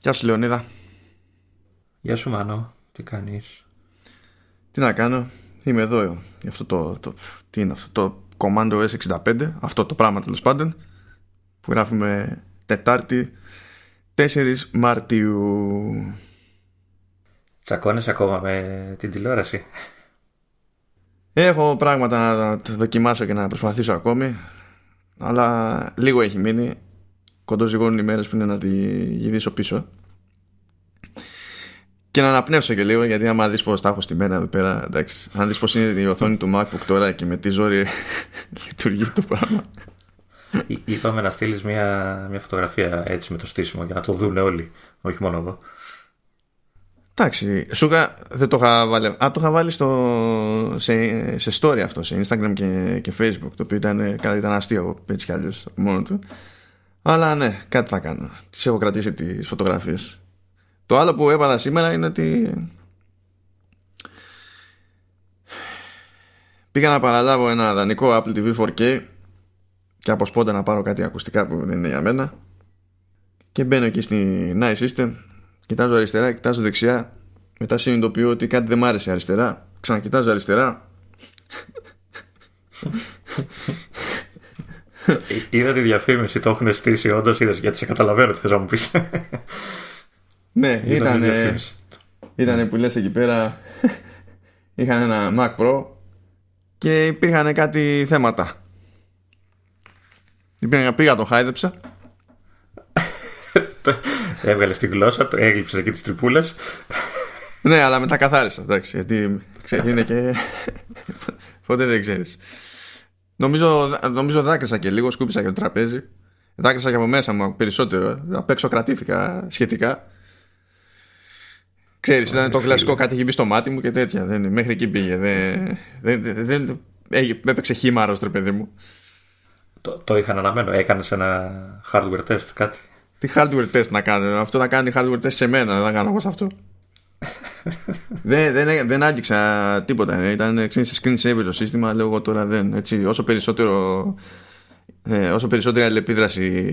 Γεια σου Λεωνίδα. Γεια σου Μάνο. Τι κάνεις; Τι να κάνω. Είμαι εδώ για αυτό το, το, τι είναι αυτό το Commando S65 αυτό το πράγμα τέλος πάντων που γράφουμε Τετάρτη 4 Μαρτίου Τσακώνεσαι ακόμα με την τηλεόραση; Έχω πράγματα να δοκιμάσω και να προσπαθήσω ακόμη αλλά λίγο έχει μείνει κοντοζυγώνουν οι μέρες που είναι να τη γυρίσω πίσω και να αναπνεύσω και λίγο γιατί άμα δεις πως τα έχω στη μέρα εδώ πέρα εντάξει, αν δεις πως είναι η οθόνη του MacBook τώρα και με τι ζόρι λειτουργεί το πράγμα Είπαμε να στείλεις μια, μια φωτογραφία έτσι με το στήσιμο για να το δουν όλοι όχι μόνο εγώ Εντάξει, σούγα δεν το είχα βάλει. Α, το είχα βάλει στο, σε, σε story αυτό, σε Instagram και, και Facebook. Το οποίο ήταν, ήταν αστείο έτσι κι αλλιώς μόνο του. Αλλά ναι, κάτι θα κάνω. Τις έχω κρατήσει τις φωτογραφίες. Το άλλο που έβαλα σήμερα είναι ότι πήγα να παραλάβω ένα δανεικό Apple TV 4K και από σπόντα να πάρω κάτι ακουστικά που δεν είναι για μένα και μπαίνω εκεί στη Nice System κοιτάζω αριστερά, κοιτάζω δεξιά μετά συνειδητοποιώ ότι κάτι δεν μ' άρεσε αριστερά ξανακοιτάζω αριστερά Είδα τη διαφήμιση, το έχουν στήσει όντως, γιατί σε καταλαβαίνω τι θες να μου πεις. Ναι, ήταν. Ήτανε που λες εκεί πέρα είχαν ένα Mac Pro και υπήρχαν κάτι θέματα. Πήγα, πήγα το χάιδεψα. Έβγαλες τη γλώσσα, το έγλειψε εκεί τις τρυπούλες. ναι, αλλά μετά καθάρισα. Εντάξει, γιατί είναι και. Ποτέ δεν ξέρεις. Νομίζω, νομίζω δάκρυσα και λίγο, σκούπισα και το τραπέζι. Δάκρυσα και από μέσα μου περισσότερο. Απ' έξω κρατήθηκα σχετικά. Ξέρεις, ήταν το κλασικό κάτι έχει μπει στο μάτι μου και τέτοια. Δεν, μέχρι εκεί πήγε. Δεν, δεν, δεν, έπαιξε χήμαρος, τρε παιδί μου. Το, το είχαν αναμένο. Έκανες ένα hardware test, κάτι. Τι hardware test να κάνω. Αυτό να κάνει hardware test σε μένα. Δεν κάνω εγώ σε αυτό. δεν, δεν, δεν άγγιξα τίποτα. Ήταν σε screen saver το σύστημα. Λέω εγώ τώρα δεν. Έτσι, όσο περισσότερο. Ε, όσο περισσότερη αλληλεπίδραση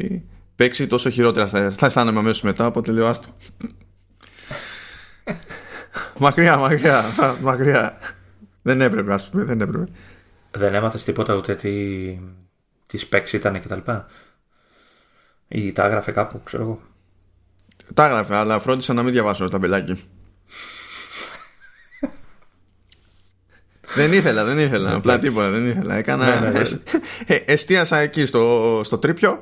παίξει, τόσο χειρότερα θα, θα αισθάνομαι αμέσως μετά. Οπότε λέω άστο μακριά, μακριά, μακριά. Δεν έπρεπε, ας πούμε, δεν έπρεπε. Δεν έμαθες τίποτα ούτε τι, τι specs ήταν και τα λοιπά; Ή τα έγραφε κάπου, ξέρω εγώ. Τα έγραφε, αλλά φρόντισα να μην διαβάσω τα μπελάκι. Δεν ήθελα, δεν ήθελα. Απλά τίποτα, δεν ήθελα. Έκανα. Ναι, ναι, ναι. Ε, εστίασα εκεί στο, στο τρίπιο.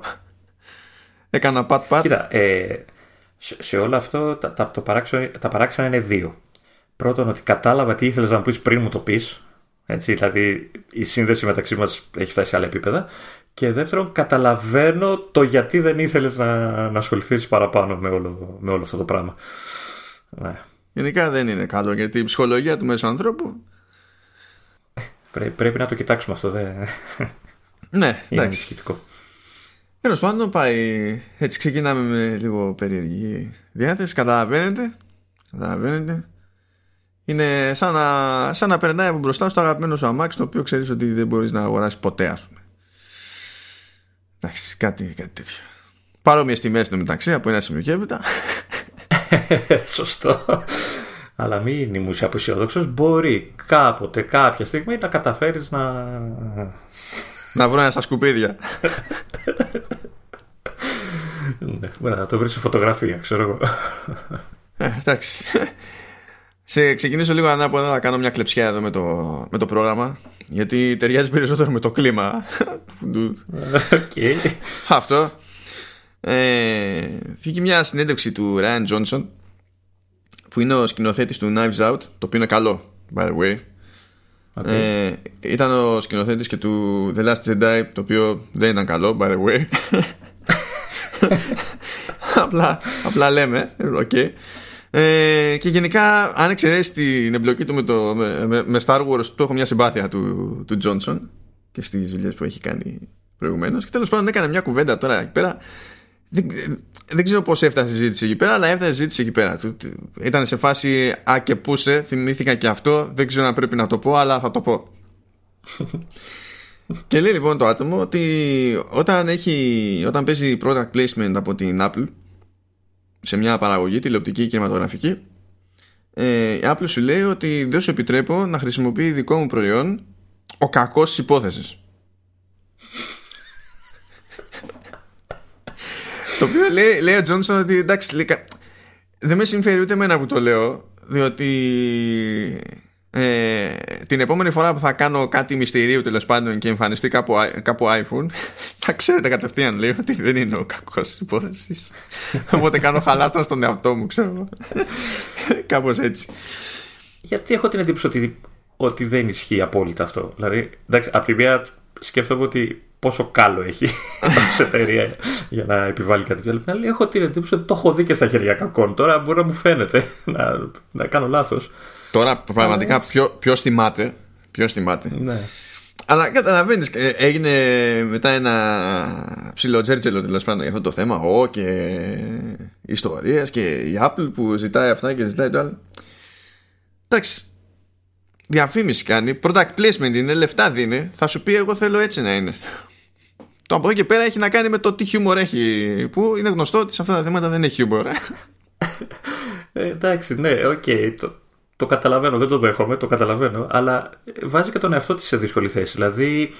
Έκανα πατ-πατ. Κοίτα, ε, σε, σε όλο αυτό τα, τα, το παράξενο, τα παράξενα είναι δύο. Πρώτον, ότι κατάλαβα τι ήθελες να μου πεις πριν μου το πεις. Έτσι, δηλαδή η σύνδεση μεταξύ μας έχει φτάσει σε άλλα επίπεδα. Και δεύτερον, καταλαβαίνω το γιατί δεν ήθελες να, να ασχοληθείς παραπάνω με όλο, με όλο αυτό το πράγμα. Ναι. Γενικά δεν είναι καλό γιατί η ψυχολογία του μέσου ανθρώπου. Πρέ, πρέπει να το κοιτάξουμε αυτό. Δε... Ναι, είναι ενισχυτικό. Τέλος πάντων, πάει. Έτσι ξεκινάμε με λίγο περίεργη διάθεση. Καταλαβαίνετε. Καταλαβαίνετε. Είναι σαν να, σαν να περνάει από μπροστά στο αγαπημένο σου αμάξι το οποίο ξέρεις ότι δεν μπορείς να αγοράσεις ποτέ, ας πούμε. Εντάξει, κάτι, κάτι τέτοιο. Παρόμοιες τιμές στο μεταξύ από ένα σημείο και έπειτα. Σωστό. Αλλά μην ήμουν αποσιόδοξο. Μπορεί κάποτε, κάποια στιγμή να καταφέρεις να. να βρω ένα στα σκουπίδια. ναι, μπορεί να το βρεις σε φωτογραφία, ξέρω εγώ. Ε, εντάξει. Σε ξεκινήσω λίγο ανάποδα να κάνω μια κλεψιά εδώ με το, με το πρόγραμμα γιατί ταιριάζει περισσότερο με το κλίμα okay. Αυτό ε, Φύγει μια συνέντευξη του Ryan Johnson που είναι ο σκηνοθέτης του Knives Out το οποίο είναι καλό by the way okay. ε, ήταν ο σκηνοθέτης και του The Last Jedi το οποίο δεν ήταν καλό by the way απλά, απλά λέμε okay. Ε, και γενικά, αν εξαιρέσεις την εμπλοκή του με, το, με, με Star Wars, του έχω μια συμπάθεια του, του Johnson και στις δουλειές που έχει κάνει προηγουμένως. Και τέλος πάντων, έκανε μια κουβέντα τώρα εκεί πέρα. Δεν, δεν ξέρω πώς έφτασε η συζήτηση εκεί πέρα, αλλά έφτασε η συζήτηση εκεί πέρα. Ήταν σε φάση Α και πούσε, θυμήθηκα και αυτό. Δεν ξέρω αν πρέπει να το πω, αλλά θα το πω. και λέει λοιπόν το άτομο ότι όταν, έχει, όταν παίζει product placement από την Apple σε μια παραγωγή τηλεοπτική και κινηματογραφική ε, η Apple σου λέει ότι δεν σου επιτρέπω να χρησιμοποιεί δικό μου προϊόν ο κακός της υπόθεσης το οποίο λέει, λέει ο Τζόνσον ότι εντάξει λέει, δεν με συμφέρει ούτε εμένα που το λέω διότι ε, την επόμενη φορά που θα κάνω κάτι μυστηρίου τέλος πάντων και εμφανιστεί κάπου, κάπου iPhone θα ξέρετε κατευθείαν λέει ότι δεν είναι ο κακός υπόθεσης. οπότε κάνω χαλάστρα στον εαυτό μου ξέρω κάπως έτσι. Γιατί έχω την εντύπωση ότι, ότι δεν ισχύει απόλυτα αυτό. Δηλαδή εντάξει, από τη μία σκέφτομαι ότι πόσο κάλο έχει σε εταιρεία για να επιβάλλει κάτι τέτοιο. Αλλά έχω την εντύπωση ότι το έχω δει και στα χέρια κακών. Τώρα μπορεί να μου φαίνεται να, να κάνω λάθος. Τώρα πραγματικά ποιος θυμάται. Ποιος θυμάται. Ναι. Αλλά καταλαβαίνεις, ε, έγινε μετά ένα ψηλό τζέρτζελο τέλος πάντων για αυτό το θέμα. Ω και ιστορίες και η Apple που ζητάει αυτά και ζητάει το άλλο. Εντάξει. Διαφήμιση κάνει. Product placement είναι, λεφτά δίνει. Θα σου πει, Εγώ θέλω έτσι να είναι. Το από εκεί και πέρα έχει να κάνει με το τι χιούμορ έχει. Που είναι γνωστό ότι σε αυτά τα θέματα δεν έχει χιούμορ. Ε, εντάξει, ναι, οκ. Okay. Το, το καταλαβαίνω, δεν το δέχομαι, το καταλαβαίνω. Αλλά βάζει και τον εαυτό της σε δύσκολη θέση. Δηλαδή,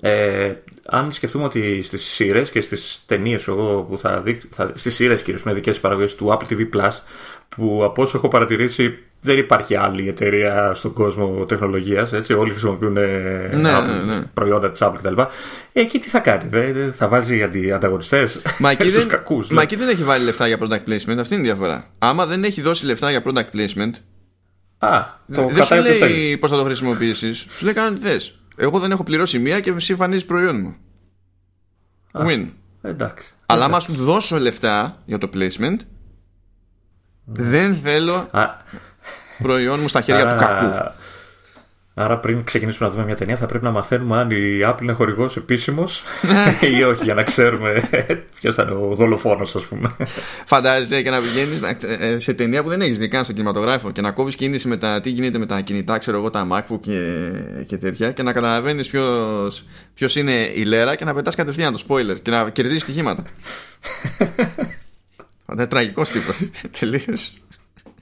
ε, αν σκεφτούμε ότι στις σειρές και στις ταινίες, εγώ που θα δει, θα, στις σειρέ κυρίως με δικές παραγωγές του Apple TV Plus, που από όσο έχω παρατηρήσει δεν υπάρχει άλλη εταιρεία στον κόσμο τεχνολογίας. Όλοι χρησιμοποιούν ε, ναι, ναι, ναι. προϊόντα της Apple κτλ. Εκεί τι θα κάνει, δεν θα βάζει αντι, ανταγωνιστές. Μα, εκεί δεν, κακούς, μα εκεί δεν έχει βάλει λεφτά για product placement. Αυτή είναι η διαφορά. Άμα δεν έχει δώσει λεφτά για product placement. Α, το δεν σου λέει πώς θα το χρησιμοποιήσεις. Σου λέει κάνω τι θες. Εγώ δεν έχω πληρώσει μία και εσύ εμφανίζει προϊόν μου. Α, Win. Εντάξει. Αλλά άμα σου δώσω λεφτά για το placement, δεν θέλω προϊόν μου στα χέρια του κακού. Άρα πριν ξεκινήσουμε να δούμε μια ταινία θα πρέπει να μαθαίνουμε αν η Apple είναι χορηγός επίσημος ή όχι για να ξέρουμε ποιος θα είναι ο δολοφόνος, ας πούμε. Φαντάζεσαι και να πηγαίνεις ε, σε ταινία που δεν έχεις δει καν στο κινηματογράφο και να κόβεις κίνηση με τα τι γίνεται με τα κινητά, ξέρω εγώ, τα MacBook και, και τέτοια και να καταλαβαίνεις ποιο είναι η λέρα και να πετάς κατευθείαν το spoiler και να κερδίσεις στοιχήματα. είναι τραγικός τύπος.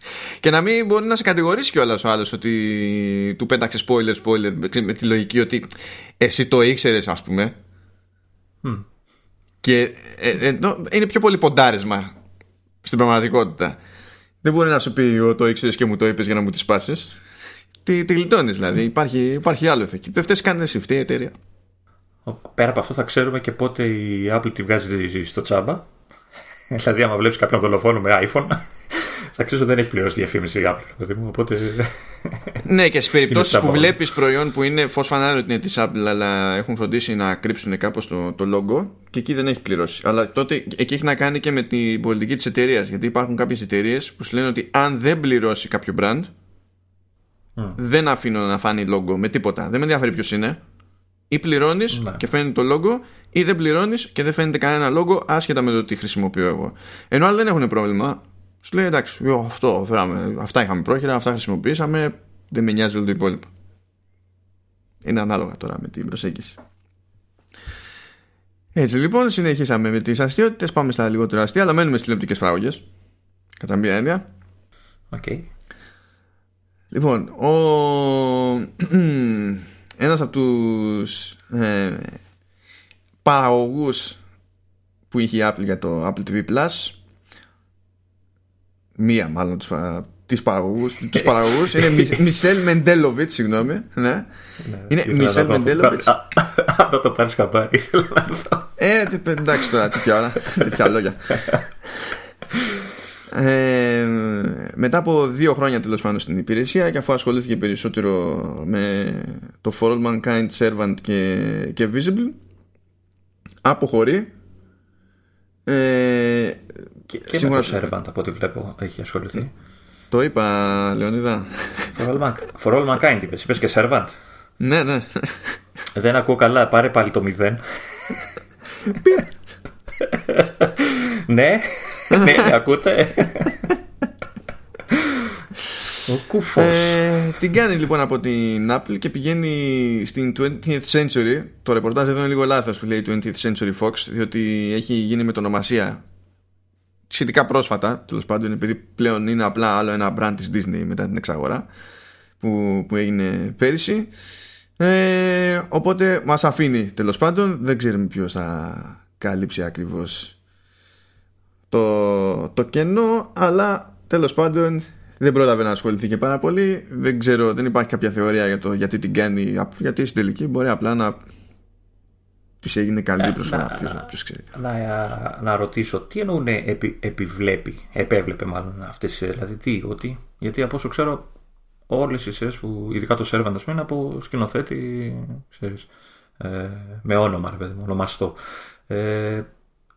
Τελείω. Και να μην μπορεί να σε κατηγορήσει κιόλας ο άλλος ότι του πέταξε spoiler, spoiler με τη λογική ότι εσύ το ήξερες, ας πούμε. Και ε, ε, είναι πιο πολύ ποντάρισμα στην πραγματικότητα. Δεν μπορεί να σου πει ότι το ήξερες και μου το είπες για να μου τη σπάσεις. Τη, τη γλιτώνεις δηλαδή. Υπάρχει, υπάρχει άλλο εκεί. Δεν φταίει καν εσύ, φταίει η εταιρεία. Πέρα από αυτό θα ξέρουμε και πότε η Apple τη βγάζει στο τσάμπα. δηλαδή, άμα βλέπεις κάποιον δολοφόνο με iPhone, θα ξέρω ότι δεν έχει πληρώσει διαφήμιση η Apple. Μου, οπότε... ναι, και στις περιπτώσεις που βλέπεις προϊόν που είναι φως φανάρι ότι είναι της Apple, αλλά έχουν φροντίσει να κρύψουν κάπως το, το logo και εκεί δεν έχει πληρώσει. Αλλά τότε εκεί έχει να κάνει και με την πολιτική της εταιρείας. Γιατί υπάρχουν κάποιες εταιρείες που σου λένε ότι αν δεν πληρώσει κάποιο brand, δεν αφήνω να φάνει logo με τίποτα. Δεν με ενδιαφέρει ποιος είναι. Ή πληρώνεις ναι. και φαίνεται το logo, ή δεν πληρώνεις και δεν φαίνεται κανένα logo, άσχετα με το τι χρησιμοποιώ εγώ. Ενώ άλλοι δεν έχουν πρόβλημα. Σου λέει εντάξει, αυτό, φέραμε, αυτά είχαμε πρόχειρα, αυτά χρησιμοποιήσαμε, δεν με νοιάζει όλο το υπόλοιπο. Είναι ανάλογα τώρα με την προσέγγιση. Έτσι λοιπόν, συνεχίσαμε με τις αστείωτε. Πάμε στα λιγότερα αστεία, αλλά μένουμε στις τηλεοπτικές παραγωγές. Κατά μία έννοια. Okay. Λοιπόν, ο... ένας από τους ε, παραγωγούς που είχε η Apple για το Apple TV Plus μία μάλλον τους, τις παραγωγούς, τους παραγωγούς είναι Μισελ Μεντέλοβιτς, συγγνώμη ναι. ναι. είναι Μισελ Μεντέλοβιτς αν το πάρεις χαμπάρι ε εντάξει τώρα τέτοια ώρα τέτοια λόγια ε, μετά από δύο χρόνια τέλος πάντων στην υπηρεσία και αφού ασχολήθηκε περισσότερο με το For All Mankind, Servant και, και Visible αποχωρεί ε, και, και με το Servant από ό,τι βλέπω έχει ασχοληθεί. Το είπα, Λεωνίδα. For all, man... For all mankind είπες, είπες και Servant. Ναι, ναι. Δεν ακούω καλά, πάρε πάλι το μηδέν. ναι, ναι, ακούτε. Ο κουφός. Ε, την κάνει λοιπόν από την Apple και πηγαίνει στην 20th Century. Το ρεπορτάζ εδώ είναι λίγο λάθος που λέει 20th Century Fox, διότι έχει γίνει με το ονομασία σχετικά πρόσφατα τέλος πάντων επειδή πλέον είναι απλά άλλο ένα brand της Disney μετά την εξαγορά που, που έγινε πέρυσι ε, οπότε μας αφήνει τέλος πάντων δεν ξέρουμε ποιος θα καλύψει ακριβώς το, το κενό αλλά τέλος πάντων δεν πρόλαβε να ασχοληθεί και πάρα πολύ. Δεν ξέρω δεν υπάρχει κάποια θεωρία για το γιατί την κάνει γιατί στην τελική μπορεί απλά να της έγινε καλή ε, προσφορά. Ποιο ξέρει. Να, να, ρωτήσω, τι εννοούν επι, επιβλέπει, επέβλεπε μάλλον αυτές δηλαδή τι, ότι, γιατί από όσο ξέρω όλες οι σειρές που ειδικά το Servant είναι από σκηνοθέτη, ξέρεις, ε, με όνομα, ρε παιδί μου, ονομαστό. Ε,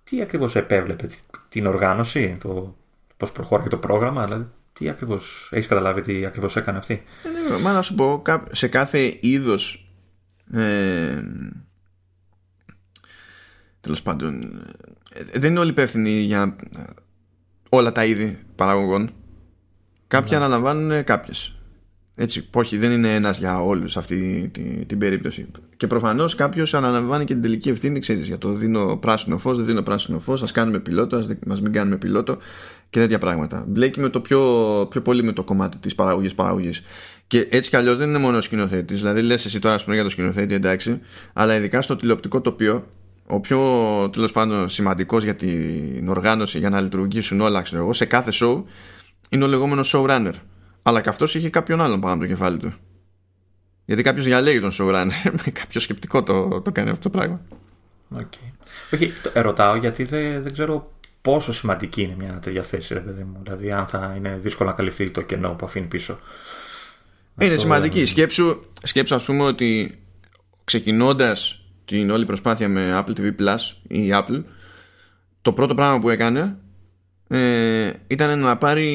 τι ακριβώς επέβλεπε, την οργάνωση, το πώς προχώρησε το πρόγραμμα, δηλαδή τι ακριβώς έχεις καταλάβει τι ακριβώς έκανε αυτή; Ε, ναι, μα να σου πω, σε κάθε είδος ε, τέλος πάντων ε, δεν είναι όλοι υπεύθυνοι για όλα τα είδη παραγωγών κάποιοι ναι. αναλαμβάνουν κάποιες έτσι, όχι, δεν είναι ένας για όλους αυτή την, την περίπτωση. Και προφανώς κάποιος αναλαμβάνει και την τελική ευθύνη, ξέρεις, για το δίνω πράσινο φως, δεν δίνω πράσινο φως, ας κάνουμε πιλότο, ας μας μην κάνουμε πιλότο και τέτοια πράγματα. Μπλέκει με το πιο, πιο πολύ με το κομμάτι της παραγωγής παραγωγής. Και έτσι κι αλλιώς δεν είναι μόνο ο σκηνοθέτης. Δηλαδή λες εσύ τώρα πούμε για το σκηνοθέτη, εντάξει, αλλά ειδικά στο τηλεοπτικό τοπίο ο πιο τέλος πάντων σημαντικός για την οργάνωση για να λειτουργήσουν όλα ξέρω εγώ, σε κάθε show είναι ο λεγόμενος showrunner. Αλλά και αυτός είχε κάποιον άλλον πάνω από το κεφάλι του. Γιατί κάποιος διαλέγει τον showrunner. Με κάποιο σκεπτικό το, το κάνει αυτό το πράγμα. Okay. Όχι, ρωτάω γιατί δεν, δεν ξέρω πόσο σημαντική είναι μια τέτοια θέση, ρε παιδί μου. Δηλαδή, αν θα είναι δύσκολο να καλυφθεί το κενό που αφήνει πίσω. Είναι αυτό σημαντική. Δεν... Σκέψου, σκέψου, ας πούμε, ότι ξεκινώντας την όλη προσπάθεια με Apple TV Plus ή Apple το πρώτο πράγμα που έκανε ε, ήταν να πάρει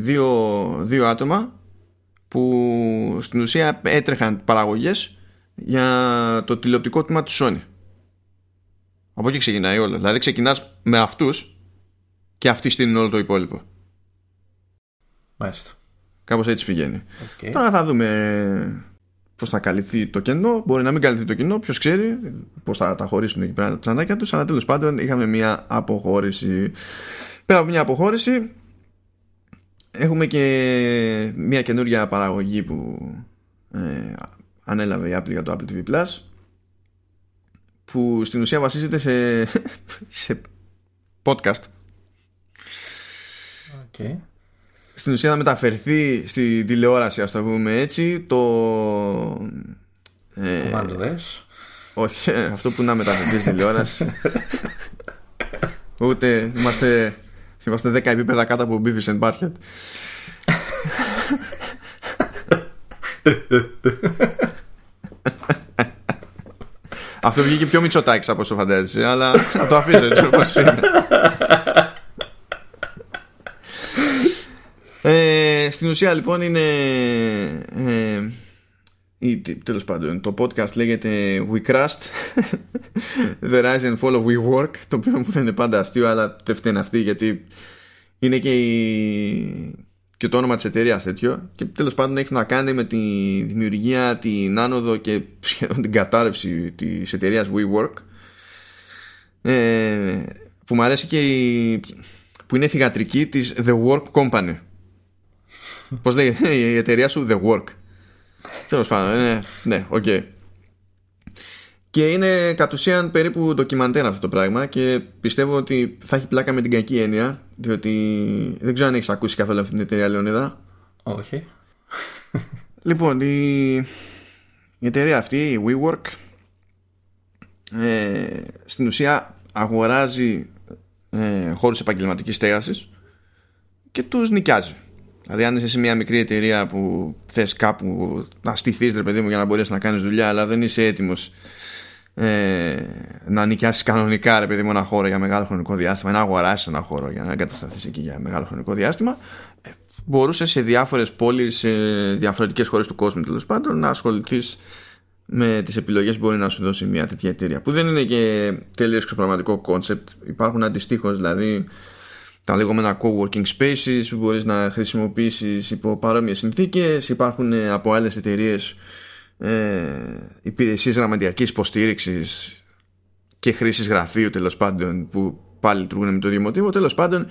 δύο, δύο άτομα που στην ουσία έτρεχαν παραγωγές για το τηλεοπτικό τμήμα του Sony. Από εκεί ξεκινάει όλο. Δηλαδή ξεκινάς με αυτούς και αυτοί στείλουν όλο το υπόλοιπο. Μάλιστα. Κάπως έτσι πηγαίνει. Okay. Τώρα θα δούμε πώ θα καλυφθεί το κενό. Μπορεί να μην καλυφθεί το κενό, ποιος ξέρει πώς θα τα χωρίσουν εκεί πέρα τα τσανάκια τους. Αλλά τέλος πάντων είχαμε μια αποχώρηση. Πέρα από μια αποχώρηση, έχουμε και μια καινούργια παραγωγή που ε, ανέλαβε η Apple για το Apple TV Plus που στην ουσία βασίζεται σε, σε podcast. Okay στην ουσία να μεταφερθεί στη τηλεόραση ας το πούμε έτσι το ε, όχι αυτό που να μεταφερθεί στη τηλεόραση. Ούτε είμαστε είμαστε 10 επίπεδα κάτω από Beavis and Butthead Αυτό βγήκε πιο μυτσοτάκι από όσο φαντάζεσαι Αλλά θα το αφήσω έτσι όπως είναι Ε, στην ουσία λοιπόν είναι ε, ή, τέλος πάντων το podcast λέγεται We Crust The Rise and Fall of WeWork το οποίο μου φαίνεται πάντα αστείο αλλά δεν φταίνει αυτή γιατί είναι και, η, και το όνομα της εταιρείας τέτοιο. Και τέλος πάντων έχει να κάνει με τη δημιουργία την άνοδο και σχεδόν την κατάρρευση της εταιρείας WeWork ε, που μου αρέσει και η, που είναι θυγατρική της The Work Company Πώς λέγεται η εταιρεία σου, The Work. Τέλος πάντων, ναι, ναι, οκ. Και είναι κατ' ουσίαν περίπου ντοκιμαντέρ αυτό το πράγμα και πιστεύω ότι θα έχει πλάκα με την κακή έννοια, διότι δεν ξέρω αν έχεις ακούσει καθόλου αυτή την εταιρεία, Λεωνίδα. Όχι. Λοιπόν, η, η εταιρεία αυτή, η WeWork, ε, στην ουσία αγοράζει ε, χώρους επαγγελματικής στέγασης και τους νοικιάζει. Δηλαδή, αν είσαι σε μια μικρή εταιρεία που θες κάπου να στηθείς, ρε παιδί μου, για να μπορέσεις να κάνεις δουλειά, αλλά δεν είσαι έτοιμος ε, να νοικιάσεις κανονικά, ρε παιδί μου, ένα χώρο για μεγάλο χρονικό διάστημα, να αγοράσεις ένα χώρο για να εγκατασταθείς εκεί για μεγάλο χρονικό διάστημα, ε, μπορούσες σε διάφορες πόλεις, σε διαφορετικές χώρες του κόσμου τέλος πάντων, να ασχοληθείς με τις επιλογές που μπορεί να σου δώσει μια τέτοια εταιρεία. Που δεν είναι και τελείως εξωπραγματικό concept. Υπάρχουν αντιστοίχως δηλαδή τα λεγόμενα co-working spaces που μπορείς να χρησιμοποιήσεις υπό παρόμοιες συνθήκες υπάρχουν ε, από άλλες εταιρείες ε, υπηρεσίες γραμματειακής υποστήριξης και χρήσης γραφείου τέλος πάντων που πάλι λειτουργούν με το ίδιο μοτίβο. Τέλος πάντων,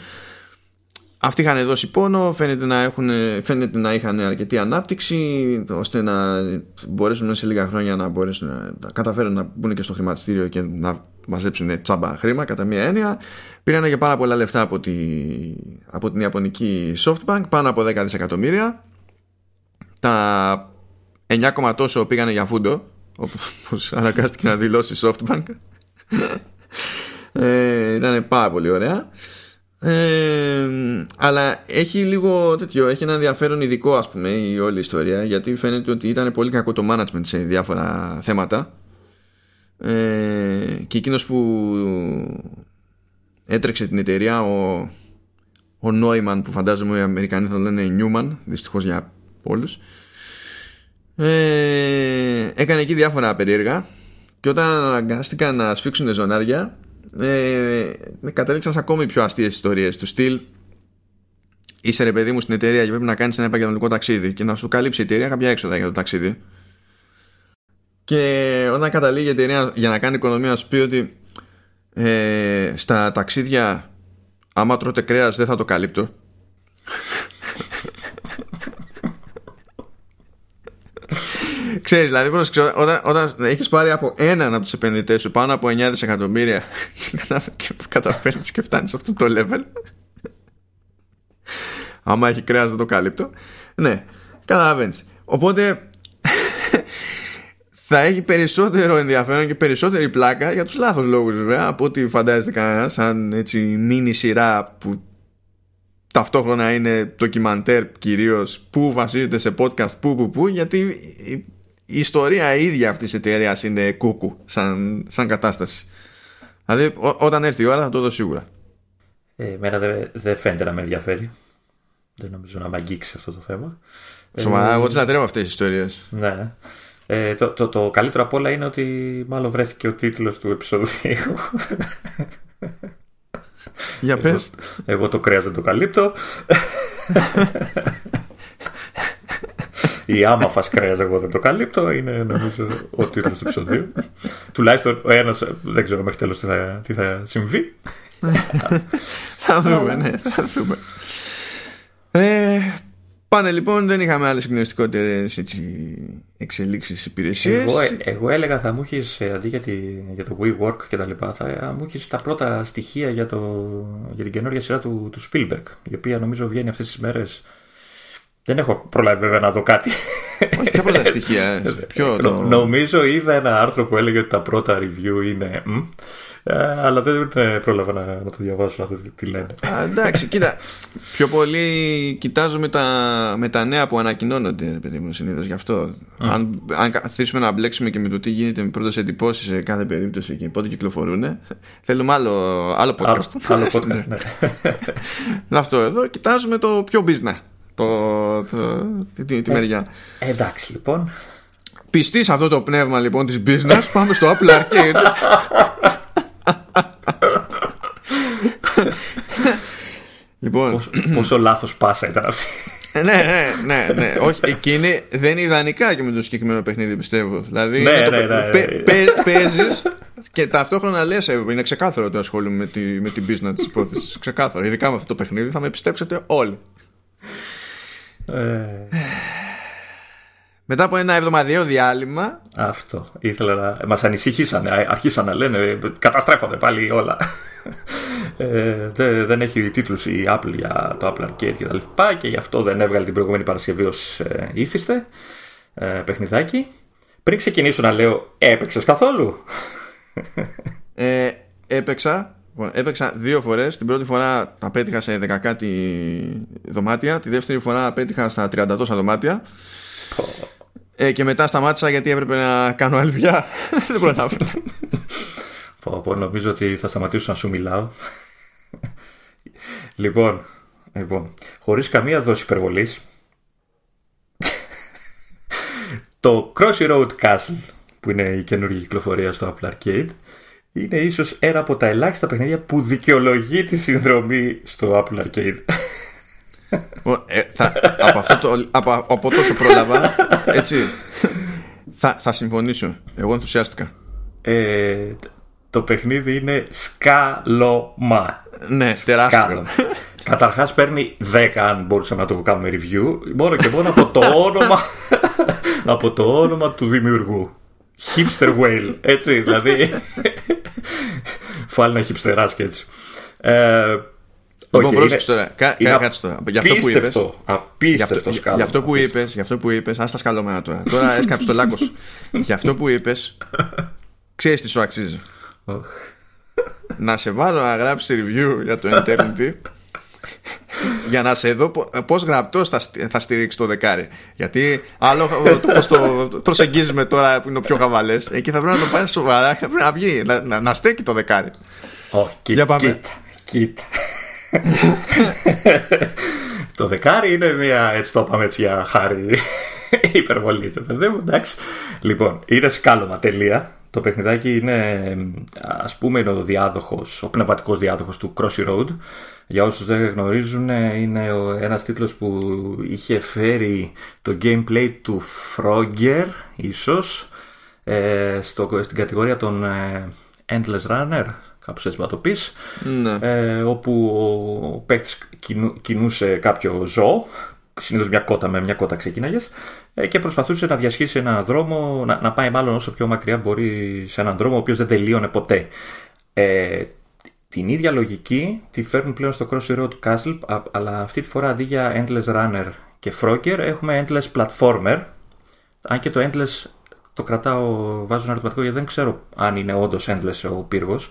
αυτοί είχαν δώσει πόνο, φαίνεται να, έχουν, φαίνεται να είχαν αρκετή ανάπτυξη ώστε να μπορέσουν σε λίγα χρόνια να μπορέσουν να καταφέρουν να μπουν και στο χρηματιστήριο και να μαζέψουν τσάμπα χρήμα κατά μία έννοια. Πήραν και πάρα πολλά λεφτά από, τη, από την Ιαπωνική Softbank, πάνω από 10 δισεκατομμύρια. Τα 9, τόσο πήγανε για φούντο, όπως αναγκάστηκε να δηλώσει Softbank. ε, ήταν πάρα πολύ ωραία. Ε, αλλά έχει λίγο τέτοιο, έχει ένα ενδιαφέρον ειδικό ας πούμε η όλη ιστορία γιατί φαίνεται ότι ήταν πολύ κακό το management σε διάφορα θέματα ε, και εκείνος που έτρεξε την εταιρεία ο, ο Νόιμαν που φαντάζομαι οι Αμερικανοί θα λένε Νιούμαν δυστυχώς για όλους. Ε, έκανε εκεί διάφορα περίεργα και όταν αναγκάστηκαν να σφίξουν ζωνάρια ε, κατέληξαν σε ακόμη πιο αστείες ιστορίες του στυλ είσαι ρε παιδί μου στην εταιρεία και πρέπει να κάνεις ένα επαγγελματικό ταξίδι και να σου καλύψει η εταιρεία κάποια έξοδα για το ταξίδι και όταν καταλήγει η εταιρεία για να κάνει οικονομία να σου πει ότι ε, στα ταξίδια άμα τρώτε κρέας δεν θα το καλύπτω. Ξέρεις, δηλαδή, όταν, όταν έχεις πάρει από έναν από τους επενδυτές σου πάνω από 9 δισεκατομμύρια και καταφέρνεις και φτάνεις σε αυτό το level άμα έχει κρέας δεν το καλύπτω. Ναι, καταλαβαίνεις. Οπότε θα έχει περισσότερο ενδιαφέρον και περισσότερη πλάκα για τους λάθος λόγους βέβαια από ό,τι φαντάζεται κανένας σαν έτσι μίνι σειρά που ταυτόχρονα είναι ντοκιμαντέρ κυρίως που βασίζεται σε podcast που που που γιατί η ιστορία ίδια αυτής της εταιρείας είναι κούκου σαν, σαν κατάσταση. Δηλαδή όταν έρθει η ώρα θα το δω σίγουρα. Ε, Εμένα δεν δε φαίνεται να με ενδιαφέρει. Δεν νομίζω να με αγγίξει αυτό το θέμα. Σωμά, ε, εγώ τις λατρεύω αυτές τις ιστορίες. Ναι ε, το, το, το, καλύτερο απ' όλα είναι ότι μάλλον βρέθηκε ο τίτλος του επεισοδίου. Για πες. Εγώ, εγώ το κρέας δεν το καλύπτω. Η άμα φας κρέας εγώ δεν το καλύπτω. Είναι νομίζω ο τίτλος του επεισοδίου. Τουλάχιστον ο ένας δεν ξέρω μέχρι τέλος τι θα, τι θα συμβεί. Θα δούμε ναι Θα δούμε. Ε, Πάνε λοιπόν, δεν είχαμε άλλες συγκλονιστικότερε εξελίξεις υπηρεσίες. Εγώ, εγώ έλεγα θα μου έχεις αντί για, τη, για το WeWork και τα λοιπά, θα μου έχεις τα πρώτα στοιχεία για, το, για την καινούργια σειρά του, του Spielberg, η οποία νομίζω βγαίνει αυτές τις μέρες. Δεν έχω προλάβει βέβαια να δω κάτι. Ποια πρώτα στοιχεία, ποιο το... Νομίζω είδα ένα άρθρο που έλεγε ότι τα πρώτα review είναι. Ε, αλλά δεν πρόλαβα να, να το διαβάσω να δω τι λένε. Α, εντάξει, κοίτα. Πιο πολύ κοιτάζω με τα, με τα νέα που ανακοινώνονται, παιδί μου, συνήθως γι' αυτό. Αν, αν καθίσουμε να μπλέξουμε και με το τι γίνεται με πρώτες εντυπώσεις σε κάθε περίπτωση και πότε κυκλοφορούν, θέλουμε άλλο, άλλο podcast. Άλλο, άλλο podcast, ναι. αυτό εδώ κοιτάζουμε το πιο business. Το, το, τη, τη, μεριά. Ε, εντάξει, λοιπόν. Πιστή σε αυτό το πνεύμα λοιπόν της business πάμε στο Apple Arcade λοιπόν, πόσο, πόσο λάθος πάσα ήταν αυτή. ναι, ναι, ναι, ναι. Όχι, εκείνη δεν είναι ιδανικά και με το συγκεκριμένο παιχνίδι, πιστεύω. Δηλαδή, ναι, ναι, ναι, ναι, παίζεις και ταυτόχρονα λες, είναι ξεκάθαρο ότι ασχολούμαι με, τη, με την business της υπόθεσης. Ξεκάθαρο. Ειδικά με αυτό το παιχνίδι θα με πιστέψετε όλοι. Ε... Μετά από ένα εβδομαδιαίο διάλειμμα. Αυτό. Ήθελα να. Μας ανησυχήσανε. Αρχίσαν να λένε. Καταστρέφονται πάλι όλα. Ε, δεν έχει τίτλους η Apple για το Apple Arcade και τα λοιπά και γι' αυτό δεν έβγαλε την προηγούμενη Παρασκευή ως ε, ήθιστε ε, παιχνιδάκι. Πριν ξεκινήσω να λέω, έπαιξες καθόλου; Ε, έπαιξα. Λοιπόν, έπαιξα δύο φορές. Την πρώτη φορά τα πέτυχα σε 10 κάτι δωμάτια. Τη δεύτερη φορά πέτυχα στα 30 τόσα δωμάτια. Ε, και μετά σταμάτησα γιατί έπρεπε να κάνω άλλη δουλειά. Δεν προλάβαινα. Πω, πω, νομίζω ότι θα σταματήσω να σου μιλάω. λοιπόν, λοιπόν, χωρίς καμία δόση υπερβολής, το Crossy Road Castle, που είναι η καινούργια κυκλοφορία στο Apple Arcade, είναι ίσως ένα από τα ελάχιστα παιχνίδια που δικαιολογεί τη συνδρομή στο Apple Arcade. Ε, θα, από, αυτό το, από, από τόσο πρόλαβα έτσι θα, θα συμφωνήσω εγώ ενθουσιάστηκα ε, το παιχνίδι είναι σκάλωμα. Ναι, τεράστιο. Καταρχάς παίρνει 10 αν μπορούσαμε να το κάνουμε review μόνο και μόνο από το όνομα από το όνομα του δημιουργού. Hipster Whale, έτσι δηλαδή. Φάλει να χιπστεράς έτσι. Ε, Λοιπόν, πρόσεξε τώρα. Κάτσε τώρα. Για αυτό που είπες, απίστευτο σκάλωμα. Για αυτό που είπες, για αυτό που είπες, ας τα σκαλωμένα τώρα. Τώρα έσκαψε το λάκκος Για αυτό που είπες, ξέρεις τι σου αξίζει. να σε βάλω να γράψεις review για το Eternity για να σε δω πώς γραπτό θα, θα στηρίξει το δεκάρι. Γιατί άλλο πώ το προσεγγίζουμε τώρα που είναι ο πιο χαβαλές, εκεί θα πρέπει να το πάει σοβαρά, θα πρέπει να βγει, να, να, να στέκει το δεκάρι. Oh, Για πάμε. Κοίτα. το δεκάρι είναι μια, έτσι το είπαμε έτσι για χάρη υπερβολή στο παιδί μου, εντάξει. Λοιπόν, είναι σκάλωμα τελεία. Το παιχνιδάκι είναι ας πούμε ο διάδοχος, ο πνευματικός διάδοχος του Crossy Road. Για όσους δεν γνωρίζουν είναι ένας τίτλος που είχε φέρει το gameplay του Frogger ίσως ε, στο, στην κατηγορία των ε, Endless Runner κάπως έτσι να το πεις ναι. ε, όπου ο παίκτης κινούσε κάποιο ζώο συνήθως μια κότα με μια κότα ξεκίναγες ε, και προσπαθούσε να διασχίσει ένα δρόμο, να, να πάει μάλλον όσο πιο μακριά μπορεί σε έναν δρόμο ο οποίος δεν τελείωνε ποτέ. Ε, την ίδια λογική τη φέρνουν πλέον στο Crossy Road Castle, αλλά αυτή τη φορά αντί για Endless Runner και Frogger έχουμε Endless Platformer. Αν και το Endless το κρατάω, βάζω ένα ερωτηματικό γιατί δεν ξέρω αν είναι όντως Endless ο πύργος.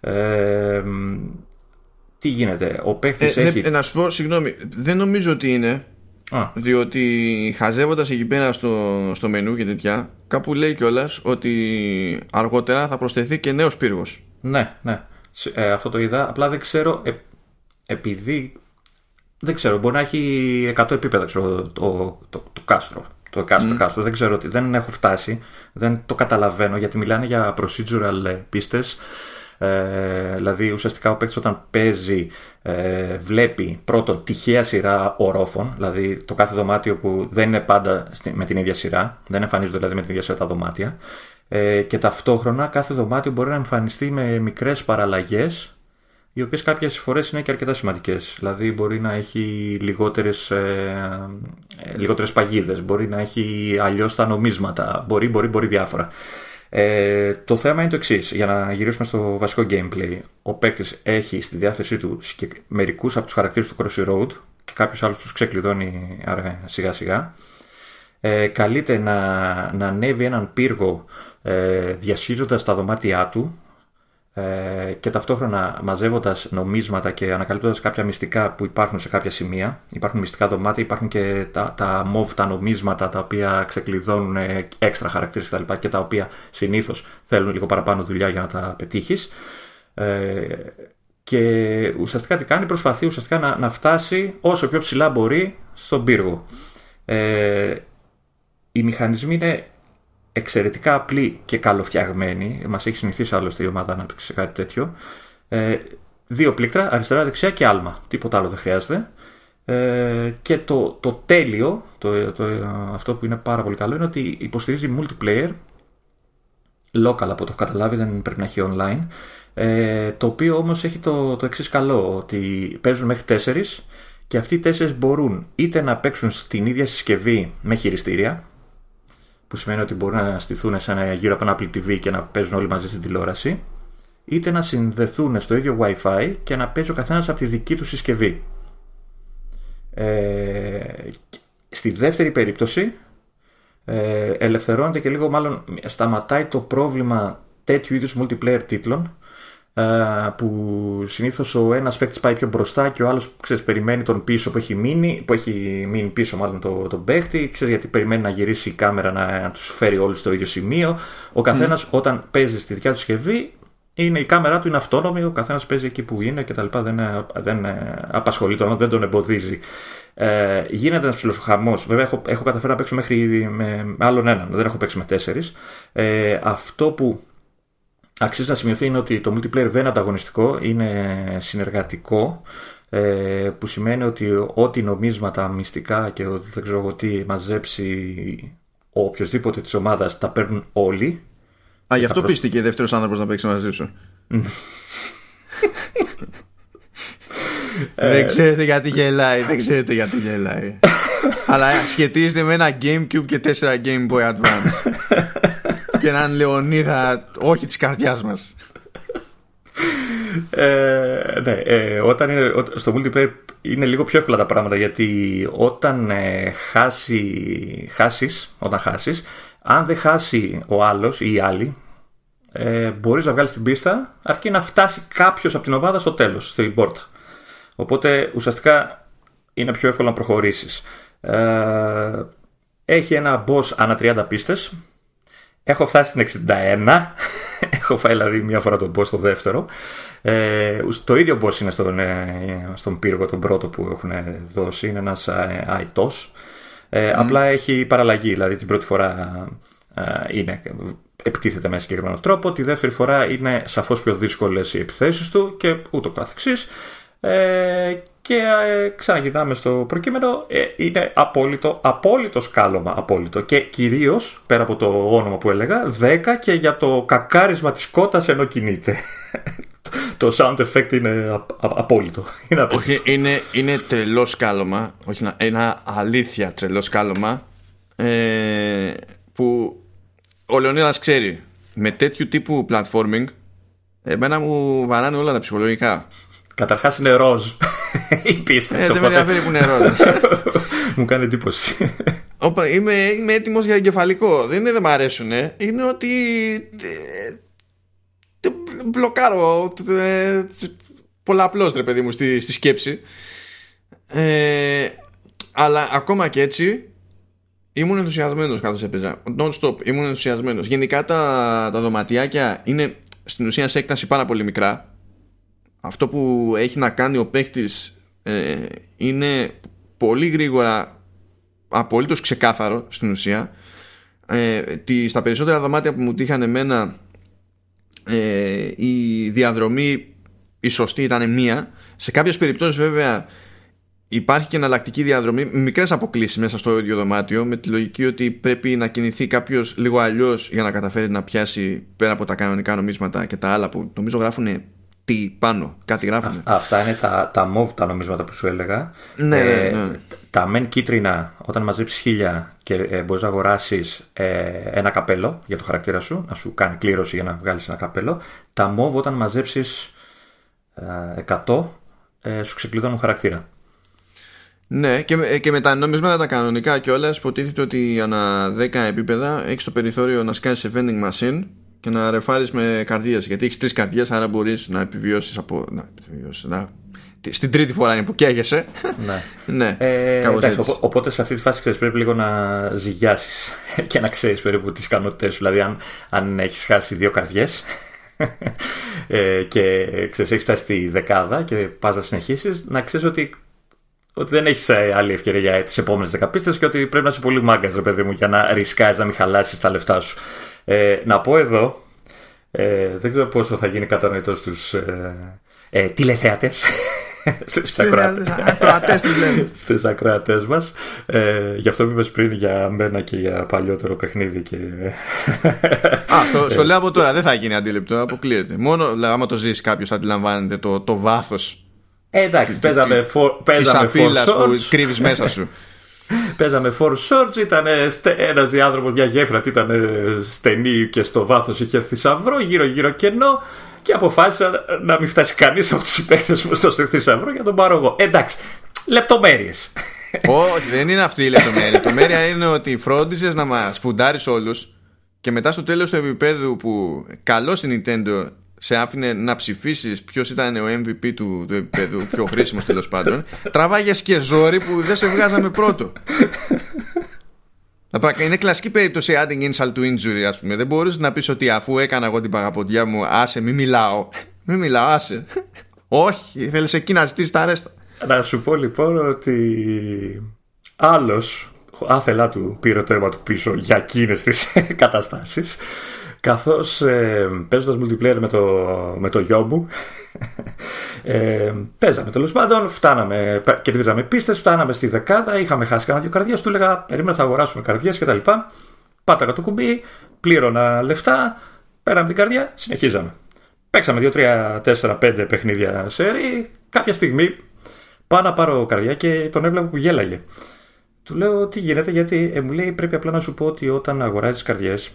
Ε, τι γίνεται, ο παίχτης ε, έχει. να σου πω, συγγνώμη, δεν νομίζω ότι είναι. Α. Διότι χαζεύοντας εκεί πέρα στο, στο μενού και τέτοια, κάπου λέει κιόλας ότι αργότερα θα προσθεθεί και νέος πύργος. Ναι, ναι. Ε, αυτό το είδα. Απλά δεν ξέρω, ε, επειδή. Δεν ξέρω, μπορεί να έχει 100 επίπεδα ξέρω, το, το, το, το κάστρο. Το κάστρο, mm. κάστρο, δεν ξέρω τι. Δεν έχω φτάσει. Δεν το καταλαβαίνω γιατί μιλάνε για procedural ε, πίστες ε, δηλαδή ουσιαστικά ο παίκτης όταν παίζει ε, βλέπει πρώτον τυχαία σειρά ορόφων, δηλαδή το κάθε δωμάτιο που δεν είναι πάντα με την ίδια σειρά, δεν εμφανίζονται δηλαδή με την ίδια σειρά τα δωμάτια ε, και ταυτόχρονα κάθε δωμάτιο μπορεί να εμφανιστεί με μικρές παραλλαγές οι οποίες κάποιες φορές είναι και αρκετά σημαντικές. Δηλαδή μπορεί να έχει λιγότερες, ε, ε λιγότερες παγίδες, μπορεί να έχει αλλιώς τα νομίσματα, μπορεί, μπορεί, μπορεί διάφορα. Ε, το θέμα είναι το εξής, για να γυρίσουμε στο βασικό gameplay. Ο παίκτης έχει στη διάθεσή του μερικούς από τους χαρακτήρες του Crossy Road και κάποιους άλλους τους ξεκλειδώνει σιγά σιγά. Ε, καλείται να, να ανέβει έναν πύργο ε, διασχίζοντα τα δωμάτια του ε, και ταυτόχρονα μαζεύοντας νομίσματα και ανακαλύπτοντας κάποια μυστικά που υπάρχουν σε κάποια σημεία. Υπάρχουν μυστικά δωμάτια, υπάρχουν και τα, τα μοβ, τα νομίσματα τα οποία ξεκλειδώνουν ε, έξτρα χαρακτήρες κτλ. και τα οποία συνήθως θέλουν λίγο παραπάνω δουλειά για να τα πετύχεις. Ε, και ουσιαστικά τι κάνει, προσπαθεί ουσιαστικά να, να φτάσει όσο πιο ψηλά μπορεί στον πύργο. Ε, οι μηχανισμοί είναι εξαιρετικά απλή και καλοφτιαγμένη. Μας έχει συνηθίσει άλλωστε η ομάδα να παίξει σε κάτι τέτοιο. Ε, δύο πλήκτρα, αριστερά, δεξιά και άλμα. Τίποτα άλλο δεν χρειάζεται. Ε, και το, το τέλειο, το, το, αυτό που είναι πάρα πολύ καλό, είναι ότι υποστηρίζει multiplayer. Local από το έχω καταλάβει, δεν πρέπει να έχει online. Ε, το οποίο όμως έχει το, το εξής καλό, ότι παίζουν μέχρι τέσσερις και αυτοί οι τέσσερις μπορούν είτε να παίξουν στην ίδια συσκευή με χειριστήρια, που σημαίνει ότι μπορούν να στηθούν σε ένα, γύρω από ένα Apple TV και να παίζουν όλοι μαζί στην τηλεόραση, είτε να συνδεθούν στο ίδιο Wi-Fi και να παίζει ο καθένας από τη δική του συσκευή. Ε, στη δεύτερη περίπτωση ε, ελευθερώνεται και λίγο μάλλον σταματάει το πρόβλημα τέτοιου είδους multiplayer τίτλων ε, που συνήθως ο ένας παίκτης πάει πιο μπροστά και ο άλλος ξέρεις, περιμένει τον πίσω που έχει μείνει, που έχει μείνει πίσω μάλλον τον, τον παίκτη, ξέρεις, γιατί περιμένει να γυρίσει η κάμερα να, να τους φέρει όλους στο ίδιο σημείο. Ο καθένας όταν παίζει στη δικιά του συσκευή είναι η κάμερα του είναι αυτόνομη, ο καθένας παίζει εκεί που είναι και τα λοιπά, δεν, δεν απασχολεί τον, δεν τον εμποδίζει. Ε, γίνεται ένας ψηλός χαμός. Βέβαια, έχω, έχω καταφέρει να παίξω μέχρι με, με άλλον έναν, δεν έχω παίξει με τέσσερις. Ε, αυτό που Αξίζει να σημειωθεί είναι ότι το multiplayer δεν είναι ανταγωνιστικό, είναι συνεργατικό, ε, που σημαίνει ότι ό,τι νομίσματα μυστικά και δεν ξέρω εγώ τι μαζέψει ο οποιοδήποτε της ομάδας τα παίρνουν όλοι. Α, γι' αυτό πίστηκε δεύτερος άνθρωπος να παίξει μαζί σου. δεν ε, ξέρετε γιατί γελάει, δεν ξέρετε γιατί γελάει. Αλλά σχετίζεται με ένα Gamecube και 4 Game Boy Advance. και έναν Λεωνίδα, όχι της καρδιάς μας. Ε, ναι, ε, όταν είναι, στο multiplayer είναι λίγο πιο εύκολα τα πράγματα γιατί όταν ε, χάσει, χάσεις, όταν χάσεις, αν δεν χάσει ο άλλος ή οι άλλοι, ε, μπορείς να βγάλεις την πίστα αρκεί να φτάσει κάποιος από την ομάδα στο τέλος, στην πόρτα. Οπότε ουσιαστικά είναι πιο εύκολο να προχωρήσεις. Ε, έχει ένα boss ανά 30 πίστες. Έχω φτάσει στην 61. Έχω φάει δηλαδή μία φορά τον boss στο δεύτερο. Ε, το ίδιο boss είναι στον, ε, στον πύργο τον πρώτο που έχουν δώσει. Είναι ένας ε, αητός. Ε, Απλά έχει παραλλαγή. Δηλαδή την πρώτη φορά ε, είναι, επιτίθεται με συγκεκριμένο τρόπο. Τη δεύτερη φορά είναι σαφώς πιο δύσκολες οι επιθέσεις του και ούτω καθεξής. Ε, και ε, ξαναγυρνάμε στο προκείμενο. Ε, είναι απόλυτο, απόλυτο σκάλωμα. Απόλυτο. Και κυρίως, πέρα από το όνομα που έλεγα, 10 και για το κακάρισμα της κότας ενώ κινείται. το sound effect είναι απόλυτο. Είναι, όχι, είναι, είναι τρελό σκάλωμα. Όχι, ένα αλήθεια τρελό σκάλωμα. Ε, που ο Λεωνίδας ξέρει με τέτοιου τύπου platforming εμένα μου βαράνε όλα τα ψυχολογικά Καταρχάς είναι ροζ η πίστα. Ε, δεν με ενδιαφέρει που είναι ροζ. Μου κάνει εντύπωση. Όπα, είμαι, είμαι έτοιμος για εγκεφαλικό. Δεν είναι δεν μ' αρέσουν. Είναι ότι. Ε, μπλοκάρω ε, πολλαπλώς ρε παιδί μου στη, στη σκέψη. Ε, αλλά ακόμα και έτσι ήμουν ενθουσιασμένος καθώ έπαιζα. Non-stop, ήμουν ενθουσιασμένος. Γενικά τα, τα δωματιάκια είναι στην ουσία σε έκταση πάρα πολύ μικρά αυτό που έχει να κάνει ο παίχτης ε, είναι πολύ γρήγορα απολύτως ξεκάθαρο στην ουσία. Ε, τη, στα περισσότερα δωμάτια που μου τύχαν εμένα ε, η διαδρομή η σωστή ήταν μία. Σε κάποιες περιπτώσεις βέβαια υπάρχει και εναλλακτική διαδρομή μικρές αποκλήσεις μέσα στο ίδιο δωμάτιο με τη λογική ότι πρέπει να κινηθεί κάποιος λίγο αλλιώς για να καταφέρει να πιάσει πέρα από τα κανονικά νομίσματα και τα άλλα που νομίζω γράφουν τι πάνω, κάτι γράφουν. αυτά είναι τα, τα move τα νομίσματα που σου έλεγα. Ναι, ε, ναι. Τα μεν κίτρινα, όταν μαζέψεις χίλια και ε, μπορείς να αγοράσεις ε, ένα καπέλο για το χαρακτήρα σου, να σου κάνει κλήρωση για να βγάλεις ένα καπέλο. Τα move, όταν μαζέψεις ε, 100, ε, σου ξεκλειδώνουν χαρακτήρα. Ναι, και, ε, και με τα νομίσματα τα κανονικά κιόλας, υποτίθεται ότι ανά 10 επίπεδα έχεις το περιθώριο να σκάσεις σε vending machine και να ρεφάρεις με καρδίες. Γιατί έχεις τρεις καρδιέ, άρα μπορείς να επιβιώσεις από. Να, επιβιώσεις, να... Στην τρίτη φορά είναι που καίγεσαι. Ναι. ναι ε, εντάξει, οπότε σε αυτή τη φάση ξέρεις, πρέπει λίγο να ζυγιάσεις και να ξέρεις περίπου τις ικανότητές σου. Δηλαδή, αν, αν έχεις χάσει δύο καρδιές ε, και ξέρεις, έχεις φτάσει στη δεκάδα και πας να συνεχίσεις, να ξέρεις ότι ότι δεν έχεις ε, άλλη ευκαιρία για τις επόμενες δεκαπίστες και ότι πρέπει να είσαι πολύ μάγκας, ρε παιδί μου, για να ρισκάρεις να μην χαλάσεις τα λεφτά σου. Ε, να πω εδώ, ε, δεν ξέρω πόσο θα γίνει κατανοητός στους ε, ε, τηλεθεατές. Στους ακροατές. στους ακροατές μας. Ε, γι' αυτό είπες πριν για μένα και για παλιότερο παιχνίδι και... Α, στο, στο λέω από τώρα δεν θα γίνει αντίληπτο αποκλείεται. Μόνο άμα το ζήσει κάποιος αντιλαμβάνεται το, το βάθος ε, εντάξει, παίζαμε, for, παίζαμε της που κρύβεις μέσα σου Παίζαμε four swords, ήταν ένας διάδρομος, μια γέφυρα, ήταν στενή και στο βάθος είχε θησαυρό, γύρω-γύρω κενό. Και αποφάσισα να μην φτάσει κανείς από τους συμπαίκτες μου στο θησαυρό για τον πάρω εγώ. Εντάξει, λεπτομέρειες. Όχι, δεν είναι αυτή η λεπτομέρεια. Η λεπτομέρεια είναι ότι φρόντισες να μας φουντάρεις όλους και μετά στο τέλος του επίπεδου που καλό η Nintendo σε άφηνε να ψηφίσεις ποιος ήταν ο MVP του, του επίπεδου, πιο χρήσιμος τέλος πάντων, τραβάγες και ζόρι που δεν σε βγάζαμε πρώτο. Είναι κλασική περίπτωση adding insult to injury, ας πούμε. Δεν μπορείς να πεις ότι αφού έκανα εγώ την παγαποντιά μου, άσε, μη μιλάω. Μη μιλάω, άσε. Όχι, θέλεις εκεί να ζητήσεις τα ρέστα. Να σου πω λοιπόν ότι άλλος άθελά του πήρε το αίμα του πίσω για εκείνες τις καταστάσεις. Καθώς ε, παίζοντας multiplayer με το, με το γιο μου ε, Παίζαμε τέλος πάντων Φτάναμε, κερδίζαμε πίστες Φτάναμε στη δεκάδα, είχαμε χάσει κανένα δύο καρδιές Του έλεγα περίμενα θα αγοράσουμε καρδιές κτλ Πάταγα το κουμπί, πλήρωνα λεφτά πέραμε την καρδιά, συνεχίζαμε. Παίξαμε 2, 3, 4, 5 παιχνίδια σερή. Κάποια στιγμή πάω να πάρω καρδιά και τον έβλεπα που γέλαγε. Του λέω τι γίνεται, γιατί ε, μου λέει πρέπει απλά να σου πω ότι όταν αγοράζεις καρδιές,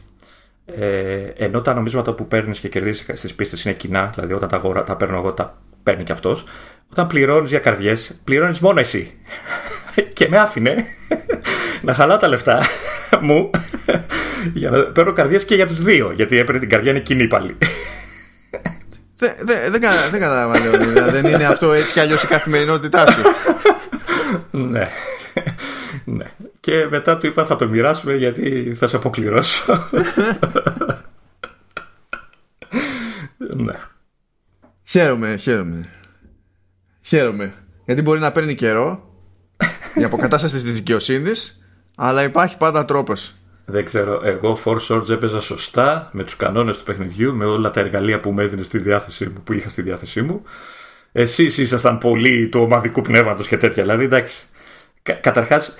ε, ενώ τα νομίσματα που παίρνεις και κερδίζεις στις πίστες είναι κοινά, δηλαδή όταν τα, αγορά, τα παίρνω εγώ, τα παίρνει και αυτός, όταν πληρώνεις για καρδιές, πληρώνεις μόνο εσύ. και με άφηνε να χαλάω τα λεφτά μου για να παίρνω καρδιές και για τους δύο, γιατί έπαιρνε την καρδιά είναι κοινή πάλι. Δεν δε, δε, δε καταλαβαίνω, δεν είναι αυτό έτσι κι αλλιώς η καθημερινότητά σου. ναι. ναι. Και μετά του είπα θα το μοιράσουμε γιατί θα σε αποκληρώσω. ναι. Χαίρομαι, χαίρομαι. Χαίρομαι. Γιατί μπορεί να παίρνει καιρό η αποκατάσταση της δικαιοσύνης, αλλά υπάρχει πάντα τρόπος. Δεν ξέρω. Εγώ Four Swords έπαιζα σωστά με τους κανόνες του παιχνιδιού, με όλα τα εργαλεία που μου έδινε στη διάθεσή μου, που είχα στη διάθεσή μου. Εσείς ήσασταν πολύ του ομαδικού πνεύματος και τέτοια. Δηλαδή, εντάξει. Κα, Καταρχάς,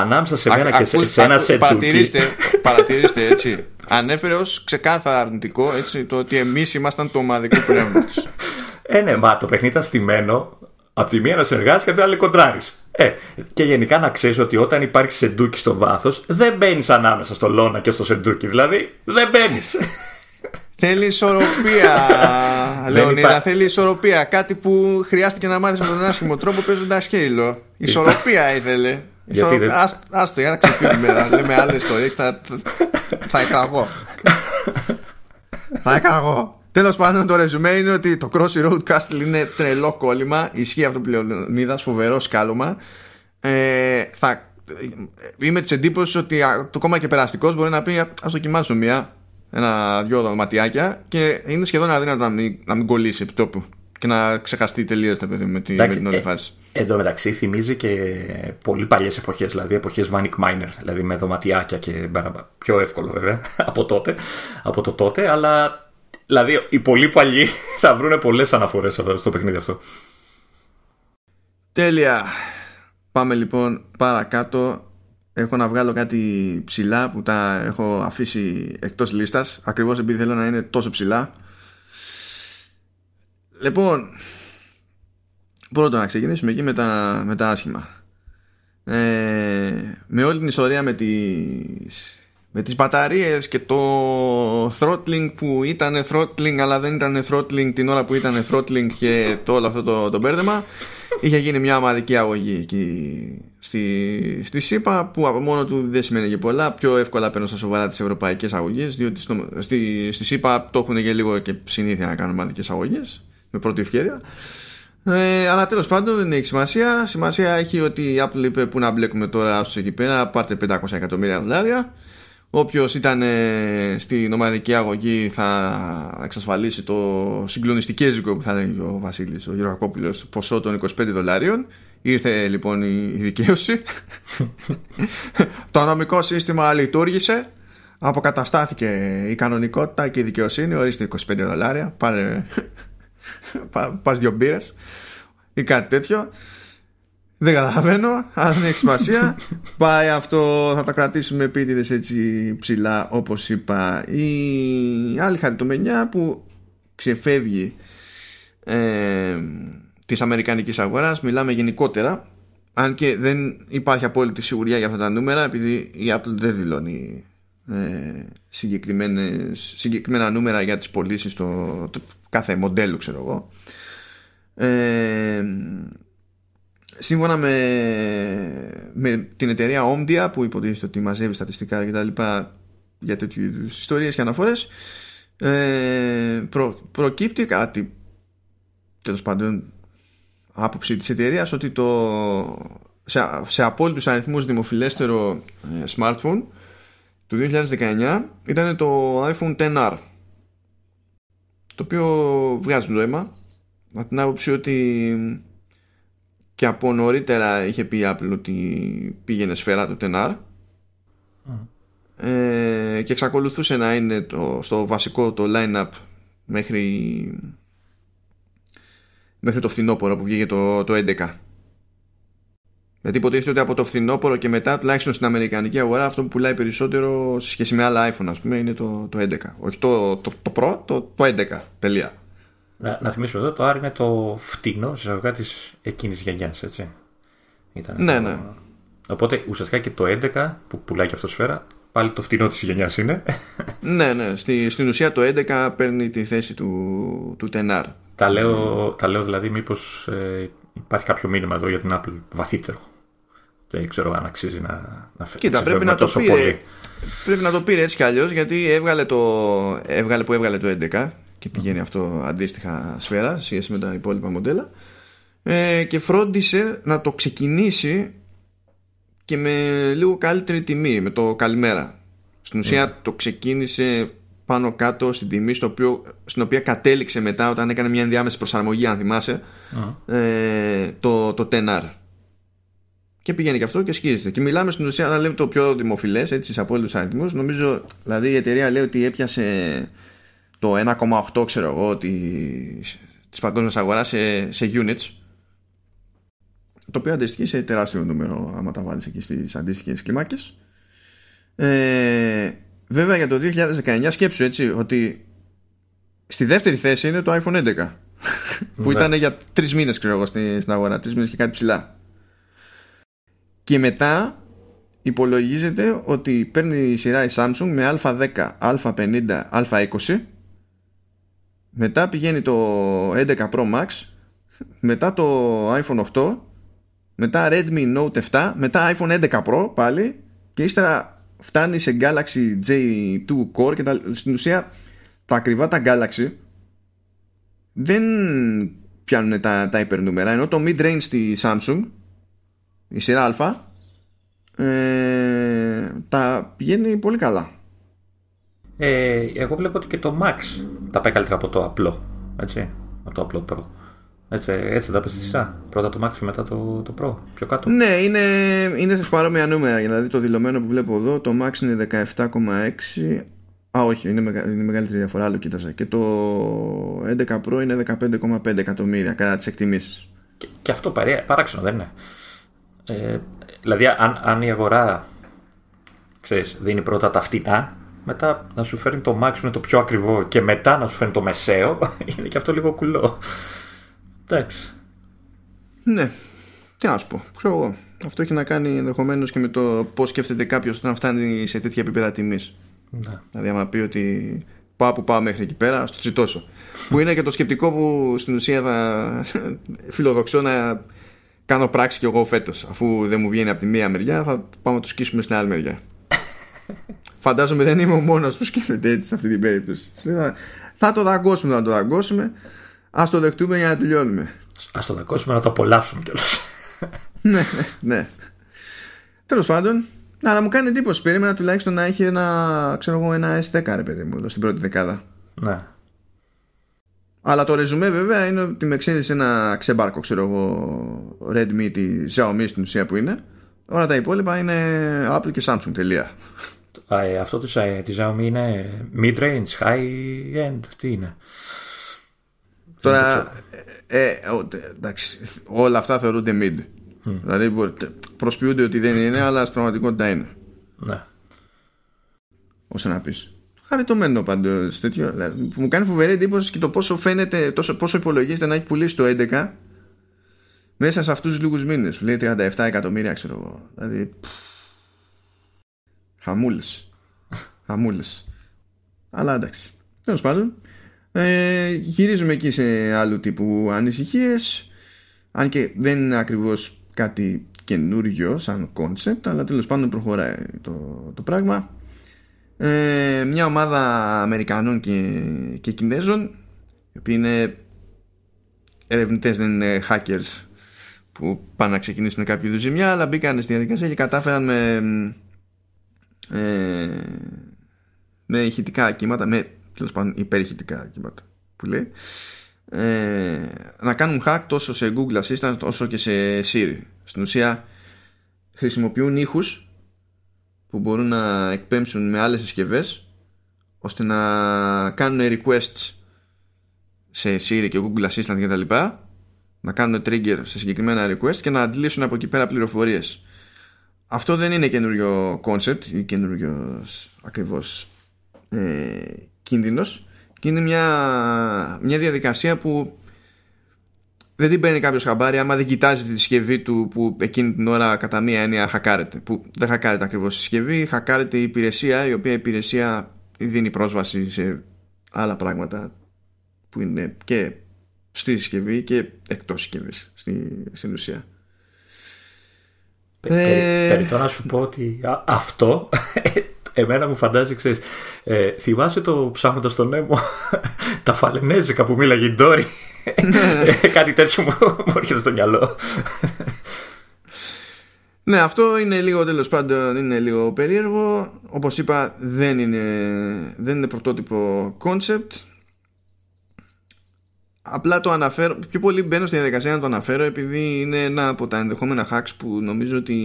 ανάμεσα σε μένα και σε, σε ένα σετ παρατηρήστε, παρατηρήστε έτσι. Ανέφερε ως ξεκάθαρα αρνητικό έτσι, το ότι εμείς ήμασταν του ομαδικού πνεύματο. ε, ναι, μα το παιχνίδι ήταν στημένο από τη μία να συνεργάζει και από την άλλη κοντράρεις. Ε, και γενικά να ξέρεις ότι όταν υπάρχει σεντούκι στο βάθος, δεν μπαίνεις ανάμεσα στο λόνα και στο σεντούκι. Δηλαδή, δεν μπαίνεις. Θέλει ισορροπία, Λεωνίδα. Υπά... Θέλει ισορροπία. Κάτι που χρειάστηκε να μάθεις με τον άσχημο τρόπο παίζοντας χέιλο. Ισορροπία ήθελε. Γιατί δεν... Άστο, για να ξεφύγουμε. Λέμε άλλες ιστορίες. Θα, θα εκαγώ. θα εκαγώ. Τέλος πάντων, το ρεζουμέ είναι ότι το Crossy Road Castle είναι τρελό κόλλημα. Ισχύει αυτό που Λεωνίδα, φοβερό σκάλωμα. Ε, θα, είμαι της εντύπωσης ότι το κόμμα και περαστικός μπορεί να πει: Α δοκιμάσω μία, ένα-δυο δωματιάκια και είναι σχεδόν αδύνατο να μην, να μην κολλήσει επί τόπου και να ξεχαστεί τελείως το παιδί με, τη, με την όλη ε, φάση. Ε, εν τω μεταξύ θυμίζει και πολύ παλιές εποχές, δηλαδή εποχές Manic Miner, δηλαδή με δωματιάκια και πιο εύκολο βέβαια από τότε, από το τότε, αλλά Δηλαδή, οι πολύ παλιοί θα βρουν πολλές αναφορές στο παιχνίδι αυτό. Τέλεια. Πάμε λοιπόν παρακάτω. Έχω να βγάλω κάτι ψηλά που τα έχω αφήσει εκτός λίστας ακριβώς επειδή θέλω να είναι τόσο ψηλά. Λοιπόν, πρώτον να ξεκινήσουμε εκεί με τα, με τα άσχημα. Ε, με όλη την ιστορία με τις με τις μπαταρίες και το throttling που ήταν throttling αλλά δεν ήταν throttling την ώρα που ήταν throttling και το όλο αυτό το, το μπέρδεμα είχε γίνει μια ομαδική αγωγή εκεί στη, στη ΣΥΠΑ που από μόνο του δεν σημαίνει και πολλά πιο εύκολα παίρνω στα σοβαρά τις ευρωπαϊκές αγωγές διότι στο, στη, στη ΣΥΠΑ το έχουν και λίγο και συνήθεια να κάνουν ομαδικές αγωγές με πρώτη ευκαιρία ε, αλλά τέλος πάντων δεν έχει σημασία. Σημασία έχει ότι η Apple είπε που να μπλέκουμε τώρα στου εκεί πέρα. Πάρτε 500 εκατομμύρια δολάρια. Όποιος ήταν ε, στην ομαδική αγωγή θα εξασφαλίσει το συγκλονιστικέζικο που θα λέγει ο Βασίλης, ο Γεωργακόπουλος, ποσό των 25 δολάριων. Ήρθε λοιπόν η δικαίωση. το νομικό σύστημα λειτουργήσε. Αποκαταστάθηκε η κανονικότητα και η δικαιοσύνη. Ορίστε 25 δολάρια. Πάρε, πας δυο μπύρες ή κάτι τέτοιο. Δεν καταλαβαίνω, αλλά δεν έχεις σημασία. Πάει αυτό, θα τα κρατήσουμε επίτηδες έτσι ψηλά, όπως είπα. Η άλλη χαριτομενιά που ξεφεύγει ε, της Αμερικανικής αγοράς, μιλάμε γενικότερα. Αν και δεν υπάρχει απόλυτη σιγουριά για αυτά τα νούμερα, επειδή η Apple δεν δηλώνει ε, συγκεκριμένα νούμερα για τις πωλήσεις στο κάθε μοντέλο, ξέρω εγώ. Ε, σύμφωνα με, με την εταιρεία Omdia που υποτίθεται ότι μαζεύει στατιστικά και τα λοιπά για τέτοιου είδους ιστορίες και αναφορές ε, προ, προκύπτει κάτι τέλος πάντων άποψη της εταιρείας ότι το σε, σε απόλυτους αριθμούς δημοφιλέστερο ε, smartphone του 2019 ήταν το iPhone XR το οποίο βγάζει νόημα από την άποψη ότι και από νωρίτερα είχε πει η Apple ότι πήγαινε σφαίρα το Tenar ε, και εξακολουθούσε να είναι το, στο βασικό το line-up μέχρι μέχρι το φθινόπωρο που βγήκε το, το 11 Γιατί υποτίθεται ότι από το φθινόπωρο και μετά, τουλάχιστον στην Αμερικανική αγορά, αυτό που πουλάει περισσότερο σε σχέση με άλλα iPhone, ας πούμε, είναι το, το 11. Όχι το, το, το Pro, το, το 11. Τελεία. Να, να θυμίσω εδώ, το R είναι το φτηνό εισαγωγικά της εκείνης γενιάς, έτσι. Ήταν ναι, το... ναι. Οπότε ουσιαστικά και το 11 που πουλάει και αυτός σφαίρα, πάλι το φτηνό της γενιάς είναι. ναι, ναι. Στη, στην ουσία το 11 παίρνει τη θέση του, του 10R. Τα λέω, τα λέω δηλαδή μήπως ε, υπάρχει κάποιο μήνυμα εδώ για την Apple βαθύτερο. Δεν ξέρω αν αξίζει να, να Κοίτα, πρέπει να, το πήρε, πολύ. πρέπει να το πήρε έτσι κι αλλιώς γιατί έβγαλε, το, έβγαλε που έβγαλε το 11 και πηγαίνει αυτό αντίστοιχα σφαίρα σχέση με τα υπόλοιπα μοντέλα ε, και φρόντισε να το ξεκινήσει και με λίγο καλύτερη τιμή με το καλημέρα στην ουσία το ξεκίνησε πάνω κάτω στην τιμή στο οποίο, στην οποία κατέληξε μετά όταν έκανε μια ενδιάμεση προσαρμογή αν θυμάσαι ε, το, το 10R και πηγαίνει και αυτό και σκίζεται. Και μιλάμε στην ουσία να λέμε το πιο δημοφιλές έτσι σε απόλυτους αριθμούς. Νομίζω δηλαδή η εταιρεία λέει ότι έπιασε το 1,8 ξέρω εγώ της, της παγκόσμιας αγοράς σε, σε units το οποίο αντιστοιχεί σε τεράστιο νούμερο άμα τα βάλεις εκεί στις αντίστοιχες κλιμάκες. Ε, βέβαια για το 2019 σκέψου έτσι ότι στη δεύτερη θέση είναι το iPhone 11 που ήταν για τρεις μήνες ξέρω εγώ στην αγορά τρεις μήνες και κάτι ψηλά. Και μετά υπολογίζεται ότι παίρνει η σειρά η Samsung με α10, α50, α20 μετά πηγαίνει το 11 Pro Max μετά το iPhone 8 μετά Redmi Note 7 μετά iPhone 11 Pro πάλι και ύστερα φτάνει σε Galaxy J2 Core και τα, στην ουσία τα ακριβά τα Galaxy δεν πιάνουν τα, τα υπερνούμερα ενώ το mid-range στη Samsung η σειρά Α ε, τα πηγαίνει πολύ καλά. Ε, εγώ βλέπω ότι και το Max τα πάει καλύτερα από το απλό έτσι, από το απλό Pro έτσι, έτσι τα πες στη σειρά. Πρώτα το Max και μετά το, το Pro. Πιο κάτω. Ναι, είναι, είναι σε παρόμοια νούμερα. Δηλαδή το δηλωμένο που βλέπω εδώ, το Max είναι 17,6. Α, όχι, είναι, μεγα, είναι μεγαλύτερη διαφορά. Άλλο κοίταζα. Και το 11 Pro είναι 15,5 εκατομμύρια κατά τις εκτιμήσεις. Και, και, αυτό παράξενο δεν είναι. Ε, δηλαδή, αν, αν η αγορά ξέρεις, δίνει πρώτα τα φτηνά, μετά να σου φέρνει το Max που είναι το πιο ακριβό και μετά να σου φέρνει το μεσαίο, είναι και αυτό λίγο κουλό. Εντάξει. Ναι. Τι να σου πω. Ξέρω εγώ. Αυτό έχει να κάνει ενδεχομένως και με το πώς σκέφτεται κάποιος όταν φτάνει σε τέτοια επίπεδα τιμής. Ναι. Δηλαδή, άμα πει ότι πάω που πάω μέχρι εκεί πέρα, στο τσιτώσω. που είναι και το σκεπτικό που στην ουσία θα φιλοδοξώ να κάνω πράξη κι εγώ φέτος. Αφού δεν μου βγαίνει από τη μία μεριά, θα πάμε να το σκίσουμε στην άλλη μεριά. Φαντάζομαι δεν είμαι ο μόνος που σκέφτεται έτσι σε αυτή την περίπτωση. Θα, θα το δαγκώσουμε, θα το δαγκώσουμε. Α το δεχτούμε για να τελειώνουμε. Α το δαγκώσουμε να το απολαύσουμε κιόλας. ναι, ναι. ναι. Τέλος πάντων, αλλά μου κάνει εντύπωση. Περίμενα τουλάχιστον να έχει ένα, ξέρω εγώ, ένα S10 ρε παιδί μου εδώ στην πρώτη δεκάδα. Ναι. Αλλά το ρεζουμέ βέβαια είναι ότι με σε ένα ξεμπάρκο, ξέρω εγώ, Redmi τη Xiaomi στην ουσία που είναι. Όλα τα υπόλοιπα είναι Apple και Samsung. Τελεία. Ε, αυτό το, τη Xiaomi είναι mid-range, high-end, τι είναι; Τώρα, ε, ε, εντάξει, όλα αυτά θεωρούνται mid. Mm. Δηλαδή προσποιούνται ότι δεν είναι, αλλά στην πραγματικότητα είναι. Ναι. Όσο να πεις. Χαριτωμένο πάντως τέτοιο. Δηλαδή, μου κάνει φοβερή εντύπωση και το πόσο φαίνεται, τόσο, πόσο υπολογίζεται να έχει πουλήσει το 11 μέσα σε αυτούς τους λίγους μήνες. Λέει 37 εκατομμύρια, ξέρω εγώ. Δηλαδή. Χαμούλε. Χαμούλε. Αλλά εντάξει. Τέλος πάντων. Ε, γυρίζουμε εκεί σε άλλου τύπου ανησυχίες. Αν και δεν είναι ακριβώς κάτι καινούργιο σαν concept αλλά τέλος πάντων προχωράει το, το πράγμα. Ε, μια ομάδα Αμερικανών και, και Κινέζων οι οποίοι είναι ερευνητές δεν είναι hackers που πάνε να ξεκινήσουν κάποιο είδους ζημιά αλλά μπήκαν στη διαδικασία και κατάφεραν με ε, με ηχητικά κύματα με τέλος πάντων υπερηχητικά κύματα που λέει ε, να κάνουν hack τόσο σε Google Assistant όσο και σε Siri στην ουσία χρησιμοποιούν ήχους που μπορούν να εκπέμψουν με άλλες συσκευές ώστε να κάνουν requests σε Siri και Google Assistant και τα λοιπά να κάνουν trigger σε συγκεκριμένα request και να αντλήσουν από εκεί πέρα πληροφορίες. Αυτό δεν είναι καινούριο concept ή καινούριο ακριβώς ε, κίνδυνος και είναι μια, μια διαδικασία που δεν την παίρνει κάποιος χαμπάρι άμα δεν κοιτάζει τη συσκευή του που εκείνη την ώρα κατά μία έννοια χακάρεται. Που δεν χακάρεται ακριβώς η συσκευή, χακάρεται η υπηρεσία, η οποία υπηρεσία δίνει πρόσβαση σε άλλα πράγματα που είναι και στη συσκευή και εκτός συσκευής στην ουσία. Ε... να σου πω ότι αυτό εμένα μου φαντάζει, ξέρεις, ε, θυμάσαι το ψάχνοντας τον Νέμο τα φαλενέζικα που μίλαγε η Ντόρι. Ε, κάτι τέτοιο μου, μου έρχεται στο μυαλό. Ναι, αυτό είναι λίγο τέλος πάντων είναι λίγο περίεργο. Όπως είπα, δεν είναι, δεν είναι πρωτότυπο concept. Απλά το αναφέρω, πιο πολύ μπαίνω στη διαδικασία να το αναφέρω επειδή είναι ένα από τα ενδεχόμενα hacks που νομίζω ότι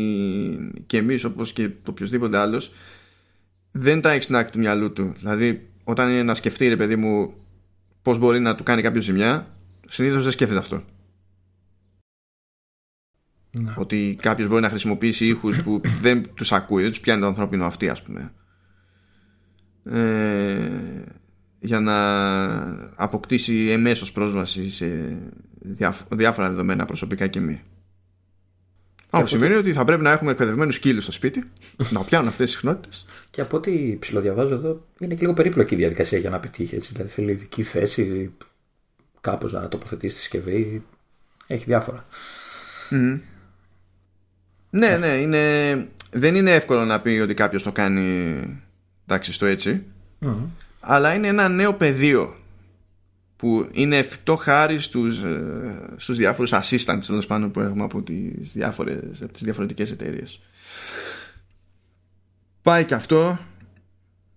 και εμείς όπως και το οποιοδήποτε άλλος δεν τα έχεις στην άκρη του μυαλού του. Δηλαδή, όταν είναι να σκεφτεί, ρε παιδί μου, πώς μπορεί να του κάνει κάποιο ζημιά, συνήθως δεν σκέφτεται αυτό. Ναι. Ότι κάποιος μπορεί να χρησιμοποιήσει ήχους που δεν τους ακούει, δεν τους πιάνει το ανθρώπινο αυτή, ας πούμε. Ε, για να αποκτήσει εμέσως πρόσβαση σε διάφορα δεδομένα προσωπικά και μη. Αυτό σημαίνει ότι θα πρέπει να έχουμε εκπαιδευμένους σκύλους στο σπίτι, να πιάνουν αυτές τις συχνότητες. Και από ό,τι ψηλοδιαβάζω εδώ, είναι και λίγο περίπλοκη η διαδικασία για να πετύχει. Έτσι. Δηλαδή θέλει ειδική θέση, κάπως να τοποθετήσει τη συσκευή. Έχει διάφορα. Ναι, ναι, είναι... δεν είναι εύκολο να πει ότι κάποιος το κάνει εντάξει, στο ετσι Αλλά είναι ένα νέο πεδίο που είναι εφικτό χάρη στους, ε, στους διάφορους assistants τέλος πάντων που έχουμε από τις, διάφορες, από τις διαφορετικές εταιρείες. Πάει και αυτό.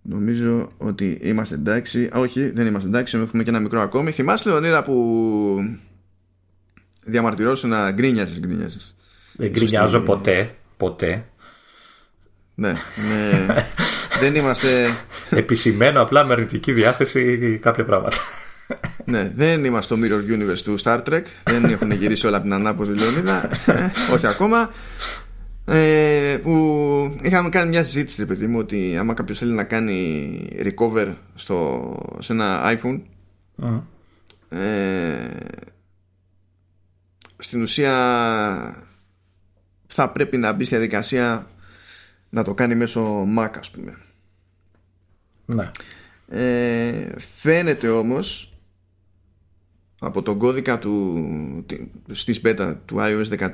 Νομίζω ότι είμαστε εντάξει. Όχι, δεν είμαστε εντάξει. Έχουμε και ένα μικρό ακόμη. Θυμάστε, Λεωνίδα, που διαμαρτυρώσου να γκρίνιαζες, γκρίνιαζες. Δεν γκρινιάζω ποτέ. Ποτέ. Ναι, ναι. δεν είμαστε... Επισημένο απλά με αρνητική διάθεση κάποια πράγματα ναι, δεν είμαστε το Mirror Universe του Star Trek. Δεν έχουν γυρίσει όλα από την ανάποδη Λεωνίδα. Ε, όχι ακόμα. Ε, που είχαμε κάνει μια συζήτηση, παιδί μου, ότι άμα κάποιος θέλει να κάνει recover στο, σε ένα iPhone, ε, στην ουσία θα πρέπει να μπει στη διαδικασία να το κάνει μέσω Mac, ας πούμε. Ναι. Ε, φαίνεται όμως από τον κώδικα του, στις beta του iOS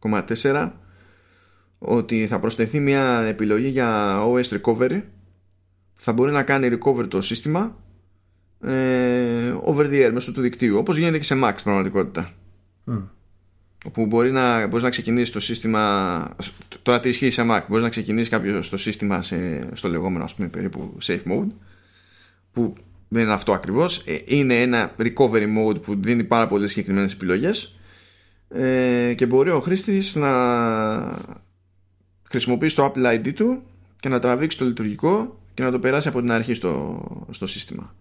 13.4 ότι θα προσθεθεί μια επιλογή για OS Recovery θα μπορεί να κάνει recover το σύστημα ε, over the air μέσω του δικτύου όπως γίνεται και σε Mac στην πραγματικότητα mm. όπου μπορεί να, μπορείς να ξεκινήσεις το σύστημα τώρα τι ισχύει σε Mac μπορείς να ξεκινήσεις κάποιος το σύστημα σε, στο λεγόμενο ας πούμε περίπου safe mode που δεν είναι αυτό ακριβώς. Ε, είναι ένα recovery mode που δίνει πάρα πολλές συγκεκριμένες επιλογές. Ε, και μπορεί ο χρήστης να χρησιμοποιήσει το Apple ID του και να τραβήξει το λειτουργικό και να το περάσει από την αρχή στο, στο σύστημα.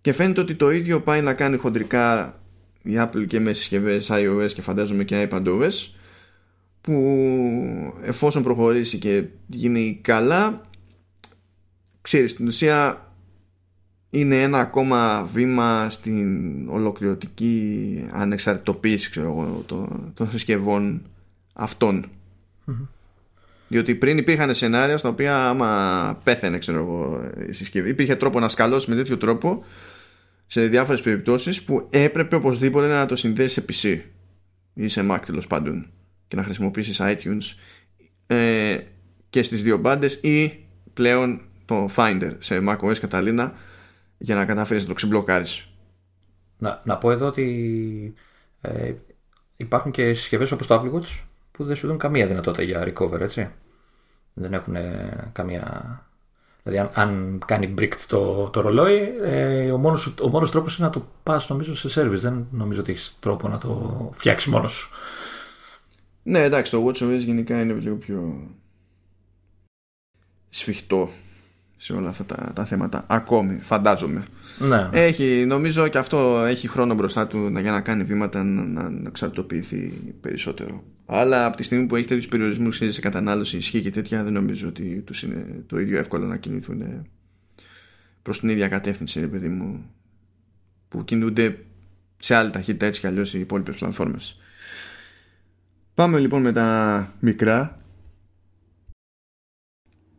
Και φαίνεται ότι το ίδιο πάει να κάνει χοντρικά η Apple και με συσκευές iOS και φαντάζομαι και iPadOS που εφόσον προχωρήσει και γίνει καλά ξέρεις στην ουσία είναι ένα ακόμα βήμα στην ολοκληρωτική ανεξαρτητοποίηση ξέρω των, συσκευών αυτών. Διότι πριν υπήρχαν σενάρια στα οποία άμα πέθαινε ξέρω εγώ, η συσκευή υπήρχε τρόπο να σκαλώσεις με τέτοιο τρόπο σε διάφορες περιπτώσεις που έπρεπε οπωσδήποτε να το συνδέσεις σε PC ή σε Mac τέλος πάντων και να χρησιμοποιήσεις iTunes ε, και στις δύο μπάντες ή πλέον το Finder σε macOS Catalina για να καταφέρεις να το ξεμπλοκάρεις. Να, να πω εδώ ότι ε, υπάρχουν και συσκευές όπως το Apple Watch που δεν σου δίνουν καμία δυνατότητα για recover, έτσι. Δεν έχουν καμία... Δηλαδή αν, κάνει brick το, το ρολόι, ε, ο, μόνος, ο μόνος τρόπος είναι να το πας νομίζω σε service. Δεν νομίζω ότι έχεις τρόπο να το φτιάξεις μόνος σου. Ναι, εντάξει, το WatchOS γενικά είναι λίγο πιο σφιχτό σε όλα αυτά τα, τα θέματα. Ακόμη, φαντάζομαι. Ναι. Έχει, νομίζω και αυτό έχει χρόνο μπροστά του για να κάνει βήματα να, να, να εξαρτοποιηθεί περισσότερο. Αλλά από τη στιγμή που έχει τέτοιους περιορισμούς σε κατανάλωση, ισχύ και τέτοια, δεν νομίζω ότι τους είναι το ίδιο εύκολο να κινηθούν προς την ίδια κατεύθυνση, ρε παιδί μου, που κινούνται σε άλλη ταχύτητα έτσι κι αλλιώς οι υπόλοιπες πλατφόρμες. Πάμε λοιπόν με τα μικρά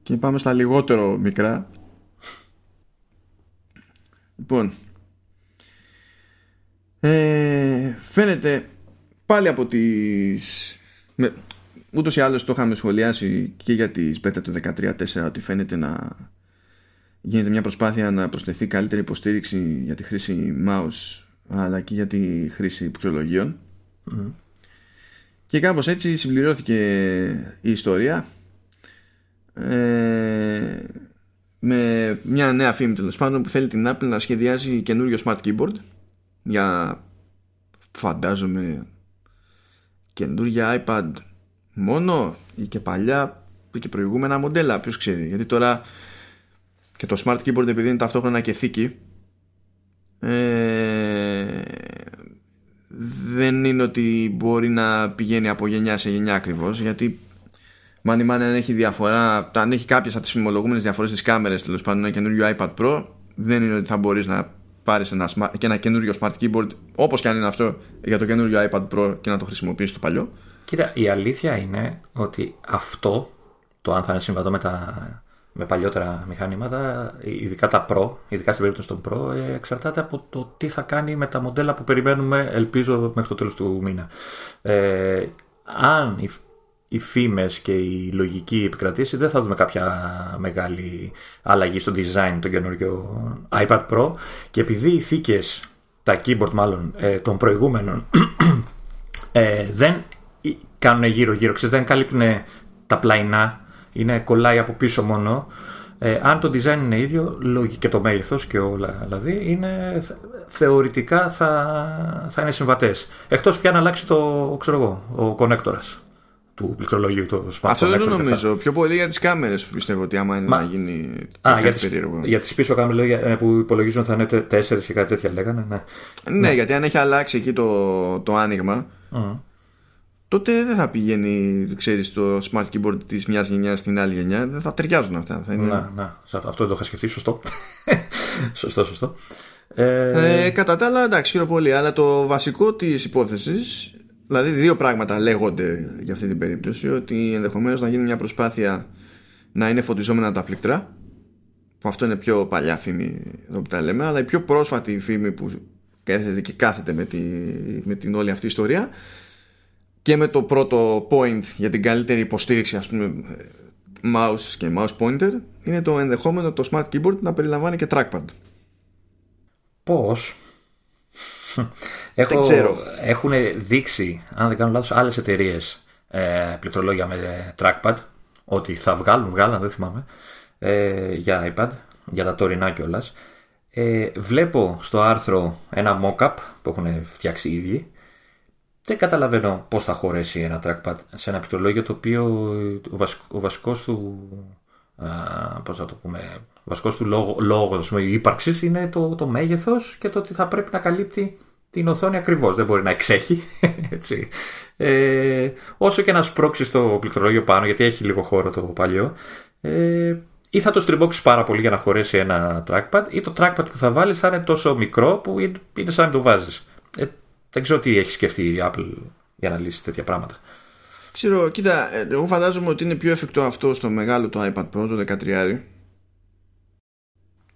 και πάμε στα λιγότερο μικρά. Λοιπόν, ε, φαίνεται πάλι από τις... Με, ούτως ή άλλως το είχαμε σχολιάσει και για τις beta του 13.4 ότι φαίνεται να γίνεται μια προσπάθεια να προσθεθεί καλύτερη υποστήριξη για τη χρήση mouse αλλά και για τη χρήση πληκτρολογίων. Και κάπως έτσι συμπληρώθηκε η ιστορία ε, με μια νέα φήμη τέλος πάντων που θέλει την Apple να σχεδιάζει καινούριο smart keyboard για φαντάζομαι καινούργια iPad μόνο ή και παλιά ή και προηγούμενα μοντέλα ποιος ξέρει. Γιατί τώρα και το smart keyboard επειδή είναι ταυτόχρονα και θήκη ε, δεν είναι ότι μπορεί να πηγαίνει από γενιά σε γενιά ακριβώς γιατί Μάνι μάνι αν έχει διαφορά, αν έχει κάποιες από τις φημολογούμενες διαφορές στις κάμερες, τέλος πάντων ένα καινούριο iPad Pro, δεν είναι ότι θα μπορείς να πάρεις ένα, και ένα καινούριο smart keyboard, όπως και αν είναι αυτό, για το καινούριο iPad Pro και να το χρησιμοποιήσεις το παλιό. Κοίτα, η αλήθεια είναι ότι αυτό, το αν θα είναι συμβατό με, τα, με παλιότερα μηχανήματα, ειδικά τα Pro, ειδικά στην περίπτωση των Pro, ε, εξαρτάται από το τι θα κάνει με τα μοντέλα που περιμένουμε, ελπίζω, μέχρι το τέλος του μήνα. Ε, αν οι φήμες και η λογική επικρατήσεις, δεν θα δούμε κάποια μεγάλη αλλαγή στο design το καινούργιο iPad Pro και επειδή οι θήκες, τα keyboard μάλλον ε, των προηγούμενων ε, δεν κάνουν γύρω-γύρω, ξέρεις, δεν καλύπτουν τα πλαϊνά, είναι κολλάει από πίσω μόνο. Ε, αν το design είναι ίδιο, και το μέγεθος και όλα δηλαδή, είναι, θεωρητικά θα, θα είναι συμβατές. Εκτός πια να αλλάξει το, ξέρω εγώ, ο connectorας του πληκτρολογίου το smartphone. Αυτό δεν το νομίζω. Πιο πολύ για τις κάμερες πιστεύω ότι άμα είναι Μα... να γίνει. Α, για τις, για τις πίσω κάμερες ε, που υπολογίζουν θα είναι τέσσερις και κάτι τέτοια λέγανε. Ναι. ναι, ναι, γιατί αν έχει αλλάξει εκεί το, το άνοιγμα. Mm. Τότε δεν θα πηγαίνει, ξέρεις, το smart keyboard της μιας γενιάς στην άλλη γενιά. Δεν θα ταιριάζουν αυτά. Θα είναι... Ναι, ναι. Αυτό δεν το είχα σκεφτεί. Σωστό. σωστό, σωστό. Ε... Ε, κατά τα άλλα, εντάξει, πολύ. Αλλά το βασικό της υπόθεσης Δηλαδή δύο πράγματα λέγονται για αυτή την περίπτωση ότι ενδεχομένως να γίνει μια προσπάθεια να είναι φωτιζόμενα τα πληκτρά που αυτό είναι πιο παλιά φήμη εδώ που τα λέμε αλλά η πιο πρόσφατη φήμη που κάθεται και κάθεται με, τη, με την όλη αυτή ιστορία. Και με το πρώτο point για την καλύτερη υποστήριξη ας πούμε mouse και mouse pointer είναι το ενδεχόμενο το smart keyboard να περιλαμβάνει και trackpad. Πώς; Έχω, ξέρω. Έχουν δείξει, αν δεν κάνω λάθος, άλλες εταιρείες ε, πληκτρολόγια με trackpad ότι θα βγάλουν, βγάλαν, δεν θυμάμαι, ε, για iPad, για τα τωρινά κιόλας. Ε, βλέπω στο άρθρο ένα mock-up που έχουν φτιάξει οι ίδιοι. Δεν καταλαβαίνω πώς θα χωρέσει ένα trackpad σε ένα πληκτρολόγιο το οποίο ο, βασικό, βασικός του α, πώς θα το πούμε, ο βασικός του λόγο, λόγος ύπαρξης είναι το, το μέγεθος και το ότι θα πρέπει να καλύπτει την οθόνη ακριβώς. Δεν μπορεί να εξέχει. Έτσι. Ε, όσο και να σπρώξει το πληκτρολόγιο πάνω, γιατί έχει λίγο χώρο το παλιό, ε, ή θα το στριμπόξει πάρα πολύ για να χωρέσει ένα trackpad, ή το trackpad που θα βάλεις θα είναι τόσο μικρό που είναι σαν να το βάζεις. Ε, δεν ξέρω τι έχει σκεφτεί η Apple για να λύσει τέτοια πράγματα. Ξέρω, κοίτα, ε, εγώ φαντάζομαι ότι είναι πιο εφικτό αυτό στο μεγάλο το iPad Pro, το 13.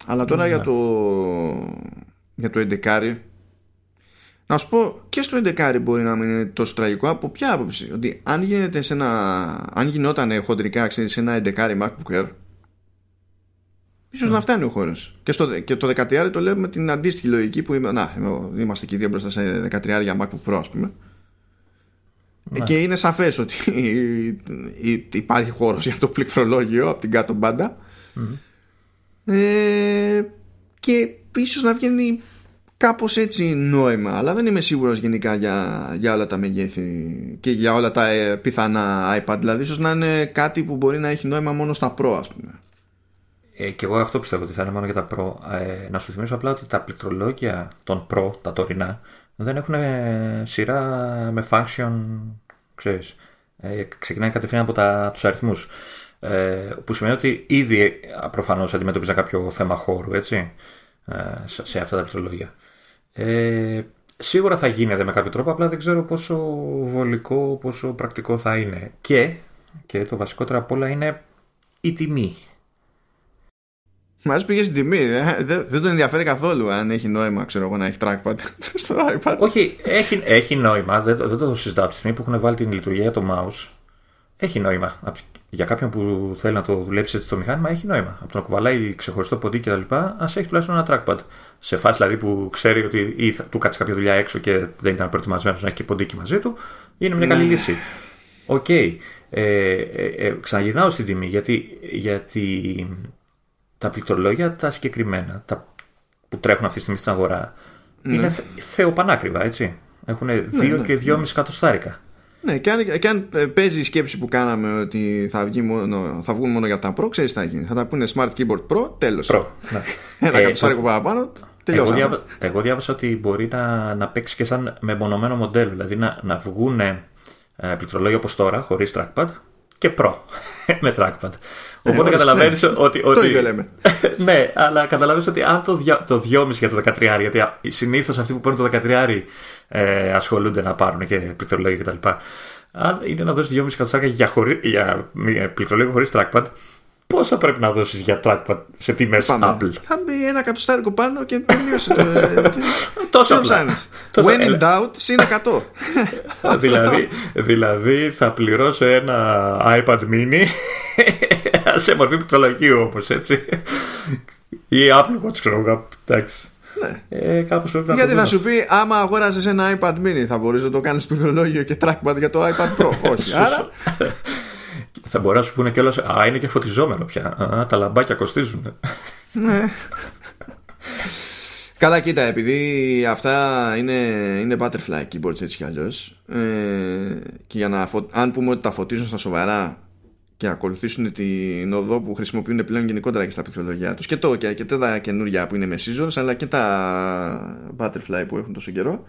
Αλλά τώρα για ναι. το για το 11 να σου πω και στο 11 μπορεί να μην είναι τόσο τραγικό από ποια άποψη; Ότι αν, γίνεται σε ένα, αν γινόταν χοντρικά ξέρεις, σε ένα 11 MacBook Air, ίσως mm. να φτάνει ο χώρος. Και, και το 13 το λέω με την αντίστοιχη λογική που είμαι, να, είμαστε και δύο μπροστά σε 13 για MacBook Pro, ας πούμε. Ναι. Και είναι σαφές ότι υπάρχει χώρος για το πληκτρολόγιο από την κάτω μπάντα. Mm. Ε, και ίσως να βγαίνει κάπως έτσι νόημα αλλά δεν είμαι σίγουρος γενικά για, για όλα τα μεγέθη και για όλα τα ε, πιθανά iPad δηλαδή ίσως να είναι κάτι που μπορεί να έχει νόημα μόνο στα Pro ας πούμε ε, και εγώ αυτό πιστεύω ότι θα είναι μόνο για τα Pro. Ε, να σου θυμίσω απλά ότι τα πληκτρολόγια των Pro, τα τωρινά, δεν έχουν ε, σειρά με function, ξέρεις. Ε, ξεκινάει κατευθείαν από, τα, από τους αριθμούς. Ε, που σημαίνει ότι ήδη προφανώς αντιμετωπίζα κάποιο θέμα χώρου, έτσι, ε, σε αυτά τα πληκτρολόγια. Ε, σίγουρα θα γίνεται με κάποιο τρόπο, απλά δεν ξέρω πόσο βολικό, πόσο πρακτικό θα είναι. Και, και το βασικότερο απ' όλα είναι η τιμή. Μα πήγε στην τιμή. Ε. Δεν, δεν τον ενδιαφέρει καθόλου αν έχει νόημα ξέρω εγώ, να έχει trackpad στο iPad. Όχι, έχει, έχει νόημα. Δεν, δεν το συζητάω από τη στιγμή που έχουν βάλει την λειτουργία για το mouse. Έχει νόημα. Για κάποιον που θέλει να το δουλέψει έτσι στο μηχάνημα, έχει νόημα. Από το να κουβαλάει ξεχωριστό ποντίκι κτλ. α έχει τουλάχιστον ένα trackpad. Σε φάση δηλαδή που ξέρει ότι ή θα, του κάτσει κάποια δουλειά έξω και δεν ήταν προετοιμασμένος να έχει και ποντίκι μαζί του, είναι μια καλή ναι. λύση. Οκ. Okay. Ε, ε, ε, ξαναγυρνάω στην τιμή γιατί, γιατί τα πληκτρολόγια τα συγκεκριμένα τα που τρέχουν αυτή τη στιγμή στην αγορά ναι. είναι θεοπανάκριβα, έτσι. Έχουν 2 ναι, ναι, και 2,5 ναι. εκατοστάρικα. Ναι, και αν, και αν ε, παίζει η σκέψη που κάναμε ότι θα, βγει μόνο, θα βγουν μόνο για τα Pro, ξέρεις τι θα γίνει. Θα τα πούνε Smart Keyboard Pro, τέλος. Pro, ναι. Ένα ε, εκατοστάρικο παραπάνω, τελειώσαμε. Εγώ, διάβα, εγώ διάβασα ότι μπορεί να, να παίξει και σαν μεμονωμένο μοντέλο. Δηλαδή να, να βγουν ε, πληκτρολόγια όπως τώρα, χωρίς trackpad, και Pro με trackpad. Ε, Οπότε ε, καταλαβαίνεις ναι. ότι. ότι... Το ίδιο λέμε. ναι, αλλά καταλαβαίνεις ότι αν το, το 2,5 για το 13, γιατί συνήθως αυτοί που παίρνουν το 13 ε, ασχολούνται να πάρουν και πληκτρολόγια κτλ. Αν είναι να δώσεις 2,5 εκατοστάρια για, χωρί, για πληκτρολόγιο χωρίς trackpad, πόσα πρέπει να δώσεις για trackpad σε τιμές Apple; Θα μπει ένα εκατοστάρικο πάνω και μείωσε το. Τόσο απλά. When in doubt, συν 100. δηλαδή, δηλαδή θα πληρώσω ένα iPad mini σε μορφή πληκτρολογίου όμως, έτσι. Ή Apple Watch, ξέρω εγώ. Εντάξει. Ναι. Ε, κάπως πρέπει να Γιατί θα σου πει, άμα αγόρασες ένα iPad mini, θα μπορείς να το κάνεις πληκτρολόγιο και trackpad για το iPad Pro. Όχι. Άρα. Θα μπορεί να σου πούνε κιόλας, Α, είναι και φωτιζόμενο πια. Α, τα λαμπάκια κοστίζουν. Ναι. Καλά, κοίτα, επειδή αυτά είναι, είναι butterfly keyboards έτσι κι αλλιώς. Ε, και για να αν πούμε ότι τα φωτίζουν στα σοβαρά και ακολουθήσουν την οδό που χρησιμοποιούν πλέον γενικότερα και στα πληκτρολογιά τους και, το, και, και τα καινούρια που είναι με scissors αλλά και τα butterfly που έχουν τόσο καιρό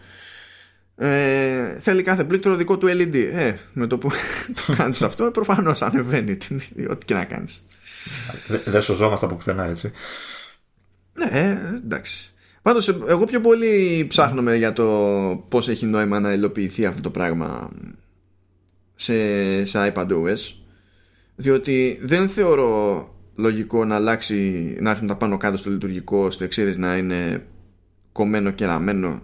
ε, θέλει κάθε πλήκτρο δικό του LED ε, με το που το κάνεις αυτό προφανώς ανεβαίνει την, ό,τι και να κάνεις. Δεν σωζόμαστε από πουθενά έτσι. Ναι ε, εντάξει. Πάντως εγώ πιο πολύ ψάχνομαι για το πώς έχει νόημα να υλοποιηθεί αυτό το πράγμα σε, σε iPadOS διότι δεν θεωρώ λογικό να αλλάξει να έρθουν τα πάνω κάτω στο λειτουργικό στο εξήρες να είναι κομμένο και ραμμένο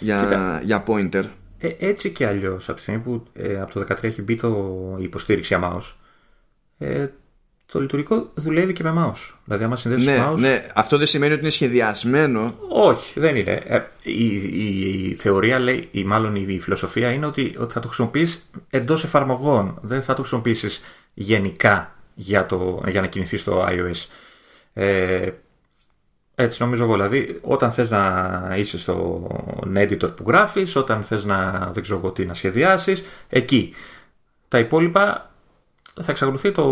για, για pointer ε, έτσι και αλλιώς από τη στιγμή που ε, από το 2013 έχει μπει το υποστήριξη για mouse ε, το λειτουργικό δουλεύει και με mouse. Δηλαδή, άμα συνδέσεις ναι, mouse. Ναι, αυτό δεν σημαίνει ότι είναι σχεδιασμένο. Όχι, δεν είναι. Ε, η, η, θεωρία λέει, ή μάλλον η, φιλοσοφία είναι ότι, ότι θα το χρησιμοποιείς εντός εφαρμογών. Δεν θα το χρησιμοποιήσεις γενικά για, το, για να κινηθείς στο iOS. Ε, έτσι νομίζω εγώ. Δηλαδή, όταν θες να είσαι στο editor που γράφεις, όταν θες να, δεν ξέρω τι, να σχεδιάσεις, εκεί. Τα υπόλοιπα θα εξακολουθεί το,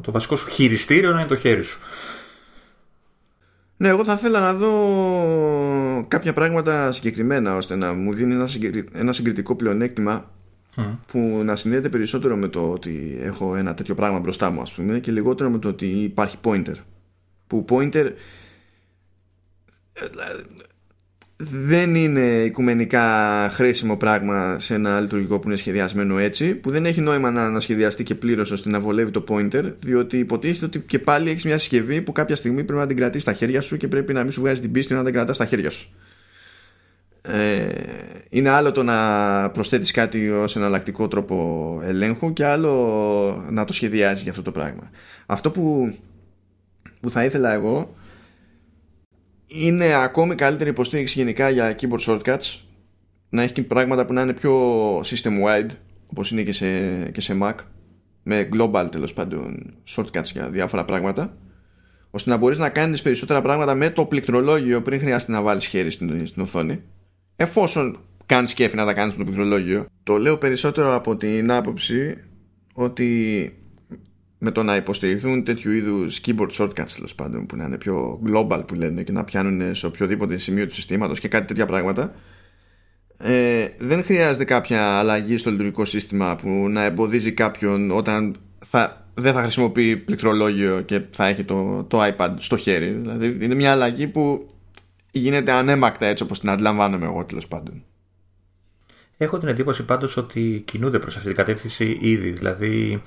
το βασικό σου χειριστήριο να είναι το χέρι σου. Ναι, εγώ θα ήθελα να δω κάποια πράγματα συγκεκριμένα ώστε να μου δίνει ένα, ένα συγκριτικό πλεονέκτημα που να συνδέεται περισσότερο με το ότι έχω ένα τέτοιο πράγμα μπροστά μου ας πούμε και λιγότερο με το ότι υπάρχει pointer που pointer δεν είναι οικουμενικά χρήσιμο πράγμα σε ένα λειτουργικό που είναι σχεδιασμένο έτσι, που δεν έχει νόημα να ανασχεδιαστεί και πλήρως ώστε να βολεύει το pointer, διότι υποτίθεται ότι και πάλι έχεις μια συσκευή που κάποια στιγμή πρέπει να την κρατήσεις στα χέρια σου και πρέπει να μην σου βγάζει την πίστη να την κρατάς στα χέρια σου. Ε, είναι άλλο το να προσθέτεις κάτι ως εναλλακτικό τρόπο ελέγχου και άλλο να το σχεδιάζεις για αυτό το πράγμα. Αυτό που, που θα ήθελα εγώ είναι ακόμη καλύτερη υποστήριξη γενικά για keyboard shortcuts. Να έχει πράγματα που να είναι πιο system wide όπως είναι και σε, και σε Mac με global τέλος πάντων shortcuts για διάφορα πράγματα ώστε να μπορείς να κάνεις περισσότερα πράγματα με το πληκτρολόγιο πριν χρειάζεται να βάλεις χέρι στην, στην οθόνη. Εφόσον κάνεις κέφι να τα κάνεις με το πληκτρολόγιο. Το λέω περισσότερο από την άποψη ότι με το να υποστηριχθούν τέτοιου είδου keyboard shortcuts τέλος πάντων που να είναι πιο global που λένε και να πιάνουν σε οποιοδήποτε σημείο του συστήματος και κάτι τέτοια πράγματα ε, δεν χρειάζεται κάποια αλλαγή στο λειτουργικό σύστημα που να εμποδίζει κάποιον όταν θα, δεν θα χρησιμοποιεί πληκτρολόγιο και θα έχει το, το iPad στο χέρι. Δηλαδή είναι μια αλλαγή που γίνεται ανέμακτα έτσι όπως την αντιλαμβάνομαι εγώ τέλος πάντων. Έχω την εντύπωση πάντως ότι κινούνται προς αυτή την κατεύθυνση ήδη. Δηλαδή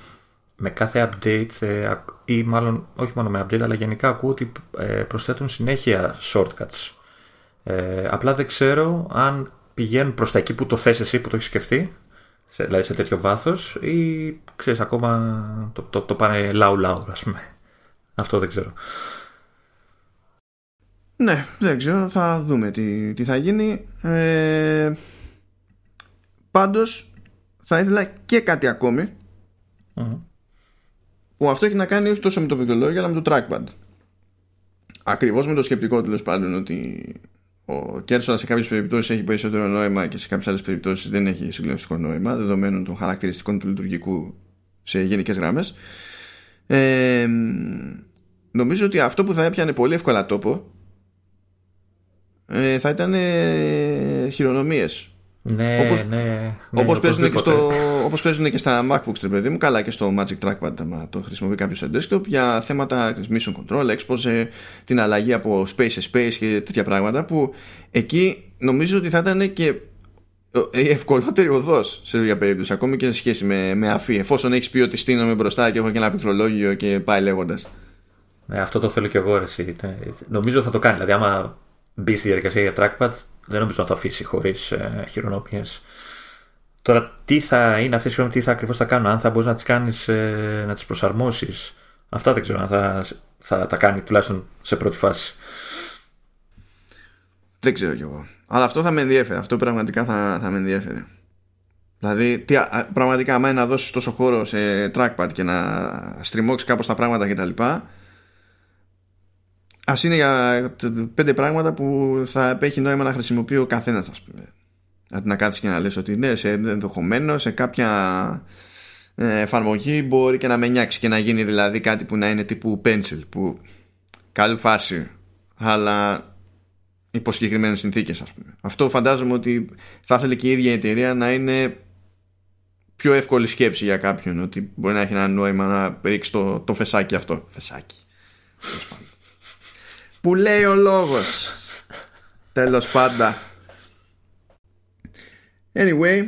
με κάθε update ε, ή μάλλον όχι μόνο με update αλλά γενικά ακούω ότι ε, προσθέτουν συνέχεια shortcuts. Ε, απλά δεν ξέρω αν πηγαίνουν προς τα εκεί που το θες εσύ που το έχεις σκεφτεί δηλαδή σε τέτοιο βάθος ή ξέρεις ακόμα το, το, το πάνε λαού λαού ας πούμε. Αυτό δεν ξέρω. Ναι, δεν ξέρω, θα δούμε τι, τι θα γίνει. Ε, πάντως θα ήθελα και κάτι που αυτό έχει να κάνει όχι τόσο με το βιντεολόγιο αλλά με το trackpad. Ακριβώς με το σκεπτικό τέλος πάντων ότι ο Κέρσονα σε κάποιες περιπτώσεις έχει περισσότερο νόημα και σε κάποιες άλλες περιπτώσεις δεν έχει συγκλονιστικό νόημα δεδομένων των χαρακτηριστικών του λειτουργικού σε γενικές γράμμε. Ε, νομίζω ότι αυτό που θα έπιανε πολύ εύκολα τόπο ε, θα ήταν ε, χειρονομίες ναι, όπως, ναι, ναι, όπως, παίζουν και στο, όπως παίζουν και στα MacBooks παιδί μου καλά και στο Magic Trackpad άμα το χρησιμοποιεί κάποιος σε desktop για θέματα mission control, expose την αλλαγή από space σε space και τέτοια πράγματα που εκεί νομίζω ότι θα ήταν και η ευκολότερη οδός σε τέτοια περίπτωση ακόμη και σε σχέση με, με αφή εφόσον έχεις πει ότι στείνομαι μπροστά και έχω και ένα πληκτρολόγιο και πάει λέγοντας. Ναι, αυτό το θέλω και εγώ εσύ. Νομίζω θα το κάνει. Δηλαδή, άμα μπει στη διαδικασία για trackpad, δεν νομίζω να το αφήσει χωρίς ε, χειρονομίες. Τώρα, τι θα είναι αυτές οι τι θα ακριβώς θα κάνουν, αν θα μπορείς να τις κάνεις, ε, να τις προσαρμόσεις. Αυτά δεν ξέρω αν θα, θα τα κάνει τουλάχιστον σε πρώτη φάση. Δεν ξέρω κι εγώ. Αλλά αυτό θα με ενδιαφέρει. Αυτό πραγματικά θα, θα με ενδιαφέρει. Δηλαδή, τι, πραγματικά, άμα είναι να δώσεις τόσο χώρο σε trackpad και να στριμώξεις κάπως τα πράγματα κτλ. Α είναι για πέντε πράγματα που θα έχει νόημα να χρησιμοποιεί ο καθένας, ας πούμε. Αντί να κάτσει και να λες ότι ναι, σε ενδεχομένως σε κάποια ε, εφαρμογή μπορεί και να με νιάξει και να γίνει δηλαδή κάτι που να είναι τύπου pencil που καλή φάση αλλά υπό συγκεκριμένες συνθήκες, ας πούμε. Αυτό φαντάζομαι ότι θα ήθελε και η ίδια η εταιρεία να είναι πιο εύκολη σκέψη για κάποιον ότι μπορεί να έχει ένα νόημα να ρίξει το, το φεσάκι αυτό. Φεσάκι που λέει ο λόγος. Τέλος πάντα. Anyway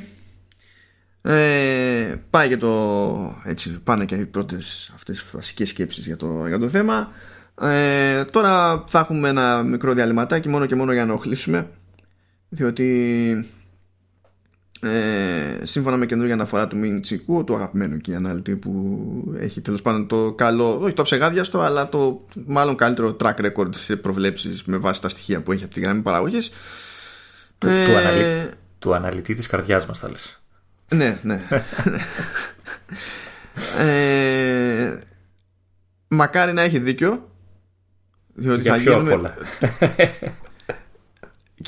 ε, πάει και το έτσι πάνε και οι πρώτες αυτές τις βασικές σκέψεις για το, για το θέμα. Ε, τώρα θα έχουμε ένα μικρό διαλυματάκι μόνο και μόνο για να οχλήσουμε διότι ε, σύμφωνα με καινούργια αναφορά του Μιν Τσικού, του αγαπημένου και ανάλυτη που έχει τέλος πάντων το καλό, όχι το ψεγάδιαστο, αλλά το μάλλον καλύτερο track record σε προβλέψεις με βάση τα στοιχεία που έχει από τη γραμμή παραγωγής. Του, ε, του, αναλυ... του αναλυτή της καρδιάς μας, θα λες. Ναι, ναι. ε, μακάρι να έχει δίκιο. Διότι για θα πιο γίνουμε... ε,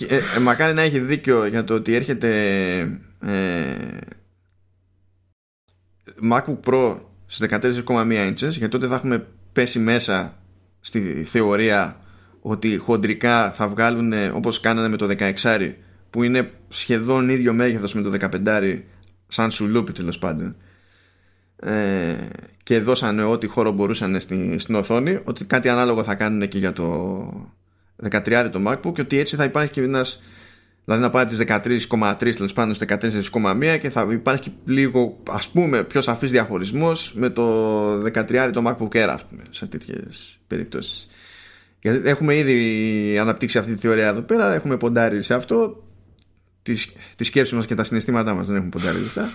ε, μακάρι να έχει δίκιο για το ότι έρχεται ε, MacBook Pro στις 14,1 inches γιατί τότε θα έχουμε πέσει μέσα στη θεωρία ότι χοντρικά θα βγάλουν όπως κάνανε με το 16 που είναι σχεδόν ίδιο μέγεθος με το 15 σαν σουλούπι τέλος πάντων. Ε, και δώσανε ό,τι χώρο μπορούσαν στην, στην οθόνη ότι κάτι ανάλογο θα κάνουν και για το 13 το MacBook και ότι έτσι θα υπάρχει και ένας Δηλαδή να πάει από τις 13,3 τέλος πάντων στις 14,1 και θα υπάρχει λίγο ας πούμε πιο σαφής διαχωρισμός με το 13 το MacBook Air, ας πούμε, σε τέτοιες περιπτώσεις. Γιατί έχουμε ήδη αναπτύξει αυτή τη θεωρία εδώ πέρα, έχουμε ποντάρει σε αυτό. Τη, τη σκέψη μας και τα συναισθήματά μας δεν έχουμε ποντάρει αυτά.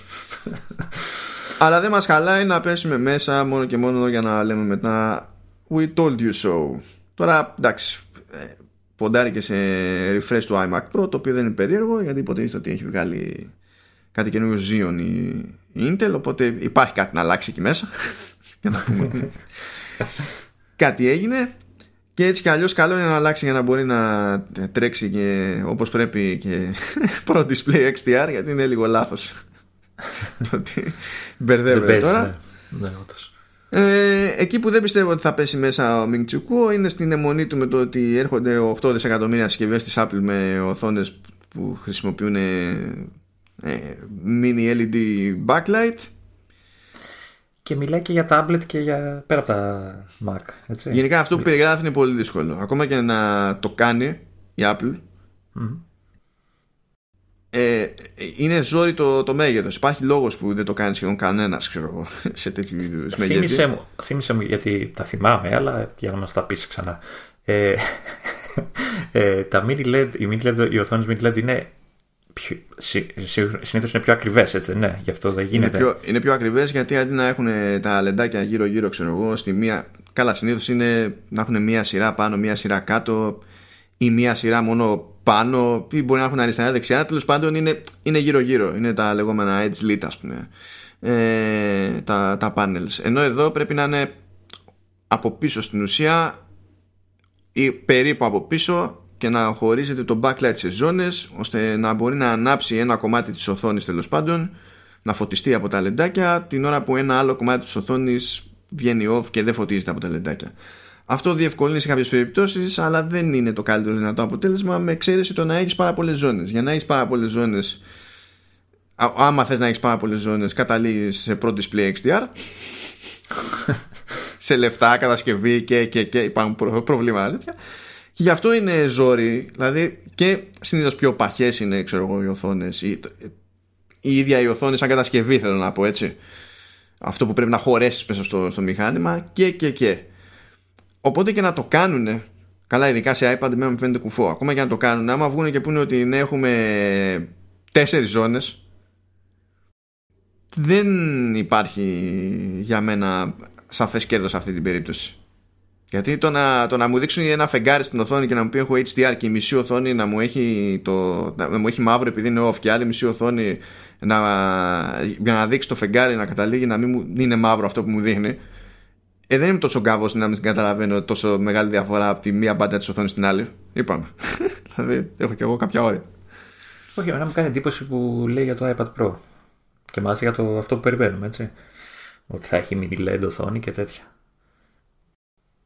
Αλλά δεν μας χαλάει να πέσουμε μέσα μόνο και μόνο για να λέμε μετά We told you so. Τώρα εντάξει, ποντάρει και σε refresh του iMac Pro το οποίο δεν είναι περίεργο γιατί υποτίθεται ότι έχει βγάλει κάτι καινούριο Xeon η, Intel οπότε υπάρχει κάτι να αλλάξει εκεί μέσα. Για να πούμε. Κάτι έγινε και έτσι κι αλλιώς καλό είναι να αλλάξει για να μπορεί να τρέξει και όπως πρέπει και Pro Display XDR γιατί είναι λίγο λάθος το ότι μπερδεύεται τώρα. ναι. Ναι, Ε, εκεί που δεν πιστεύω ότι θα πέσει μέσα ο Ming Chiu είναι στην αιμονή του με το ότι έρχονται 8 δισεκατομμύρια συσκευές της Apple με οθόνες που χρησιμοποιούν ε, mini LED backlight και μιλάει και για tablet και για πέρα από τα Mac. Έτσι. Γενικά αυτό που περιγράφει είναι πολύ δύσκολο. Ακόμα και να το κάνει η Apple. Ε, είναι ζόρι το, το μέγεθος. Υπάρχει λόγος που δεν το κάνει σχεδόν κανένας σε τέτοιου είδους μέγεθο. Θύμησε μου, θύμισε μου γιατί τα θυμάμαι, αλλά για να μας τα πεις ξανά. Ε, ε, τα mini LED, οι, mini LED, οι οθόνες mini LED είναι συνήθως είναι πιο ακριβές, έτσι ναι, γι' αυτό δεν γίνεται. Είναι πιο, είναι πιο ακριβές γιατί αντί να έχουν τα λεντάκια γύρω-γύρω, ξέρω εγώ, στη μία. Καλά, συνήθως είναι να έχουν μία σειρά πάνω, μία σειρά κάτω ή μία σειρά μόνο πάνω, ή μπορεί να έχουν αριστερά-δεξιά. Τέλος πάντων είναι, είναι γύρω-γύρω. Είναι τα λεγόμενα edge lit, ας πούμε. Ε, τα, τα panels. Ενώ εδώ πρέπει να είναι από πίσω στην ουσία ή περίπου από πίσω και να χωρίζεται το backlight σε ζώνες ώστε να μπορεί να ανάψει ένα κομμάτι της οθόνης τέλος πάντων να φωτιστεί από τα λεντάκια την ώρα που ένα άλλο κομμάτι της οθόνης βγαίνει off και δεν φωτίζεται από τα λεντάκια. Αυτό διευκολύνει σε κάποιες περιπτώσεις, αλλά δεν είναι το καλύτερο δυνατό αποτέλεσμα με εξαίρεση το να έχεις πάρα πολλές ζώνες. Για να έχεις πάρα πολλές ζώνες, άμα θες να έχεις πάρα πολλές ζώνες, καταλήγεις σε pro display XDR. σε λεφτά, κατασκευή και, και, και υπάρχουν προβλήματα τέτοια. Και γι' αυτό είναι ζόρι, δηλαδή και συνήθως πιο παχές είναι ξέρω εγώ, οι οθόνες. Η, η ίδια η οθόνη σαν κατασκευή θέλω να πω έτσι. Αυτό που πρέπει να χωρέσεις πίσω στο, στο μηχάνημα και και και. Οπότε και να το κάνουν Καλά, ειδικά σε iPad με φαίνεται κουφό. Ακόμα και να το κάνουν, άμα βγουν και πούνε ότι ναι, έχουμε τέσσερις ζώνες, δεν υπάρχει για μένα σαφές κέρδος σε αυτή την περίπτωση. Γιατί το να, το να μου δείξουν ένα φεγγάρι στην οθόνη και να μου πει έχω HDR και η μισή οθόνη να μου έχει, το, να μου έχει μαύρο επειδή είναι off και άλλη μισή οθόνη να, για να δείξει το φεγγάρι να καταλήγει να μην μου είναι μαύρο αυτό που μου δείχνει. Ε, δεν είμαι τόσο γκάβος να μην καταλαβαίνω τόσο μεγάλη διαφορά από τη μία μπάντα της οθόνης στην άλλη. Είπαμε. δηλαδή έχω κι εγώ κάποια όρια. Όχι, εμένα μου κάνει εντύπωση που λέει για το iPad Pro. Και μάλιστα για το, αυτό που περιμένουμε, έτσι. Ότι θα έχει mini LED οθόνη και τέτοια.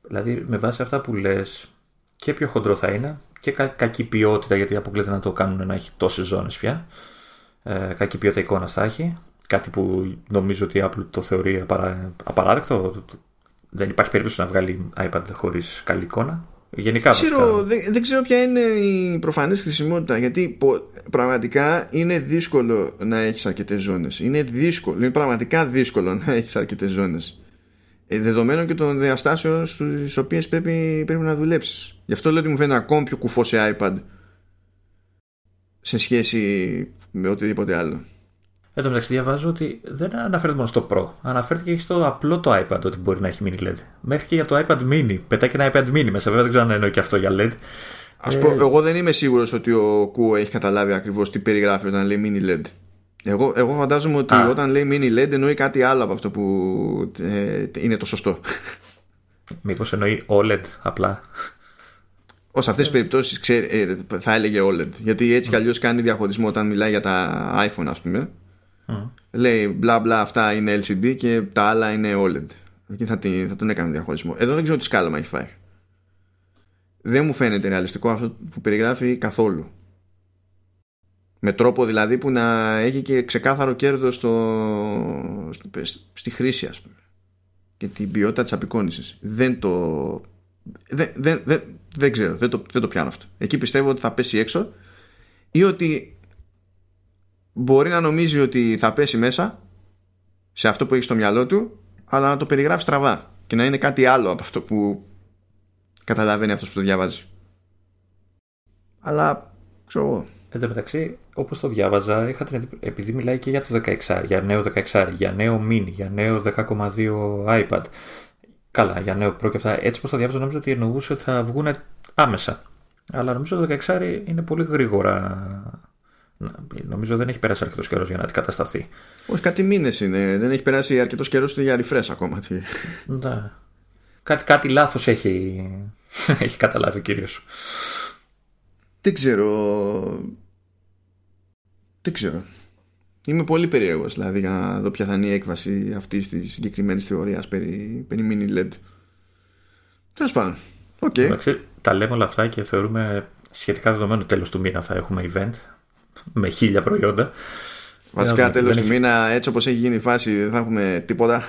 Δηλαδή με βάση αυτά που λες και πιο χοντρό θα είναι και κα, κακή ποιότητα γιατί αποκλείται να το κάνουν να έχει τόσες ζώνες πια. Ε, κακή ποιότητα εικόνας θα έχει. Κάτι που νομίζω ότι η Apple το θεωρεί απαρά, απαράδεκτο. Δεν υπάρχει περίπτωση να βγάλει iPad χωρίς καλή εικόνα. Γενικά ξέρω, δεν, δεν, ξέρω ποια είναι η προφανής χρησιμότητα γιατί πραγματικά είναι δύσκολο να έχεις αρκετές ζώνες είναι δύσκολο, είναι πραγματικά δύσκολο να έχεις αρκετές ζώνες ε, δεδομένων και των διαστάσεων στις οποίες πρέπει, πρέπει να δουλέψεις. Γι' αυτό λέω ότι μου φαίνεται ακόμη πιο κουφό σε iPad σε σχέση με οτιδήποτε άλλο. Εν τω μεταξύ διαβάζω ότι δεν αναφέρεται μόνο στο Pro. Αναφέρεται και στο απλό το iPad ότι μπορεί να έχει mini LED. Μέχρι και για το iPad mini. Πετάει και ένα iPad mini μέσα. Βέβαια δεν ξέρω αν εννοεί και αυτό για LED. Ας ε... πω, εγώ δεν είμαι σίγουρος ότι ο Κουό έχει καταλάβει ακριβώς τι περιγράφει όταν λέει mini LED. Εγώ, εγώ φαντάζομαι ότι όταν λέει mini LED εννοεί κάτι άλλο από αυτό που ε, είναι το σωστό. Μήπως εννοεί OLED απλά. Ω αυτές τις περιπτώσεις ε, θα έλεγε OLED. Γιατί έτσι κι αλλιώς κάνει διαχωρισμό όταν μιλάει για τα iPhone, ας πούμε. Λέει μπλα μπλα αυτά είναι LCD και τα άλλα είναι OLED. Εκεί θα, θα τον έκανε διαχωρισμό. Εδώ δεν ξέρω τι σκάλαμα έχει φάει. Δεν μου φαίνεται ρεαλιστικό αυτό που περιγράφει καθόλου. Με τρόπο δηλαδή που να έχει και ξεκάθαρο κέρδος στο, στη χρήση ας πούμε και την ποιότητα της απεικόνησης. Δεν το... Δεν, δεν, δεν, δεν ξέρω, δεν το, δεν το πιάνω αυτό. Εκεί πιστεύω ότι θα πέσει έξω ή ότι μπορεί να νομίζει ότι θα πέσει μέσα σε αυτό που έχει στο μυαλό του αλλά να το περιγράφει στραβά και να είναι κάτι άλλο από αυτό που καταλαβαίνει αυτός που το διαβάζει. Αλλά ξέρω εγώ Εν τω μεταξύ, όπως το διάβαζα, είχα την επειδή μιλάει και για το 16, για νέο 16, για νέο mini, για νέο 10,2 iPad. Καλά, για νέο Pro και αυτά. Έτσι όπως το διάβαζα, νόμιζα ότι εννοούσε ότι θα βγουν άμεσα. Αλλά νομίζω το 16 είναι πολύ γρήγορα. Νομίζω δεν έχει περάσει αρκετός καιρός για να αντικατασταθεί. Όχι, κάτι μήνες είναι. Δεν έχει περάσει αρκετός καιρός για refresh ακόμα. Ναι. Κάτι, κάτι λάθος έχει, έχει καταλάβει ο κύριος. Δεν ξέρω δεν ξέρω. Είμαι πολύ περίεργος δηλαδή για να δω ποια θα είναι η έκβαση αυτή τη συγκεκριμένη θεωρία περί, περί mini LED. Τέλος πάντων. Okay. τα λέμε όλα αυτά και θεωρούμε σχετικά δεδομένο τέλος του μήνα θα έχουμε event με χίλια προϊόντα. Βασικά τέλος του μήνα έτσι όπως έχει γίνει η φάση δεν θα έχουμε τίποτα.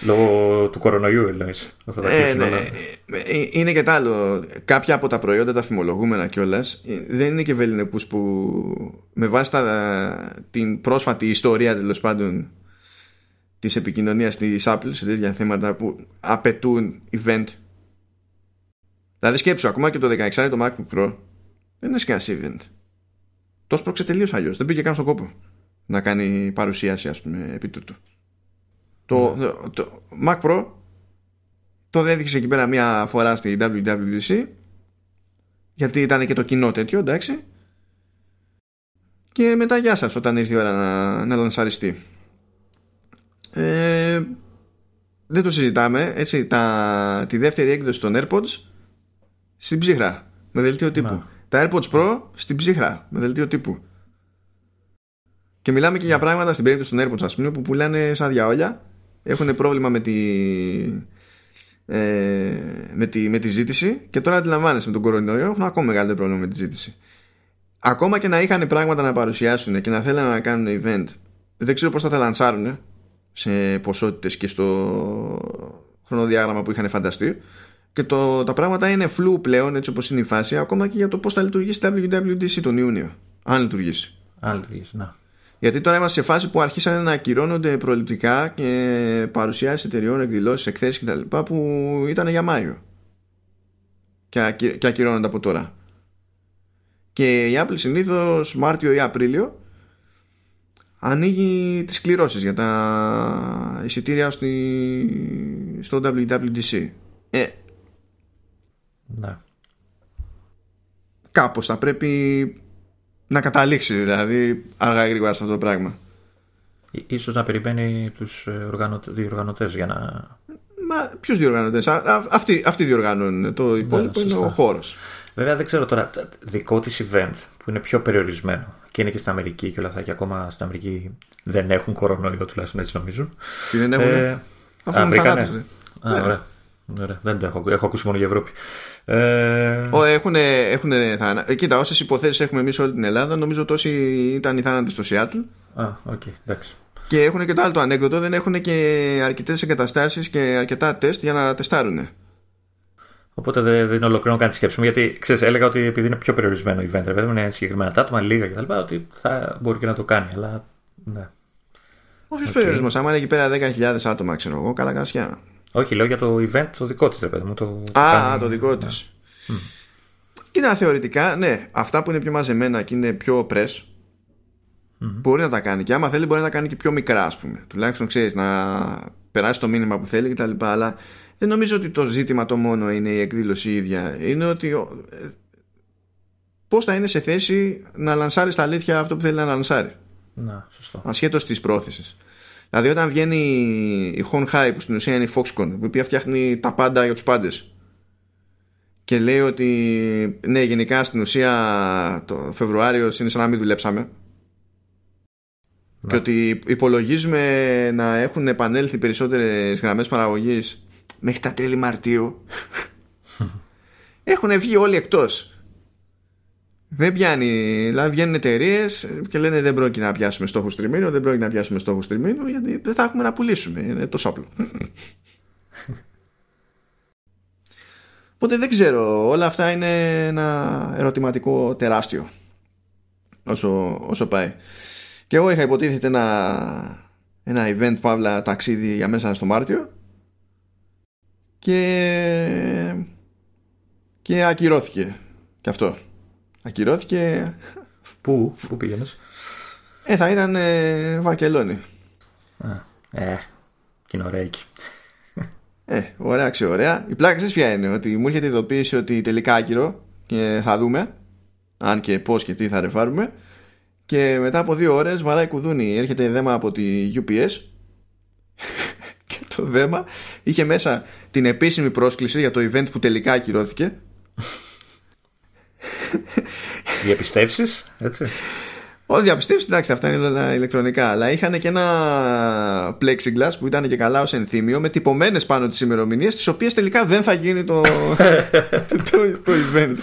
Λόγω του κορονοϊού εννοείς. Ε, ναι. Ε, ε, είναι και τ' άλλο. Κάποια από τα προϊόντα τα φημολογούμενα κιόλας δεν είναι και βεληνικούς που με βάση τα, την πρόσφατη ιστορία τέλος πάντων της επικοινωνίας της Apple σε τέτοια θέματα που απαιτούν event Δηλαδή σκέψου, ακόμα και το 16 το MacBook Pro δεν είναι κανένα event. Το σπρώξε τελείως αλλιώς. Δεν πήγε καν στον κόπο να κάνει παρουσίαση, ας πούμε, επί τούτου. Το, ναι. το, Mac Pro το έδειξε εκεί πέρα μία φορά στη WWDC γιατί ήταν και το κοινό τέτοιο, εντάξει. Και μετά γεια σας όταν ήρθε η ώρα να, να λανσαριστεί. Ε, δεν το συζητάμε. Έτσι, τα, τη δεύτερη έκδοση των AirPods στην ψύχρα με δελτίο τύπου. Να. Τα AirPods Pro στην ψύχρα με δελτίο τύπου. Και μιλάμε και για πράγματα στην περίπτωση των AirPods, ας πούμε, που πουλάνε σαν διαόλια. Έχουν πρόβλημα με τη, ε, με, τη, με τη ζήτηση και τώρα αντιλαμβάνεσαι με τον κορονοϊό έχουν ακόμα μεγαλύτερο πρόβλημα με τη ζήτηση. Ακόμα και να είχαν πράγματα να παρουσιάσουν και να θέλουν να κάνουν event, δεν ξέρω πώς θα τα λανσάρουν σε ποσότητες και στο χρονοδιάγραμμα που είχαν φανταστεί και το, τα πράγματα είναι φλού πλέον έτσι όπως είναι η φάση ακόμα και για το πώς θα λειτουργήσει WWDC τον Ιούνιο αν λειτουργήσει αν λειτουργήσει, ναι. Γιατί τώρα είμαστε σε φάση που αρχίσαν να ακυρώνονται προληπτικά και παρουσιάσεις εταιριών, εκδηλώσεις, εκθέσεις κτλ. που ήταν για Μάιο. Και, και ακυρώνονται από τώρα. Και η Apple συνήθως Μάρτιο ή Απρίλιο ανοίγει τις κληρώσεις για τα εισιτήρια στη, στο WWDC. Ε, ναι. Κάπως θα πρέπει να καταλήξεις δηλαδή αργά ή γρήγορα σε αυτό το πράγμα. Ίσως να περιμένει τους ε, διοργανωτές για να... Μα ποιους διοργανωτές, αυτοί, αυτοί διοργανώνουν, το υπόλοιπο είναι ο χώρος. Βέβαια δεν ξέρω τώρα, δικό της event που είναι πιο περιορισμένο και είναι και στην Αμερική και όλα αυτά και ακόμα στην Αμερική δεν έχουν κορονοϊό τουλάχιστον έτσι νομίζουν. Τι δεν έχουν, ε, αφού είναι θανάτους. Ωραία. Ωραία. Δεν το έχω, έχω ακούσει μόνο για Ευρώπη. Ε... Έχουν, έχουν θάνα... Κοίτα, όσες υποθέσεις έχουμε εμείς όλη την Ελλάδα, νομίζω τόσοι ήταν οι θάνατοι στο Σιάτλ. Α, οκ, okay, εντάξει. Και έχουν και το άλλο το ανέκδοτο, δεν έχουν και αρκετές εγκαταστάσεις και αρκετά τεστ για να τεστάρουν. Οπότε δεν, δεν ολοκληρώνω καν τη σκέψη μου, γιατί ξέρεις, έλεγα ότι επειδή είναι πιο περιορισμένο event, βέβαια, είναι συγκεκριμένα τα άτομα, λίγα κτλ., ότι θα μπορεί και να το κάνει. Αλλά ναι. Όχι okay. περιορισμός, άμα είναι εκεί πέρα 10.000 άτομα, ξέρω εγώ, καλά κασιά. Όχι, λέω για το event το δικό της, ρε μου. Το, Α, το δικό της. Mm. Κοίτα, θεωρητικά, ναι, αυτά που είναι πιο μαζεμένα και είναι πιο press, μπορεί να τα κάνει. Και άμα θέλει, μπορεί να τα κάνει και πιο μικρά, ας πούμε. Τουλάχιστον ξέρεις να περάσει το μήνυμα που θέλει κτλ. Αλλά δεν νομίζω ότι το ζήτημα το μόνο είναι η εκδήλωση ίδια. Είναι ότι ε, πώς θα είναι σε θέση να λανσάρει στα αλήθεια αυτό που θέλει να λανσάρει. Να, σωστό. Ασχέτως της πρόθεσης. Δηλαδή όταν βγαίνει η Honhai που στην ουσία είναι η Foxconn η οποία φτιάχνει τα πάντα για τους πάντες και λέει ότι ναι γενικά στην ουσία το Φεβρουάριο είναι σαν να μην δουλέψαμε και ναι. ότι υπολογίζουμε να έχουν επανέλθει περισσότερες γραμμές παραγωγής μέχρι τα τέλη Μαρτίου έχουν βγει όλοι εκτός δεν πιάνει. Δηλαδή βγαίνουν εταιρείες και λένε δεν πρόκειται να πιάσουμε στόχο τριμήνου, δεν πρόκειται να πιάσουμε στόχο τριμήνου, γιατί δεν θα έχουμε να πουλήσουμε. Είναι τόσο απλό. Οπότε δεν ξέρω. Όλα αυτά είναι ένα ερωτηματικό τεράστιο. Όσο, όσο πάει. Και εγώ είχα υποτίθεται ένα, ένα event παύλα ταξίδι για μέσα στο Μάρτιο και και ακυρώθηκε και αυτό ακυρώθηκε. Πού, πού πήγαινες; Ε, θα ήταν ε, Βαρκελόνη. Α, ε, και είναι ωραία εκεί. Ε, ωραία, ωραία. Η πλάκα σας ποια είναι, ότι μου έρχεται ειδοποίηση ότι τελικά άκυρο και θα δούμε αν και πώς και τι θα ρεφάρουμε και μετά από δύο ώρες βαράει κουδούνι έρχεται δέμα από τη UPS και το δέμα είχε μέσα την επίσημη πρόσκληση για το event που τελικά ακυρώθηκε Διαπιστεύσεις, έτσι. Όχι, διαπιστεύσεις, εντάξει, αυτά είναι όλα ηλεκτρονικά. Αλλά είχαν και ένα plexiglass που ήταν και καλά ως ενθύμιο με τυπωμένες πάνω τις ημερομηνίες, τις οποίες τελικά δεν θα γίνει το, το, το, event.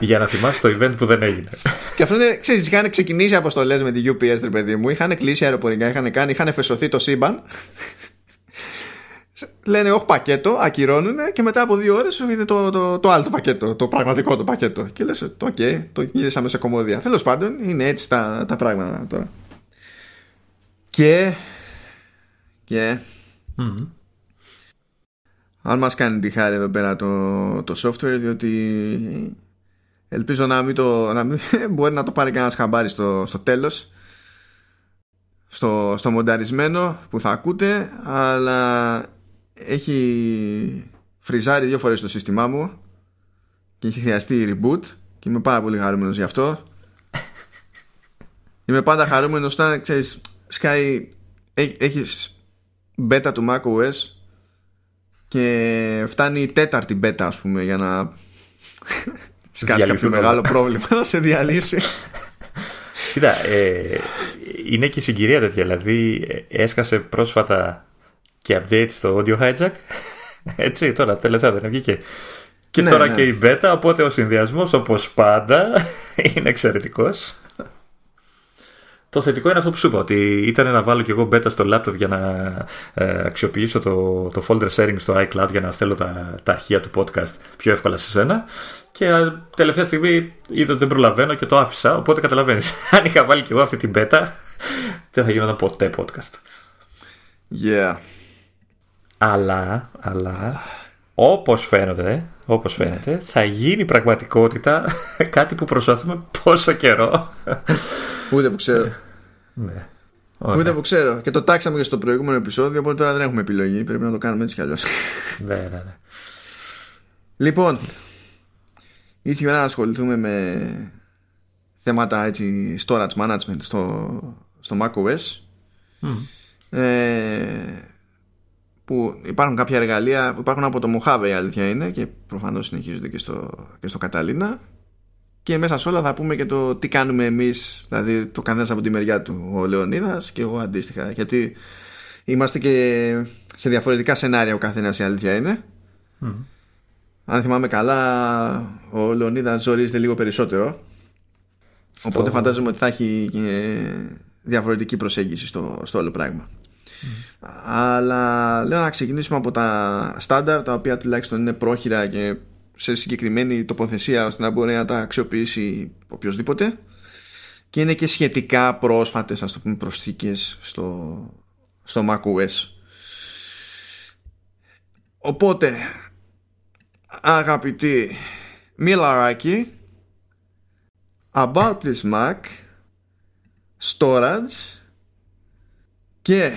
Για να θυμάσαι το event που δεν έγινε. και αυτό είναι, ξέρεις, είχαν ξεκινήσει αποστολές με τη UPS, ρε παιδί μου, είχαν κλείσει αεροπορικά, είχαν κάνει, είχαν φεσωθεί το σύμπαν λένε όχι πακέτο, ακυρώνουν και μετά από δύο ώρες είναι το, το, το άλλο το πακέτο, το πραγματικό το πακέτο. Και λες, οκ, okay, το γύρισαμε σε κωμωδία. Τέλος πάντων, είναι έτσι τα, τα πράγματα τώρα. Και. Και. Mm-hmm. Αν μας κάνει τη χάρη εδώ πέρα το, το software, διότι ελπίζω να μην, το, να μην μπορεί να το πάρει κανένας χαμπάρι στο, στο τέλος στο, στο μονταρισμένο που θα ακούτε αλλά έχει φριζάρει δύο φορές το σύστημά μου και έχει χρειαστεί reboot και είμαι πάρα πολύ χαρούμενος γι' αυτό είμαι πάντα χαρούμενος όταν ξέρεις Sky έχει beta του macOS και φτάνει η τέταρτη beta ας πούμε για να σκάσει κάποιο μεγάλο πρόβλημα να σε διαλύσει Κοίτα, ε, είναι και συγκυρία τέτοια. Δηλαδή, έσκασε πρόσφατα και update στο audio hijack. Έτσι, τώρα τελευταία δεν βγήκε. Και ναι, τώρα ναι. και η beta, οπότε ο συνδυασμός όπως πάντα είναι εξαιρετικός. Το θετικό είναι αυτό που σου είπα, ότι ήταν να βάλω και εγώ beta στο laptop για να ε, αξιοποιήσω το, το folder sharing στο iCloud για να στέλνω τα, τα αρχεία του podcast πιο εύκολα σε σένα. Και ε, τελευταία στιγμή είδα ότι δεν προλαβαίνω και το άφησα. Οπότε καταλαβαίνεις. Αν είχα βάλει και εγώ αυτή την beta, δεν θα γινόταν ποτέ podcast. Yeah. Αλλά, αλλά όπως φαίνεται, όπως φαίνεται θα γίνει πραγματικότητα κάτι που προσπαθούμε πόσο καιρό. Ούτε που ξέρω. ναι. Ούτε που ξέρω. Και το τάξαμε και στο προηγούμενο επεισόδιο, οπότε τώρα δεν έχουμε επιλογή. Πρέπει να το κάνουμε έτσι κι αλλιώς. ναι, ναι, ναι. Λοιπόν, ήρθε η ώρα να ασχοληθούμε με θέματα έτσι storage management στο, στο macOS. Mm. Ε, που υπάρχουν κάποια εργαλεία που υπάρχουν από το Mojave η αλήθεια είναι και προφανώς συνεχίζονται και στο, και στο Catalina. Και μέσα σε όλα θα πούμε και το τι κάνουμε εμείς δηλαδή το καθένας από τη μεριά του ο Λεωνίδας και εγώ αντίστοιχα. Γιατί είμαστε και σε διαφορετικά σενάρια ο καθένας η αλήθεια είναι. Αν θυμάμαι καλά ο Λεωνίδας ζορίζεται λίγο περισσότερο. Οπότε φαντάζομαι ότι θα έχει διαφορετική προσέγγιση στο, στο όλο πράγμα αλλά λέω να ξεκινήσουμε από τα στάνταρ τα οποία τουλάχιστον είναι πρόχειρα και σε συγκεκριμένη τοποθεσία ώστε να μπορεί να τα αξιοποιήσει οποιοδήποτε και είναι και σχετικά πρόσφατες ας το πούμε προσθήκες στο, στο macOS. Οπότε αγαπητοί μιλαράκι about this Mac storage και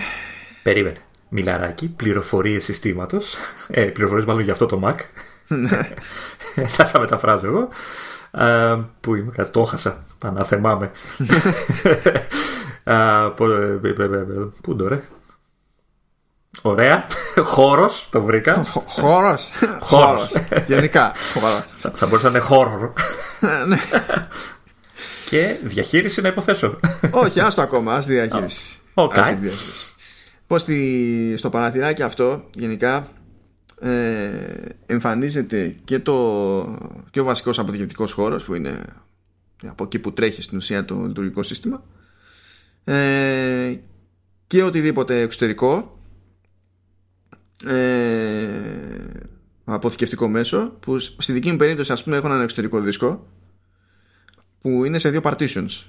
Περίμενε. Μιλαράκι, πληροφορίες συστήματος. Ε, πληροφορίες μάλλον για αυτό το Mac. Ναι. Θα τα μεταφράζω εγώ. πού είμαι, κάτι το έχασα. Παναθεμάμαι. Πού το ρε; Ωραία. Χώρος, το βρήκα. Χώρος. Χώρος. Γενικά. Θα μπορούσε να είναι χώρο. Ναι. Και διαχείριση να υποθέσω. Όχι, άστο ακόμα. Α διαχείριση. Okay. Πως στο Παναθηνάκι αυτό γενικά ε, εμφανίζεται και, το, και ο βασικός αποδιοκτικός χώρος που είναι από εκεί που τρέχει στην ουσία το λειτουργικό σύστημα ε, και οτιδήποτε εξωτερικό ε, αποθηκευτικό μέσο που στη δική μου περίπτωση ας πούμε έχω έναν εξωτερικό δίσκο που είναι σε δύο partitions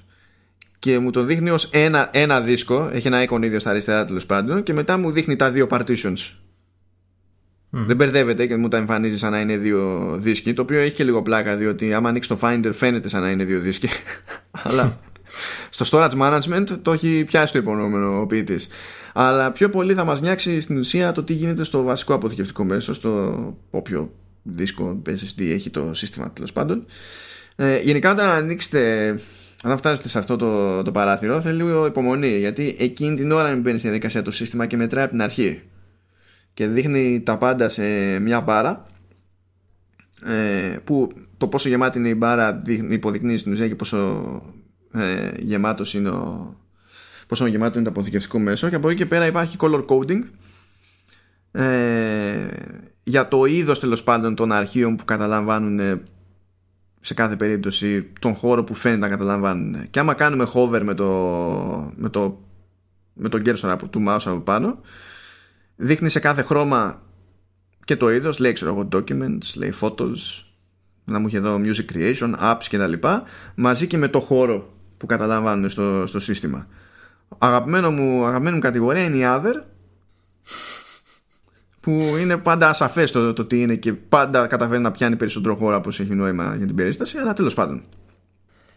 και μου το δείχνει ως ένα, ένα δίσκο. Έχει ένα εικόν ίδιο στα αριστερά τέλος πάντων. Και μετά μου δείχνει τα δύο partitions. Δεν μπερδεύεται και μου τα εμφανίζει σαν να είναι δύο δίσκοι το οποίο έχει και λίγο πλάκα διότι άμα ανοίξει το Finder φαίνεται σαν να είναι δύο δίσκοι. Αλλά στο storage management το έχει πιάσει το υπονοούμενο ο ποιητής. αλλά πιο πολύ θα μας νιάξει στην ουσία το τι γίνεται στο βασικό αποθηκευτικό μέσο στο όποιο δίσκο SSD έχει το σύστημα τέλος πάντων. Ε, γενικά όταν ανοίξετε όταν φτάσετε σε αυτό το, το παράθυρο θέλει λίγο υπομονή γιατί εκείνη την ώρα μπαίνεις στη διαδικασία το σύστημα και μετράει από την αρχή. Και δείχνει τα πάντα σε μια μπάρα ε, που το πόσο γεμάτη είναι η μπάρα υποδεικνύει στην ουσία και πόσο ε, γεμάτος είναι ο, πόσο γεμάτο είναι το αποθηκευτικό μέσο. Και από εκεί και πέρα υπάρχει color coding ε, για το είδος τέλος πάντων των αρχείων που καταλαμβάνουν ε, σε κάθε περίπτωση τον χώρο που φαίνεται να καταλαμβάνουν. Και άμα κάνουμε hover με το, με το, με τον cursor από του mouse από πάνω δείχνει σε κάθε χρώμα και το είδος λέει ξέρω εγώ documents, λέει photos να μου είχε εδώ music creation, apps και τα λοιπά μαζί και με το χώρο που καταλαμβάνουν στο, στο σύστημα. Αγαπημένο μου, αγαπημένη μου κατηγορία είναι η other που είναι πάντα ασαφές το, το τι είναι και πάντα καταφέρει να πιάνει περισσότερο χώρο από όσο έχει νόημα για την περίσταση αλλά τέλος πάντων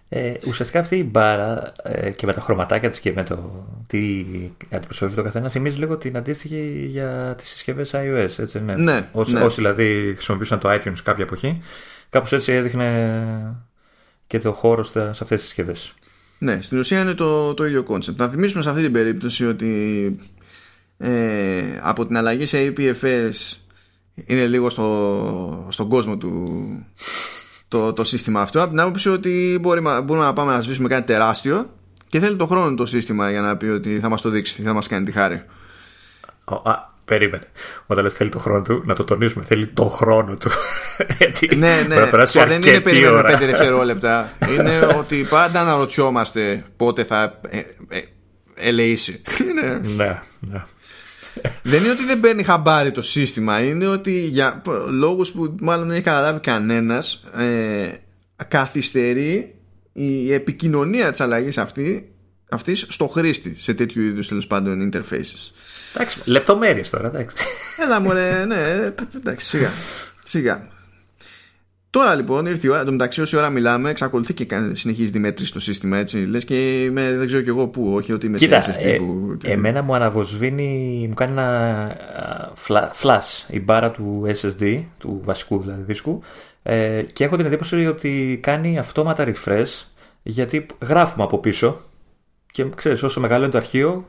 ε, ουσιαστικά αυτή η μπάρα ε, και με τα χρωματάκια της και με το τι αντιπροσωπεύει το καθένα θυμίζει λίγο την αντίστοιχη για τις συσκευές iOS έτσι ναι, ναι, όσοι, ναι. όσοι δηλαδή χρησιμοποιούσαν το iTunes κάποια εποχή κάπως έτσι έδειχνε και το χώρο στα, σε αυτές τις συσκευές ναι, στην ουσία είναι το, το ίδιο concept. Να θυμίσουμε σε αυτή την περίπτωση ότι ε, από την αλλαγή σε APFS είναι λίγο στο, στον κόσμο του το, το σύστημα αυτό. Από την άποψη ότι μπορεί, μπορούμε να πάμε να σβήσουμε κάτι τεράστιο και θέλει το χρόνο το σύστημα για να πει ότι θα μας το δείξει, θα μας κάνει τη χάρη. Α, περίμενε. Όταν λες θέλει το χρόνο του, να το τονίσουμε. Θέλει το χρόνο του. ναι, ναι. δεν είναι περίμενε 5 δευτερόλεπτα. είναι ότι πάντα αναρωτιόμαστε πότε θα ε, ε, ελεήσει. ναι, ναι. Δεν είναι ότι δεν παίρνει χαμπάρι το σύστημα Είναι ότι για λόγους που μάλλον δεν έχει καταλάβει κανένας ε, Καθυστερεί η επικοινωνία της αλλαγής αυτή αυτής στο χρήστη σε τέτοιου είδους τέλος πάντων interfaces. Εντάξει, λεπτομέρειες τώρα, εντάξει. Έλα μωρέ, ναι, εντάξει, σιγά. Σιγά. Τώρα λοιπόν ήρθε η ώρα, μεταξύ όση ώρα μιλάμε, εξακολουθεί και συνεχίζει τη μέτρηση στο σύστημα έτσι. Λες και είμαι, δεν ξέρω κι εγώ πού, όχι ότι είμαι Κοίτα, σε ε, που... Εμένα μου αναβοσβήνει, μου κάνει ένα flash η μπάρα του SSD, του βασικού δηλαδή δίσκου, ε, και έχω την εντύπωση ότι κάνει αυτόματα refresh γιατί γράφουμε από πίσω και ξέρεις όσο μεγαλώνει το αρχείο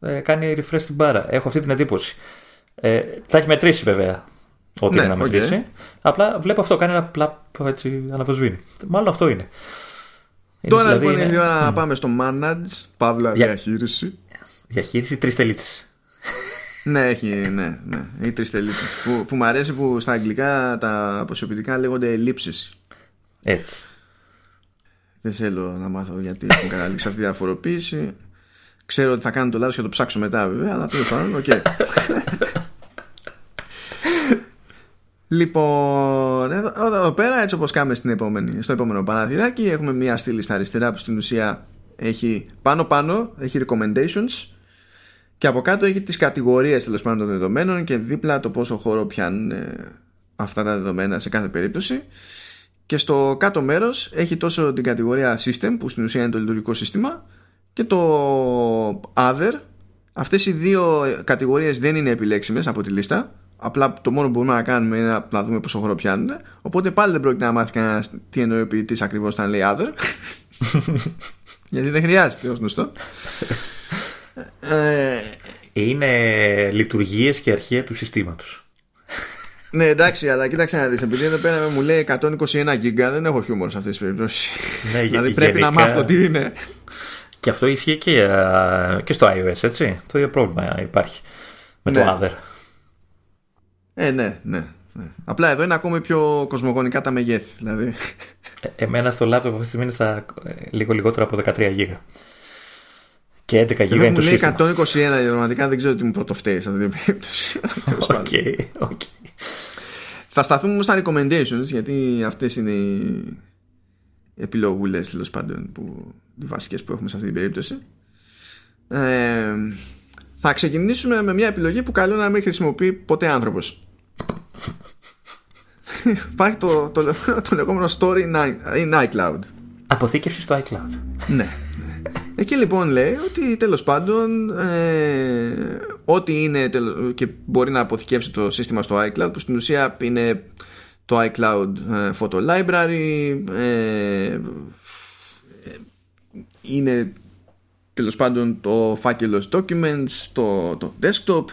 ε, κάνει refresh την μπάρα. Έχω αυτή την εντύπωση. Ε, τα έχει μετρήσει βέβαια ό,τι ναι, είναι να μετρήσει. Απλά βλέπω αυτό, κάνει ένα πλαπ έτσι αναβοσβήνει. Μάλλον αυτό είναι. Τώρα δηλαδή λοιπόν είναι η ώρα να πάμε στο manage, παύλα Για... διαχείριση. Διαχείριση τρεις τελίτσε. ναι, έχει, ναι, ναι, έχει τρεις τελίτσε. που, που μου αρέσει που στα αγγλικά τα αποσωπητικά λέγονται ελλείψεις. Έτσι. Δεν θέλω να μάθω γιατί έχουν καταλήξει αυτή τη διαφοροποίηση. Ξέρω ότι θα κάνω το λάθος και θα το ψάξω μετά βέβαια, αλλά τέλος πάντων, οκ. Λοιπόν, εδώ, εδώ πέρα έτσι όπως κάνουμε στην επόμενη, στο επόμενο παραθυράκι έχουμε μια στήλη στα αριστερά που στην ουσία έχει πάνω πάνω, έχει recommendations. Και από κάτω έχει τις κατηγορίες τέλος πάντων των δεδομένων και δίπλα το πόσο χώρο πιάνουν ε, αυτά τα δεδομένα σε κάθε περίπτωση. Και στο κάτω μέρος έχει τόσο την κατηγορία system που στην ουσία είναι το λειτουργικό σύστημα και το other. Αυτές οι δύο κατηγορίες δεν είναι επιλέξιμες από τη λίστα Απλά το μόνο που μπορούμε να κάνουμε είναι να δούμε πόσο χρόνο πιάνουν. Οπότε πάλι δεν πρόκειται να μάθει κανένας τι εννοεί ο ποιητής ακριβώς όταν λέει other. Γιατί δεν χρειάζεται ως γνωστό. Ε, είναι λειτουργίες και αρχεία του συστήματος. Ναι, εντάξει, αλλά κοίταξε να δεις. Επειδή εδώ πέρα μου λέει 121 γίγκα, δεν έχω χιούμορ σε αυτές τις περιπτώσεις. Ναι, δηλαδή πρέπει να μάθω τι είναι. Και αυτό ισχύει και, και στο iOS, έτσι. Το ίδιο πρόβλημα υπάρχει με το ναι. other. Ε, ναι, ναι, ναι. Απλά εδώ είναι ακόμη πιο κοσμογονικά τα μεγέθη. Δηλαδή. Ε, εμένα στο laptop αυτή τη στιγμή είναι στα ε, λίγο λιγότερο από 13 γίγα. Και 11 γίγα είναι το σύστημα. 121 πραγματικά δεν ξέρω τι μου πρωτοφταίει σε αυτή την περίπτωση. okay, okay. Θα σταθούμε στα recommendations γιατί αυτές είναι οι επιλογούλες τέλος πάντων που, οι βασικές που έχουμε σε αυτή την περίπτωση. Ε, θα ξεκινήσουμε με μια επιλογή που καλό να μην χρησιμοποιεί ποτέ άνθρωπος. Υπάρχει το, το, το, λεγόμενο story in iCloud. Αποθήκευση στο iCloud. ναι. Εκεί λοιπόν λέει ότι τέλος πάντων ε, ό,τι είναι και μπορεί να αποθηκεύσει το σύστημα στο iCloud που στην ουσία είναι το iCloud ε, Photo Library ε, είναι τέλος πάντων το φάκελος documents, το, το desktop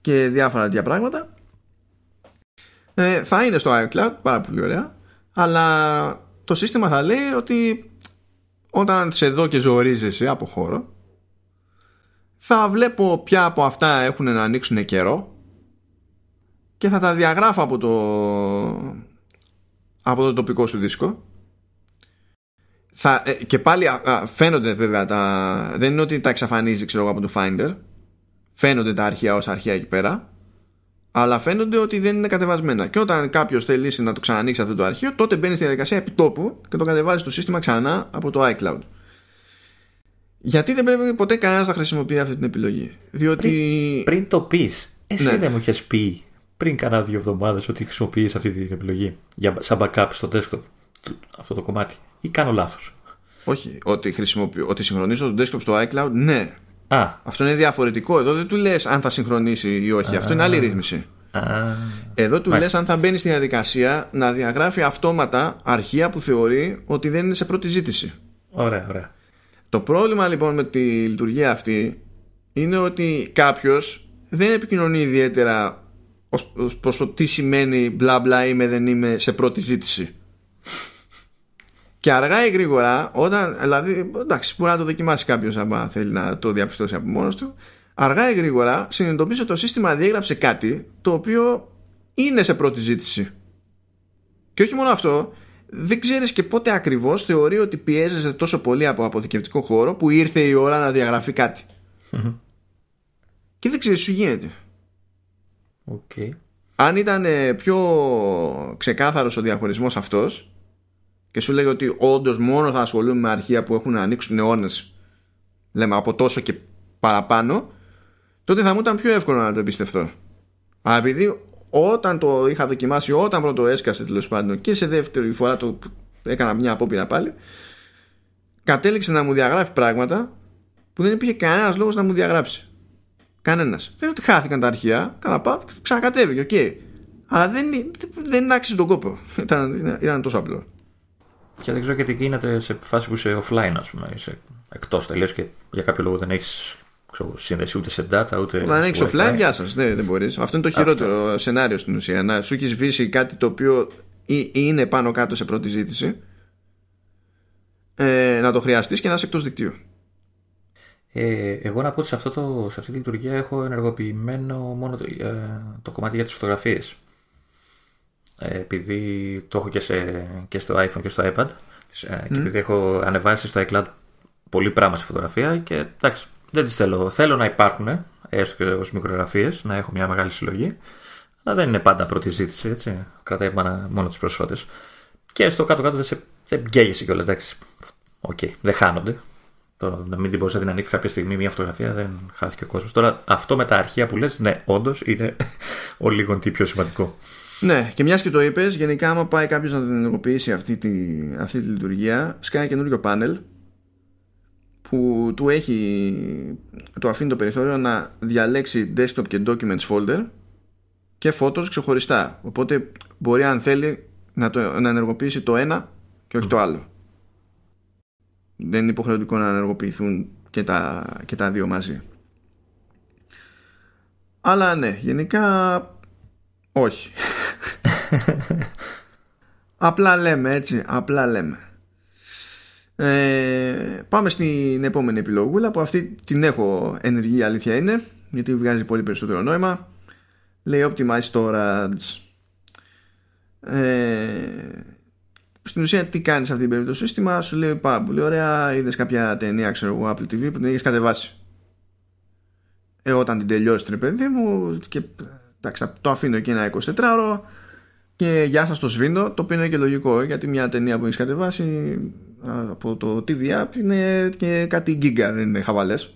και διάφορα τέτοια πράγματα ε, θα είναι στο iCloud πάρα πολύ ωραία. Αλλά το σύστημα θα λέει ότι όταν σε δω και ζορίζεσαι από χώρο θα βλέπω ποια από αυτά έχουν να ανοίξουν καιρό και θα τα διαγράφω από το από το τοπικό σου δίσκο. Θα, ε, και πάλι φαίνονται βέβαια τα, δεν είναι ότι τα εξαφανίζει ξέρω από το Finder. Φαίνονται τα αρχεία ως αρχεία εκεί πέρα αλλά φαίνονται ότι δεν είναι κατεβασμένα. Και όταν κάποιος θελήσει να το ξανανοίξει αυτό το αρχείο, τότε μπαίνει στη διαδικασία επιτόπου και το κατεβάζει στο σύστημα ξανά από το iCloud. Γιατί δεν πρέπει ποτέ κανένας να χρησιμοποιεί αυτή την επιλογή; Διότι. Πριν, πριν το πεις, εσύ ναι. δεν μου είχες πει πριν κάνα δύο εβδομάδες ότι χρησιμοποιείς αυτή την επιλογή για, σαν backup στο desktop αυτό το κομμάτι. Ή κάνω λάθος; Όχι, ότι, χρησιμοποιώ, ότι συγχρονίζω το desktop στο iCloud, ναι. Α. Αυτό είναι διαφορετικό. Εδώ δεν του λες αν θα συγχρονίσει ή όχι. Αυτό είναι άλλη ρύθμιση. Α. Εδώ του λες αν θα μπαίνει στη διαδικασία να διαγράφει αυτόματα αρχεία που θεωρεί ότι δεν είναι σε πρώτη ζήτηση. Ωραία, ωραία. Το πρόβλημα λοιπόν με τη λειτουργία αυτή είναι ότι κάποιος δεν επικοινωνεί ιδιαίτερα ως προς το τι σημαίνει μπλα μπλα είμαι δεν είμαι σε πρώτη ζήτηση. Και αργά ή γρήγορα, όταν, δηλαδή, εντάξει, μπορεί να το δοκιμάσει κάποιος αν θέλει να το διαπιστώσει από μόνος του, αργά ή γρήγορα συνειδητοποιήσει ότι το σύστημα διέγραψε κάτι το οποίο είναι σε πρώτη ζήτηση. Και όχι μόνο αυτό, δεν ξέρεις και πότε ακριβώς θεωρεί ότι πιέζεσαι τόσο πολύ από αποθηκευτικό χώρο που ήρθε η ώρα να διαγραφεί Και δεν ξέρεις, σου γίνεται. Okay. Αν ήταν πιο ξεκάθαρος ο διαχωρισμός αυτός και σου λέει ότι όντως μόνο θα ασχολούμαι με αρχεία που έχουν να ανοίξουν αιώνες, λέμε από τόσο και παραπάνω, τότε θα μου ήταν πιο εύκολο να το εμπιστευτώ. Αλλά επειδή όταν το είχα δοκιμάσει, όταν πρώτο έσκασε τέλος πάντων και σε δεύτερη φορά το έκανα μια απόπειρα πάλι, κατέληξε να μου διαγράφει πράγματα που δεν υπήρχε κανένας λόγος να μου διαγράψει. Κανένας. Δεν είναι ότι χάθηκαν τα αρχεία, πάω, ξανακατέβηκε, οκ. Okay. Αλλά δεν, δεν άξιζε τον κόπο. Ήταν, ήταν τόσο απλό. Και δεν ξέρω γιατί γίνεται σε φάση που είσαι offline, ας πούμε. Είσαι εκτός τελείως και για κάποιο λόγο δεν έχεις σύνδεση ούτε σε data ούτε. Όταν έχεις offline, γεια σας. Δεν, δεν μπορείς. Αυτό είναι το χειρότερο Αυτό. σενάριο στην ουσία. Να σου έχεις σβήσει κάτι το οποίο είναι πάνω κάτω σε πρώτη ζήτηση. Ε, να το χρειαστείς και να είσαι εκτός δικτύου. Ε, εγώ να πω ότι σε, αυτό το, σε αυτή τη λειτουργία έχω ενεργοποιημένο μόνο το, ε, το κομμάτι για τις φωτογραφίες. Ε, επειδή το έχω και, σε, και στο iPhone και στο iPad mm. και επειδή έχω ανεβάσει στο iCloud πολύ πράγμα σε φωτογραφία και εντάξει, δεν τις θέλω. Θέλω να υπάρχουν, έστω και ως μικρογραφίες, να έχω μια μεγάλη συλλογή. Αλλά δεν είναι πάντα πρώτη ζήτηση, έτσι. Κρατάει μόνο, μόνο τις πρόσφατες. Και στο κάτω-κάτω δεν, σε, δεν καίγεσαι κιόλας, εντάξει. Οκ, okay, δεν χάνονται. Το να μην την μπορείς να την ανοίξεις κάποια στιγμή μια φωτογραφία δεν χάθηκε ο κόσμος. Τώρα αυτό με τα αρχεία που λες, ναι, όντως είναι ο λίγο τι πιο σημαντικό. Ναι, και μιας και το είπες, γενικά, άμα πάει κάποιος να την ενεργοποιήσει αυτή τη, αυτή τη λειτουργία, σκάει καινούριο panel που του έχει του αφήνει το περιθώριο να διαλέξει desktop και documents folder και photos ξεχωριστά. Οπότε μπορεί αν θέλει να, το, να ενεργοποιήσει το ένα και όχι το άλλο. Δεν είναι υποχρεωτικό να ενεργοποιηθούν και τα, και τα δύο μαζί. Αλλά ναι γενικά όχι. Απλά λέμε έτσι απλά λέμε. Ε, πάμε στην επόμενη επιλογούλα που αυτή την έχω ενεργή αλήθεια είναι γιατί βγάζει πολύ περισσότερο νόημα. Λέει Optimize Storage. Ε, στην ουσία τι κάνεις σε αυτή την περίπτωση το σύστημα σου λέει πάρα πολύ ωραία είδες κάποια ταινία ξέρω εγώ Apple TV που την έχεις κατεβάσει ε, όταν την τελειώσεις την παιδί μου και εντάξει, το αφήνω εκεί ένα 24ωρο και γεια σας το σβήνω το οποίο είναι και λογικό γιατί μια ταινία που έχεις κατεβάσει από το TV App είναι και κάτι γκίγκα δεν είναι χαβαλές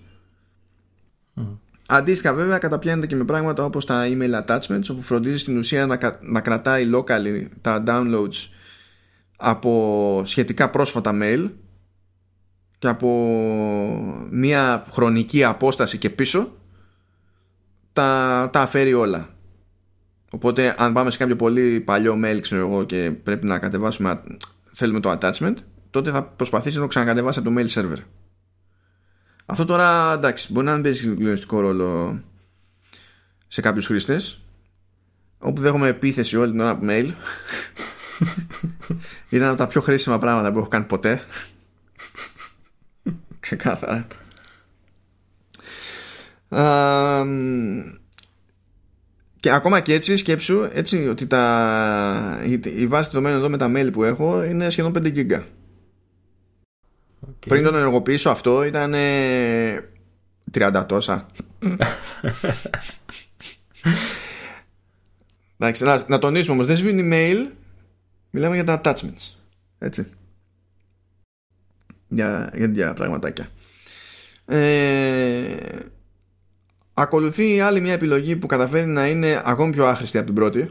mm. Αντίστοιχα βέβαια καταπιάνεται και με πράγματα όπως τα email attachments όπου φροντίζει στην ουσία να, να κρατάει locally τα downloads από σχετικά πρόσφατα mail και από μια χρονική απόσταση και πίσω τα, τα αφαίρει όλα. Οπότε αν πάμε σε κάποιο πολύ παλιό mail ξέρω εγώ και πρέπει να κατεβάσουμε θέλουμε το attachment τότε θα προσπαθήσεις να το ξανακατεβάσεις από το mail server. Αυτό τώρα εντάξει μπορεί να μην παίζει συγκλονιστικό ρόλο σε κάποιους χρήστες όπου δέχομαι επίθεση όλη την ώρα από mail ήταν από τα πιο χρήσιμα πράγματα που έχω κάνει ποτέ. Ξεκάθαρα. Και ακόμα και έτσι σκέψου έτσι ότι τα, η, η βάση δεδομένων εδώ με τα mail που έχω είναι σχεδόν 5 GB. Okay. Πριν τον ενεργοποιήσω αυτό ήταν 30 τόσα. Εντάξει, να, να τονίσουμε όμως δεν σβήνει mail μιλάμε για τα attachments έτσι για, για τέτοια πραγματάκια ε, ακολουθεί άλλη μια επιλογή που καταφέρει να είναι ακόμη πιο άχρηστη από την πρώτη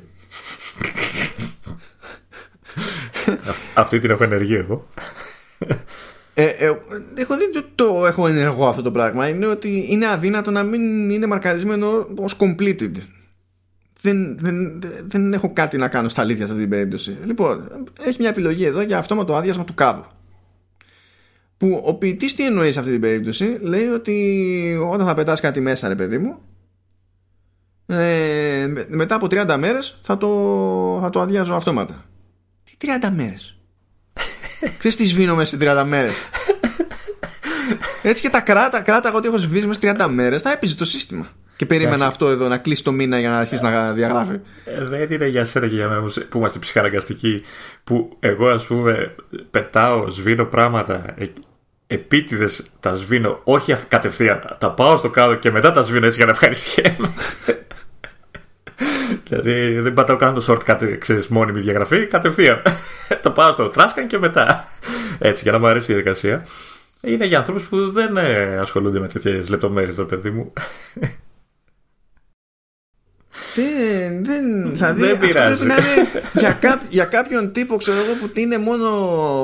αυτή την έχω ενεργή εγώ ε, ε, έχω δει ότι το έχω ενεργό αυτό το πράγμα είναι ότι είναι αδύνατο να μην είναι μαρκαρισμένο ως completed δεν, δεν, δεν έχω κάτι να κάνω στα αλήθεια σε αυτή την περίπτωση. Λοιπόν, έχει μια επιλογή εδώ για αυτόματο άδειασμα του κάδου. Που ο ποιητής τι εννοεί σε αυτή την περίπτωση, λέει ότι όταν θα πετάς κάτι μέσα, ρε παιδί μου, ε, μετά από 30 μέρες θα το, θα το αδειάζω αυτόματα. Τι 30 μέρες; Ξέρεις τι σβήνω μέσα σε 30 μέρες; Έτσι και τα κράτα, κράτα εγώ ότι έχω σβήσει μέσα σε 30 μέρες, θα έπαιζε το σύστημα. Και περίμενα αυτό εδώ να κλείσει το μήνα για να αρχίσει να διαγράφει. Ε, δεν είναι για σένα και για μένα που είμαστε ψυχαναγκαστικοί. Που εγώ ας πούμε πετάω, σβήνω πράγματα. Ε, Επίτηδες τα σβήνω, όχι κατευθείαν. Τα πάω στο κάδο και μετά τα σβήνω έτσι για να ευχαριστιέμαι. δηλαδή δεν πατάω καν το shortcut, ξέρεις, μόνιμη διαγραφή, κατευθείαν. τα πάω στο τράσκαν και μετά. Έτσι, για να μου αρέσει η διαδικασία. Είναι για ανθρώπους που δεν ε, ασχολούνται με τέτοιες λεπτομέρειες, το παιδί μου. Δεν, δεν, δηλαδή, δεν πειράζει. Αυτό για, για κάποιον τύπο ξέρω εγώ που είναι μόνο,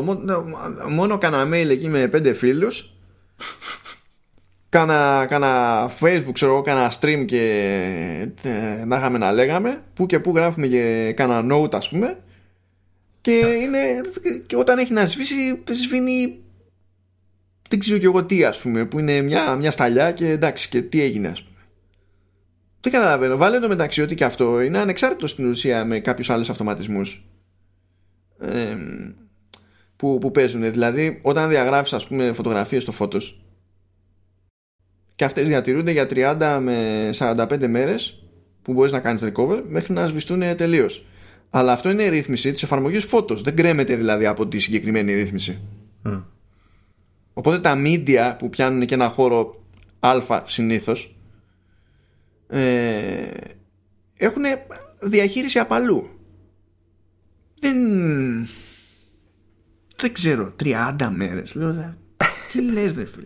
μόνο, μόνο κανένα mail εκεί με πέντε φίλους Κάνα, κάνα facebook ξέρω εγώ κάνα stream και ε, να είχαμε να λέγαμε που και που γράφουμε και κάνα note ας πούμε και είναι και όταν έχει να σβήσει σβήνει δεν ξέρω και εγώ τι ας πούμε που είναι μια, μια σταλιά και εντάξει και τι έγινε ας πούμε δεν καταλαβαίνω. Βάλε το μεταξύ ότι και αυτό είναι ανεξάρτητο στην ουσία με κάποιους άλλους αυτοματισμούς ε, που, που παίζουν. Δηλαδή, όταν διαγράφεις, ας πούμε, φωτογραφίες στο φώτο και αυτές διατηρούνται για 30 με 45 μέρες που μπορείς να κάνεις recover μέχρι να σβηστούν τελείως. Αλλά αυτό είναι η ρύθμιση της εφαρμογής φώτο. Δεν κρέμεται δηλαδή από τη συγκεκριμένη ρύθμιση. Οπότε τα media που πιάνουν και ένα χώρο α συνήθως ε, έχουν διαχείριση απαλού. Δεν... Δεν ξέρω, 30 μέρες. Λέω, τι λες ρε φίλε.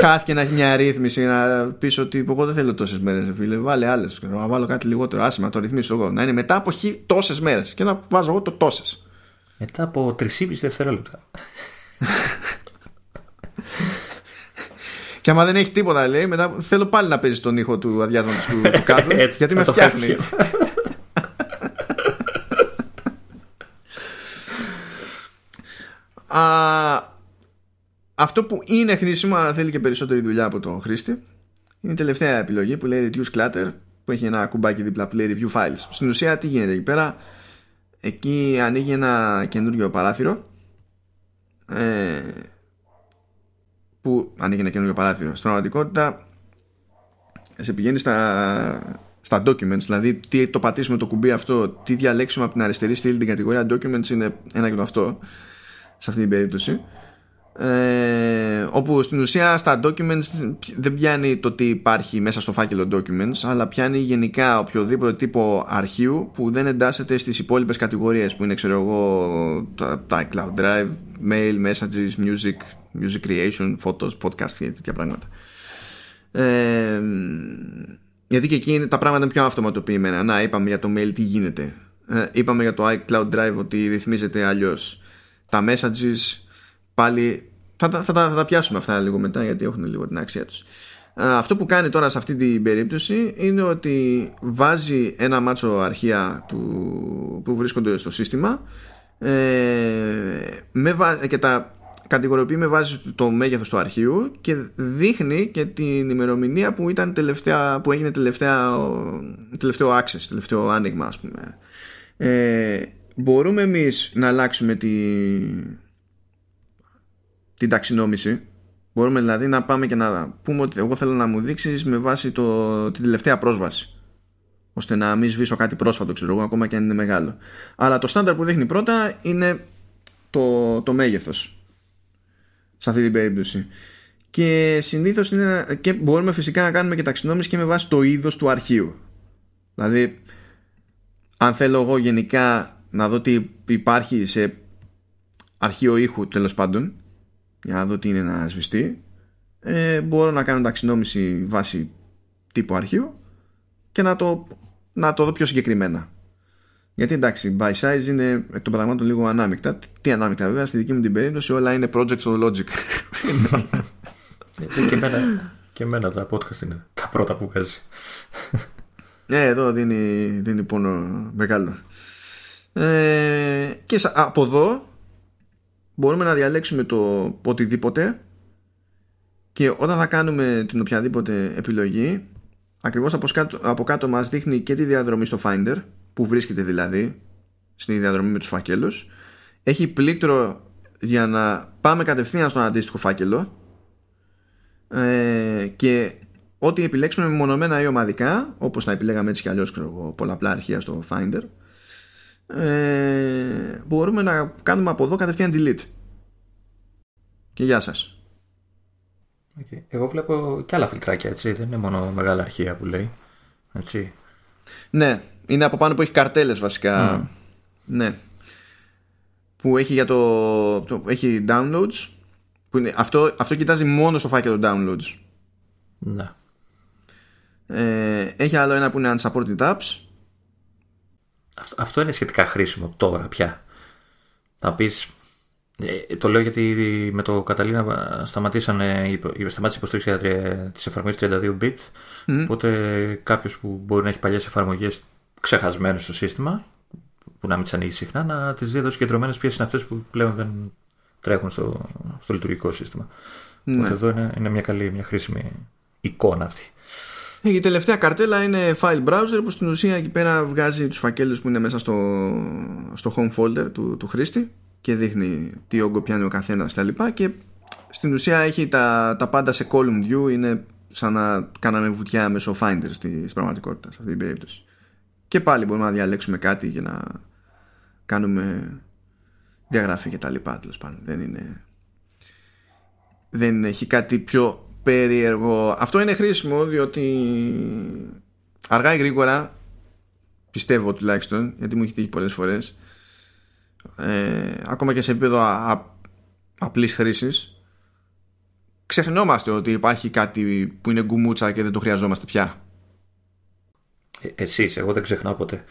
Χάθηκε να έχει μια ρύθμιση να πεις ότι εγώ δεν θέλω τόσες μέρες ρε φίλε. Βάλε άλλες. Να βάλω κάτι λιγότερο άσημα, να το ρυθμίσω εγώ. Να είναι μετά από χ τόσες μέρες και να βάζω εγώ το τόσες. Μετά από 3,5 δευτερόλεπτα. Και άμα δεν έχει τίποτα, λέει, μετά θέλω πάλι να παίζει τον ήχο του αδειάσματος του, του κάτω. γιατί με φτιάχνει. Α, αυτό που είναι χρήσιμο, αλλά θέλει και περισσότερη δουλειά από τον χρήστη, είναι η τελευταία επιλογή που λέει Reduce Clutter, που έχει ένα κουμπάκι δίπλα που λέει Review Files. Στην ουσία, τι γίνεται εκεί πέρα, εκεί ανοίγει ένα καινούργιο παράθυρο. Ε, που ανοίγει ένα καινούργιο παράθυρο. Στην πραγματικότητα σε πηγαίνει στα, στα documents, δηλαδή τι το πατήσουμε το κουμπί αυτό, τι διαλέξουμε από την αριστερή στήλη την κατηγορία documents είναι ένα και το αυτό σε αυτή την περίπτωση. Ε, όπου στην ουσία στα documents δεν πιάνει το τι υπάρχει μέσα στο φάκελο documents αλλά πιάνει γενικά οποιοδήποτε τύπο αρχείου που δεν εντάσσεται στις υπόλοιπες κατηγορίες που είναι ξέρω εγώ τα, τα iCloud Drive, mail, messages, music, music creation, photos, podcast και τέτοια πράγματα. Ε, γιατί και εκεί τα πράγματα είναι πιο αυτοματοποιημένα. Να είπαμε για το mail τι γίνεται. Ε, είπαμε για το iCloud Drive ότι ρυθμίζεται αλλιώς. Τα messages πάλι θα, θα, θα, θα τα πιάσουμε αυτά λίγο μετά γιατί έχουν λίγο την αξία τους αυτό που κάνει τώρα σε αυτή την περίπτωση είναι ότι βάζει ένα μάτσο αρχεία του, που βρίσκονται στο σύστημα ε, με, και τα κατηγοριοποιεί με βάση το μέγεθος του αρχείου και δείχνει και την ημερομηνία που, ήταν τελευταία, που έγινε τελευταία, τελευταίο access, τελευταίο άνοιγμα ας πούμε. Ε, μπορούμε εμείς να αλλάξουμε τη, την ταξινόμηση. Μπορούμε δηλαδή να πάμε και να πούμε ότι εγώ θέλω να μου δείξεις με βάση το, την τελευταία πρόσβαση. Ώστε να μην σβήσω κάτι πρόσφατο ξέρω εγώ ακόμα και αν είναι μεγάλο. Αλλά το στάνταρ που δείχνει πρώτα είναι το, το μέγεθος. Σε αυτή την περίπτωση. Και συνήθως είναι, και μπορούμε φυσικά να κάνουμε και ταξινόμηση και με βάση το είδος του αρχείου. Δηλαδή αν θέλω εγώ γενικά να δω τι υπάρχει σε αρχείο ήχου τέλος πάντων για να δω τι είναι να σβηστεί ε, μπορώ να κάνω ταξινόμηση βάση τύπου αρχείου και να το, να το δω πιο συγκεκριμένα γιατί εντάξει, by size είναι εκ των πραγμάτων λίγο ανάμεικτα. Τι ανάμεικτα, βέβαια, στη δική μου την περίπτωση όλα είναι projects of logic. Ε, και, εμένα, και εμένα τα podcast είναι τα πρώτα που βγάζει. Ναι, εδώ δίνει, δίνει πόνο μεγάλο. Ε, και από εδώ μπορούμε να διαλέξουμε το οτιδήποτε και όταν θα κάνουμε την οποιαδήποτε επιλογή ακριβώς από κάτω, από κάτω μας δείχνει και τη διαδρομή στο Finder που βρίσκεται δηλαδή στην διαδρομή με τους φάκελους έχει πλήκτρο για να πάμε κατευθείαν στον αντίστοιχο φάκελο ε, και ό,τι επιλέξουμε μεμονωμένα ή ομαδικά όπως θα επιλέγαμε έτσι κι αλλιώς ξέρω, πολλαπλά αρχεία στο Finder ε, μπορούμε να κάνουμε από εδώ κατευθείαν delete. Και γεια σας. Okay. Εγώ βλέπω και άλλα φιλτράκια έτσι. Δεν είναι μόνο μεγάλα αρχεία που λέει έτσι. Ναι είναι από πάνω που έχει καρτέλες βασικά. Ναι. Που έχει για το, το έχει downloads που είναι, αυτό, αυτό κοιτάζει μόνο στο φάκελο downloads. Ναι. Ε, έχει άλλο ένα που είναι unsupported apps. Αυτό, αυτό είναι σχετικά χρήσιμο τώρα πια. Θα πεις. Ε, το λέω γιατί με το Καταλήνα σταματήσανε, σταμάτησε η υποστήριξη τη εφαρμογή 32 bit. Mm. Οπότε κάποιος που μπορεί να έχει παλιές εφαρμογές ξεχασμένες στο σύστημα, που να μην τις ανοίγει συχνά, να τις δει εδώ συγκεντρωμένες ποιες είναι αυτές που πλέον δεν τρέχουν στο, στο λειτουργικό σύστημα. Ναι. Οπότε εδώ είναι, είναι μια καλή, μια χρήσιμη εικόνα αυτή. Η τελευταία καρτέλα είναι file browser που στην ουσία εκεί πέρα βγάζει τους φακέλους που είναι μέσα στο, στο home folder του, του χρήστη και δείχνει τι όγκο πιάνει ο καθένας τα λοιπά και στην ουσία έχει τα, τα πάντα σε column view είναι σαν να κάναμε βουτιά μέσω finder στη, πραγματικότητας σε αυτή την περίπτωση. Και πάλι μπορούμε να διαλέξουμε κάτι για να κάνουμε διαγραφή και τα λοιπά τέλος πάντων. Δεν είναι δεν έχει κάτι πιο περίεργο. Αυτό είναι χρήσιμο διότι αργά ή γρήγορα πιστεύω τουλάχιστον γιατί μου έχει τύχει πολλές φορές ε, ακόμα και σε επίπεδο α, απλής χρήσης ξεχνόμαστε ότι υπάρχει κάτι που είναι γκουμούτσα και δεν το χρειαζόμαστε πια. Ε, εσείς, εγώ δεν ξεχνάω ποτέ.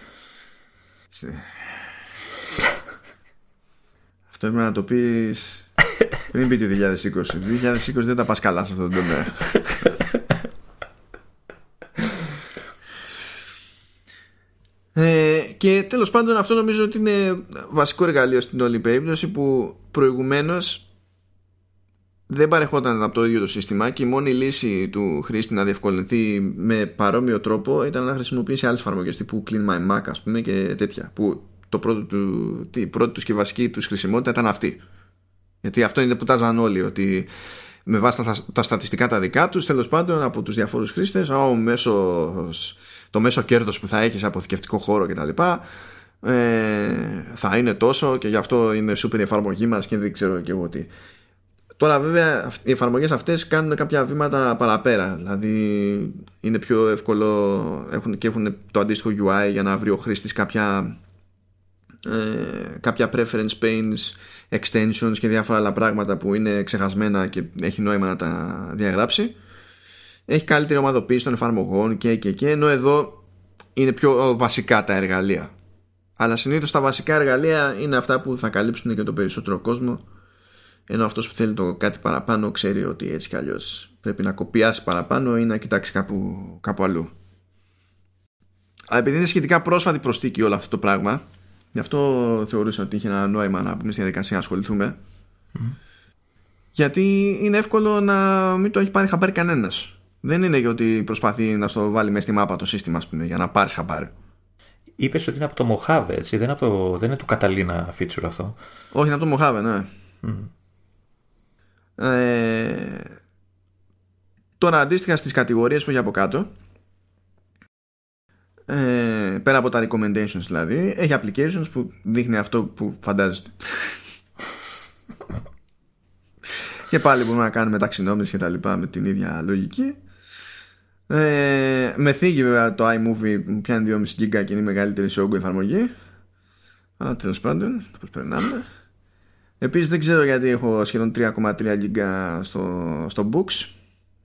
Αυτό πρέπει να το πεις πριν πει το 2020. Το 2020 δεν τα πας καλά σε αυτό το τομέα. Ε, και τέλος πάντων αυτό νομίζω ότι είναι βασικό εργαλείο στην όλη περίπτωση που προηγουμένως δεν παρεχόταν από το ίδιο το σύστημα και η μόνη λύση του χρήστη να διευκολυνθεί με παρόμοιο τρόπο ήταν να χρησιμοποιήσει άλλες εφαρμογές τύπου Clean My Mac ας πούμε και τέτοια που το πρώτο του, η πρώτη τους και βασική τους χρησιμότητα ήταν αυτή γιατί αυτό είναι που τάζαν όλοι, ότι με βάση τα, τα στατιστικά τα δικά τους, τέλος πάντων από τους διαφόρους χρήστες, ο μέσος, το μέσο κέρδος που θα έχεις από θηκευτικό χώρο κτλ. Ε, θα είναι τόσο και γι' αυτό είναι super η εφαρμογή μας και δεν ξέρω και εγώ τι. Τώρα βέβαια οι εφαρμογές αυτές κάνουν κάποια βήματα παραπέρα δηλαδή είναι πιο εύκολο έχουν, και έχουν το αντίστοιχο UI για να βρει ο χρήστης κάποια ε, κάποια preference panes extensions και διάφορα άλλα πράγματα που είναι ξεχασμένα και έχει νόημα να τα διαγράψει. Έχει καλύτερη ομαδοποίηση των εφαρμογών και και και ενώ εδώ είναι πιο βασικά τα εργαλεία. Αλλά συνήθως τα βασικά εργαλεία είναι αυτά που θα καλύψουν και τον περισσότερο κόσμο ενώ αυτός που θέλει το κάτι παραπάνω ξέρει ότι έτσι κι αλλιώς πρέπει να κοπιάσει παραπάνω ή να κοιτάξει κάπου, κάπου αλλού. Αλλά επειδή είναι σχετικά πρόσφατη προστίκη όλο αυτό το πράγμα Γι' αυτό θεωρούσα ότι είχε ένα νόημα να πούμε στη διαδικασία να ασχοληθούμε. Γιατί είναι εύκολο να μην το έχει πάρει χαμπάρι κανένας. Δεν είναι γιατί προσπαθεί να στο βάλει μέσα στη μάπα το σύστημα, πούμε, για να πάρεις χαμπάρι. Είπες ότι είναι από το Mojave, έτσι. Δεν είναι, από το, δεν είναι του Καταλήνα feature αυτό. Όχι, είναι από το Mojave, ναι. Ε, τώρα αντίστοιχα στις κατηγορίες που έχει από κάτω ε, πέρα από τα recommendations δηλαδή έχει applications που δείχνει αυτό που φαντάζεστε. Και πάλι μπορούμε να κάνουμε ταξινόμηση και τα λοιπά με την ίδια λογική. Ε, με θίγει βέβαια το iMovie που πιάνει 2,5 GB και είναι η μεγαλύτερη σε όγκο εφαρμογή. Αλλά τέλος πάντων το περνάμε Επίσης δεν ξέρω γιατί έχω σχεδόν 3,3 GB στο, στο Books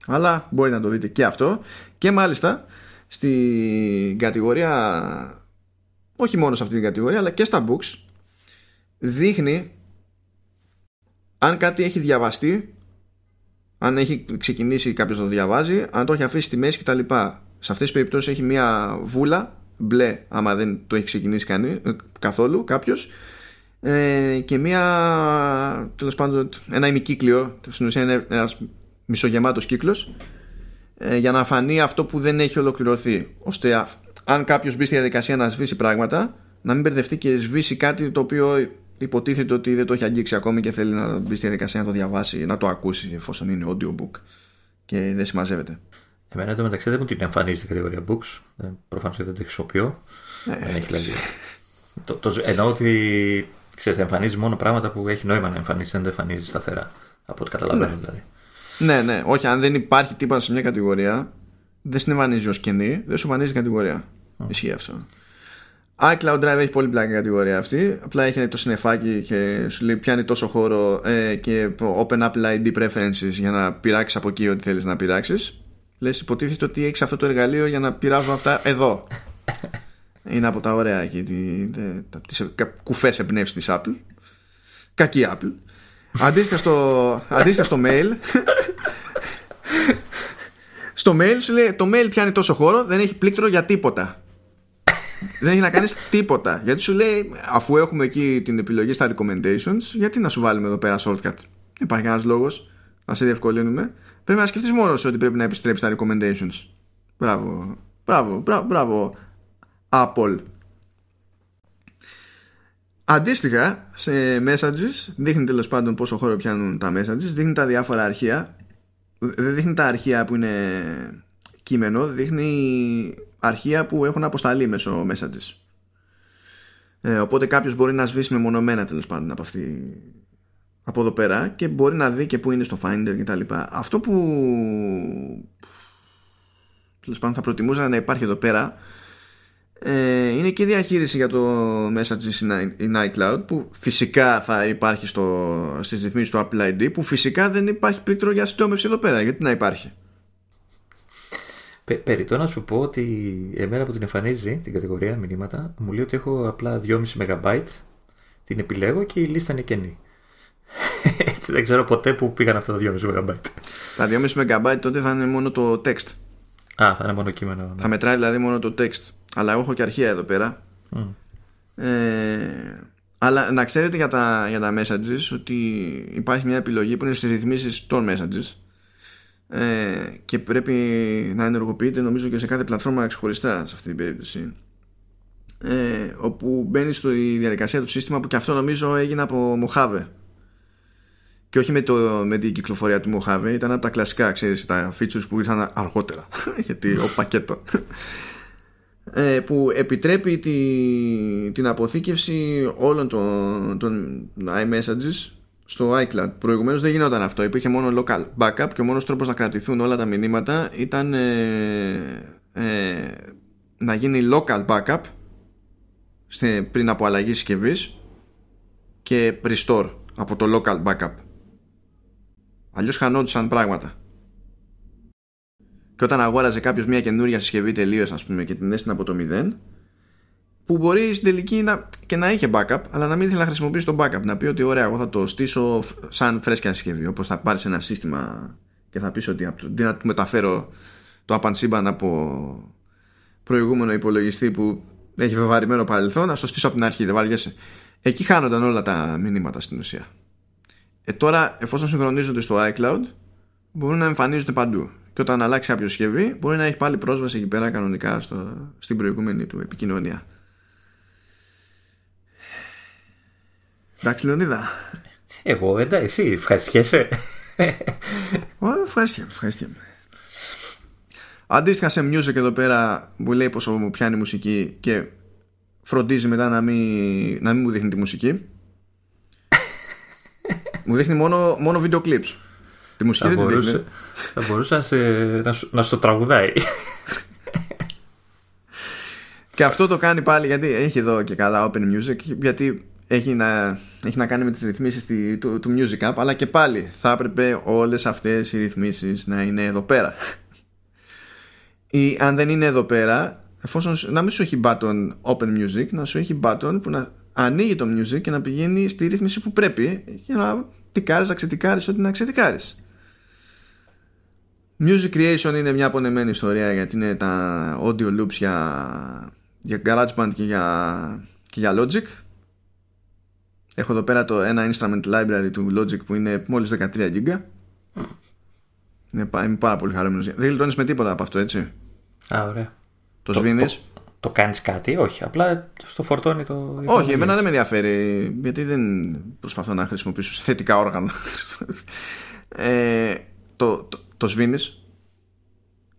αλλά μπορεί να το δείτε και αυτό. Και μάλιστα στην κατηγορία όχι μόνο σε αυτή την κατηγορία αλλά και στα books δείχνει αν κάτι έχει διαβαστεί αν έχει ξεκινήσει κάποιος να το διαβάζει αν το έχει αφήσει στη μέση κτλ. Σε αυτές τις περιπτώσεις έχει μια βούλα μπλε άμα δεν το έχει ξεκινήσει κανεί, ε, καθόλου κάποιος ε, και μια τέλος πάντων ένα ημικύκλιο στην ουσία είναι ένας μισογεμάτος κύκλος ε, για να φανεί αυτό που δεν έχει ολοκληρωθεί. Ώστε αν κάποιος μπει στη διαδικασία να σβήσει πράγματα, να μην μπερδευτεί και σβήσει κάτι το οποίο υποτίθεται ότι δεν το έχει αγγίξει ακόμη και θέλει να μπει στη διαδικασία να το διαβάσει, να το ακούσει εφόσον είναι audiobook και δεν συμμαζεύεται. Εμένα εδώ μεταξύ δεν μου την εμφανίζει στην κατηγορία books. Ε, Προφανώς δεν τη χρησιμοποιώ. Ε, δεν έχει δηλαδή. το, το, εννοώ ότι ξέρετε, εμφανίζει μόνο πράγματα που έχει νόημα να εμφανίσει, δεν τα εμφανίζει σταθερά. Από ό,τι καταλαβαίνω ναι. δηλαδή. Ναι, ναι. Όχι, αν δεν υπάρχει τίποτα σε μια κατηγορία, δεν στην εμφανίζει ως κενή, δεν σου εμφανίζει κατηγορία. Mm. Ισχύει αυτό. iCloud Drive έχει πολύ πλάκα κατηγορία αυτή. Απλά έχει το συνεφάκι και σου λέει πιάνει τόσο χώρο ε, και Open Apple ID Preferences για να πειράξεις από εκεί ό,τι θέλεις να πειράξεις. Λες, υποτίθεται ότι έχεις αυτό το εργαλείο για να πειράζω αυτά εδώ. Είναι από τα ωραία εκεί. Τις κουφές εμπνεύσει τη Apple. Κακή Apple. Αντίστοιχα στο, αντίστοιχα στο mail. Στο mail σου λέει το mail πιάνει τόσο χώρο δεν έχει πλήκτρο για τίποτα. Δεν έχει να κάνεις τίποτα. Γιατί σου λέει αφού έχουμε εκεί την επιλογή στα recommendations γιατί να σου βάλουμε εδώ πέρα shortcut; Υπάρχει ένας λόγος; Να σε διευκολύνουμε. Πρέπει να σκεφτείς μόνος σου ότι πρέπει να επιστρέψεις στα recommendations. Μπράβο. Μπράβο. Μπράβο, μπράβο. Apple Αντίστοιχα σε messages δείχνει τέλος πάντων πόσο χώρο πιάνουν τα messages, δείχνει τα διάφορα αρχεία. Δεν δείχνει τα αρχεία που είναι κείμενο, δείχνει αρχεία που έχουν αποσταλεί μέσω messages. Ε, οπότε κάποιος μπορεί να σβήσει μεμονωμένα τέλος πάντων από, αυτή, από εδώ πέρα και μπορεί να δει και που είναι στο Finder κτλ. Αυτό που τέλος πάντων θα προτιμούσα να υπάρχει εδώ πέρα ε, είναι και διαχείριση για το Messages in iCloud που φυσικά θα υπάρχει στο, στις ρυθμίσεις του Apple ID που φυσικά δεν υπάρχει πλήκτρο για συντόμευση εδώ πέρα γιατί να υπάρχει; Περιτώ να σου πω ότι εμένα που την εμφανίζει την κατηγορία μηνύματα μου λέει ότι έχω απλά 2,5 MB την επιλέγω και η λίστα είναι κενή έτσι δεν ξέρω ποτέ που πήγαν αυτά τα 2,5 MB τα 2,5 MB τότε θα είναι μόνο το text Α, θα είναι μόνο κείμενο. Ναι. Θα μετράει δηλαδή μόνο το text. Αλλά εγώ έχω και αρχεία εδώ πέρα. Ε, αλλά να ξέρετε για τα, για τα messages ότι υπάρχει μια επιλογή που είναι στις ρυθμίσεις των messages. Ε, και πρέπει να ενεργοποιείται νομίζω και σε κάθε πλατφόρμα ξεχωριστά σε αυτή την περίπτωση. Ε, όπου μπαίνει στη διαδικασία του σύστημα που και αυτό νομίζω έγινε από Mojave. Και όχι με, το, με την κυκλοφορία του Mojave ήταν από τα κλασικά ξέρεις τα features που ήρθαν αργότερα. Γιατί ο πακέτο. ε, που επιτρέπει τη, την αποθήκευση όλων των, των iMessages στο iCloud. Προηγουμένως δεν γινόταν αυτό. Υπήρχε μόνο local backup και ο μόνος τρόπος να κρατηθούν όλα τα μηνύματα ήταν ε, ε, να γίνει local backup πριν από αλλαγή συσκευής και restore από το local backup. Αλλιώς χανόντουσαν πράγματα. Και όταν αγόραζε κάποιος μια καινούργια συσκευή τελείως, ας πούμε, και την έστεινε από το 0, που μπορεί στην τελική να, και να είχε backup, αλλά να μην ήθελε να χρησιμοποιήσει το backup. Να πει ότι ωραία, εγώ θα το στήσω σαν φρέσκια συσκευή. Όπως θα πάρεις ένα σύστημα και θα πεις ότι αντί να του μεταφέρω το απανσύμπαν από προηγούμενο υπολογιστή που έχει βεβαρημένο παρελθόν, να το στήσω από την αρχή, δεν βαριέσαι. Εκεί χάνονταν όλα τα μηνύματα στην ουσία. Ε, τώρα, εφόσον συγχρονίζονται στο iCloud, μπορούν να εμφανίζονται παντού. Και όταν αλλάξει κάποιο συσκευή, μπορεί να έχει πάλι πρόσβαση εκεί πέρα κανονικά στο, στην προηγούμενη του επικοινωνία. Εντάξει, Λεωνίδα. Εγώ, εντάξει, εσύ ευχαριστιέσαι. Ευχαριστώ, ευχαριστώ. Αντίστοιχα σε music εδώ πέρα που λέει πόσο μου πιάνει μουσική και φροντίζει μετά να μην, να μην μου δείχνει τη μουσική. μου δείχνει μόνο, μόνο βίντεο clips. Τη μουσική θα δεν μπορούσε, τη δείχνει. Θα μπορούσε να, σε, να, σου, να στο τραγουδάει. Και αυτό το κάνει πάλι γιατί έχει εδώ και καλά open music γιατί έχει να, έχει να κάνει με τις ρυθμίσεις τη- του, του Music App αλλά και πάλι θα έπρεπε όλες αυτές οι ρυθμίσεις να είναι εδώ πέρα ή αν δεν είναι εδώ πέρα εφόσον σου- να μην σου έχει button open music να σου έχει button που να ανοίγει το music και να πηγαίνει στη ρύθμιση που πρέπει για να τικάρεις, να ξετικάρεις ό,τι να ξετικάρεις Music Creation είναι μια απονεμένη ιστορία γιατί είναι τα audio loops για, για GarageBand και για, και για Logic. Έχω εδώ πέρα το ένα instrument library του Logic που είναι μόλις 13 GB. Είναι, πα- είμαι πάρα πολύ χαρούμενος. Δεν γλιτώνεις με τίποτα από αυτό έτσι; Α, ωραία. Το, Το- σβήνεις; Το, το κάνεις κάτι, όχι. Απλά στο φορτώνει το. Όχι, εμένα δεν με ενδιαφέρει γιατί δεν προσπαθώ να χρησιμοποιήσω θετικά όργανα. ε, το, το, το σβήνεις